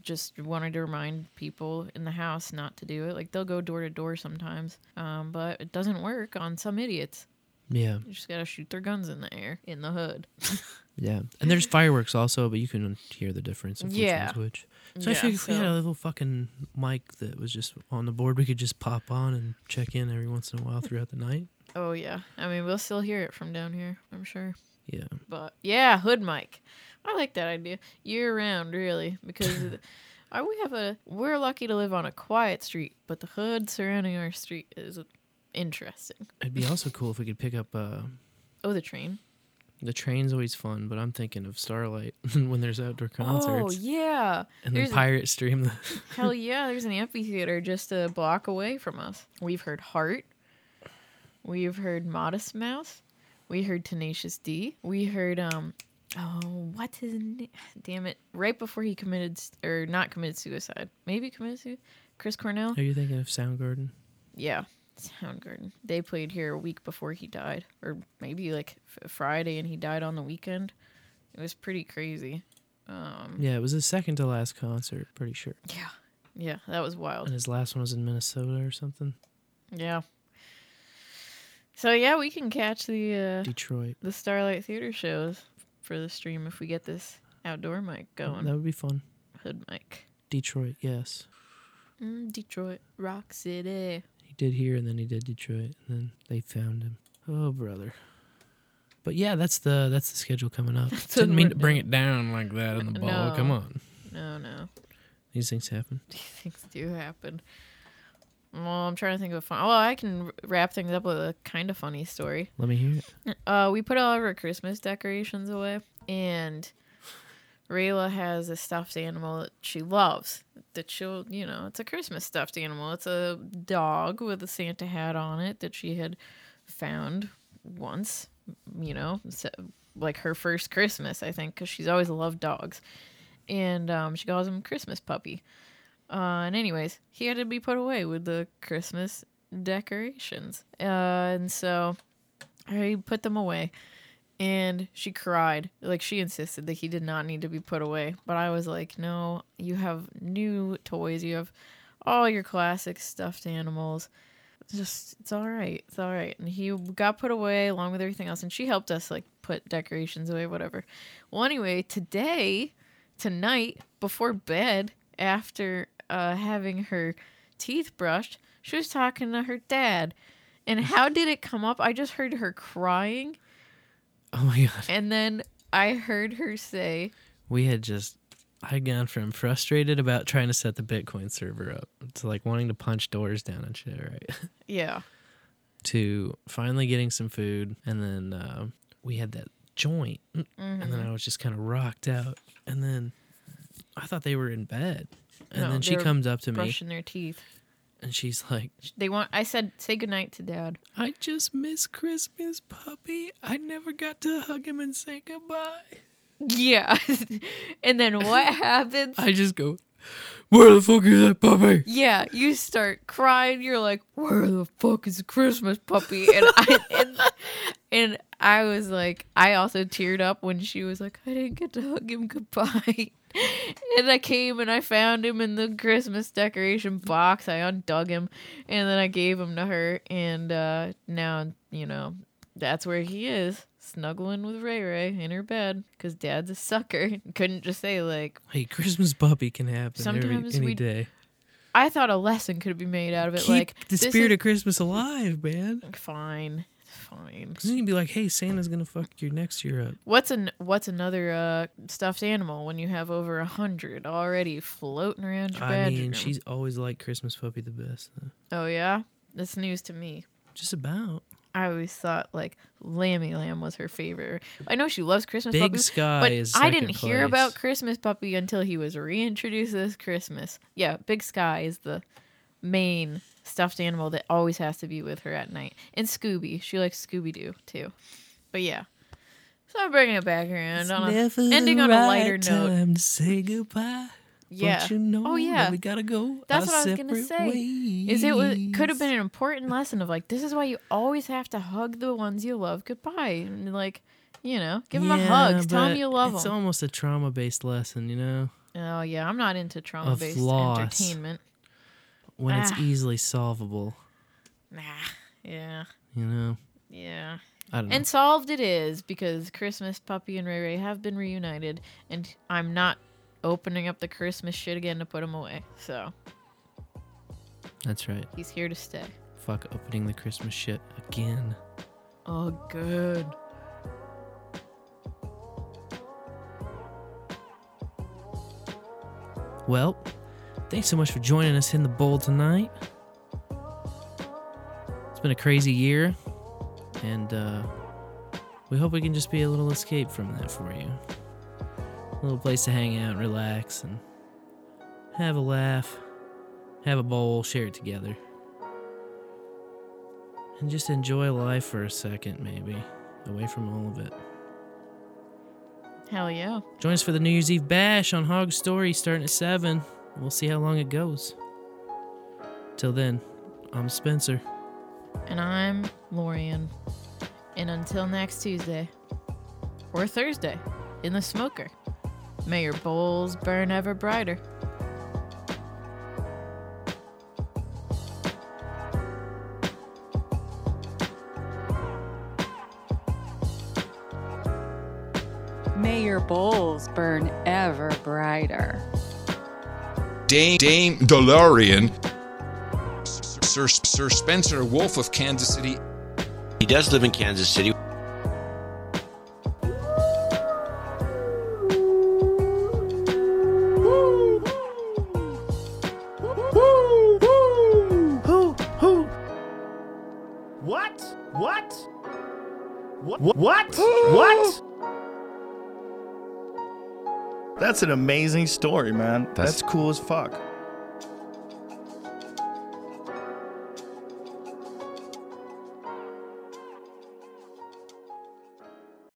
just wanted to remind people in the house not to do it. Like they'll go door to door sometimes, um, but it doesn't work on some idiots. Yeah, You just gotta shoot their guns in the air in the hood. yeah. And there's fireworks also, but you can hear the difference of which Yeah. which. So Yeah, figured if we had a little fucking mic that was just on the board, we could just pop on and check in every once in a while throughout the night. oh yeah, I mean we'll still hear it from down here, I'm sure. Yeah. But yeah, hood mic. I like that idea. Year round, really, because the- uh, we have a we're lucky to live on a quiet street, but the hood surrounding our street is interesting. It'd be also cool if we could pick up. Uh, Oh, the train. the train's always fun, but I'm thinking of Starlight when there's outdoor concerts. Oh yeah. And then There's a- Pirate Stream. The Hell yeah, there's an amphitheater just a block away from us. We've heard Heart. We've heard Modest Mouse. We heard Tenacious D. We heard um oh what's his name? Damn it! Right before he committed or not committed suicide, maybe committed suicide. Chris Cornell. Are you thinking of Soundgarden? Yeah, Soundgarden. They played here a week before he died, or maybe like f- Friday, and he died on the weekend. It was pretty crazy. Um, Yeah, it was his second to last concert, pretty sure. yeah, yeah, that was wild. And his last one was in Minnesota or something. Yeah. So yeah, we can catch the uh, Detroit. the Starlight Theater shows for the stream if we get this outdoor mic going. That would be fun. Hood mic. Detroit, yes. Mm, Detroit, Rock City. He did here and then he did Detroit and then they found him. Oh brother. But yeah, that's the that's the schedule coming up. That's Didn't mean to bring it down like that in the ball. No. Come on. No, no. These things happen. These things do happen. Well, I'm trying to think of a fun. Well, I can wrap things up with a kind of funny story. Let me hear it. Uh, we put all of our Christmas decorations away, and Rayla has a stuffed animal that she loves. That she'll, you know, it's a Christmas stuffed animal. It's a dog with a Santa hat on it that she had found once, you know, so, like her first Christmas, I think, because she's always loved dogs. And um, she calls him Christmas Puppy. Uh, and anyways, he had to be put away with the Christmas decorations. Uh, and so I put them away. And she cried. Like she insisted that he did not need to be put away. But I was like, no, you have new toys. You have all your classic stuffed animals. Just it's all right. It's all right. And he got put away along with everything else. And she helped us like put decorations away, whatever. Well, anyway, today, tonight, before bed, after uh, having her teeth brushed, she was talking to her dad. And how did it come up? I just heard her crying. Oh my god. And then I heard her say, We had just I had gone from frustrated about trying to set the Bitcoin server up to like wanting to punch doors down and shit, right? yeah. to finally getting some food and then uh, we had that joint and then. I was just kind of rocked out and then I thought they were in bed. And No, then she comes up to me brushing their teeth. and she's like, They want. I said, say goodnight to dad. I just miss Christmas, puppy. I never got to hug him and say goodbye. Yeah. and then what happens? I just go, Where the fuck is that puppy? Yeah, you start crying. You're like, "Where the fuck is Christmas puppy?" And I and, and I was like, I also teared up when she was like, "I didn't get to hug him goodbye." And I came and I found him in the Christmas decoration box. I undug him and then I gave him to her. And uh, now, you know, that's where he is, snuggling with Ray Ray in her bed because dad's a sucker. Couldn't just say, like, Hey, Christmas puppy can happen every, Sometimes any we- day. I thought a lesson could be made out of it. Keep like the spirit is- of Christmas alive, man. fine, fine. Because then you'd be like, hey, Santa's to fuck your next year up. What's an what's another uh, stuffed animal when you have over a hundred already floating around your I bedroom? mean, she's always liked Christmas puppy the best. Though. Oh yeah, that's news to me. Just about. I always thought like Lammy Lamb was her favorite. I know she loves Christmas Big Puppy, Sky but is I didn't second hear about Christmas Puppy until he was reintroduced this Christmas. Yeah, Big Sky is the main stuffed animal that always has to be with her at night. And Scooby, she likes Scooby Doo too. But yeah, so I'm bringing it back around on a, ending on a lighter note. Time to say goodbye. Yeah. Don't you know oh yeah. we gotta go That's what I was gonna say. Is it was, could have been an important lesson of like this is why you always have to hug the ones you love goodbye and like you know give them a hug, tell them you love It's them. almost a trauma based lesson, you know, oh yeah, I'm not into trauma based entertainment. When it's Ah. easily solvable. Nah. Yeah. You know. Yeah. I don't know. And solved it is because Christmas Puppy and Ray Ray have been reunited, and I'm not opening up the Christmas shit again to put him away. So That's right. he's here to stay. Fuck opening the Christmas shit again. Oh, good. Well, thanks so much for joining us in the bowl tonight. It's been a crazy year, and uh, we hope we can just be a little escape from that for you. A little place to hang out, relax, and have a laugh, have a bowl, share it together, and just enjoy life for a second, maybe, away from all of it. Hell yeah. Join us for the New Year's Eve bash on Hog Story starting at 7. We'll see how long it goes. Till then, I'm Spencer. And I'm Laurien. And until next Tuesday or Thursday in the smoker, may your bowls burn ever brighter. May your bowls burn ever brighter. Dame, Dame DeLorean, Sir, Sir Spencer Wolf of Kansas City. He does live in Kansas City. That's an amazing story, man. That's, cool as fuck.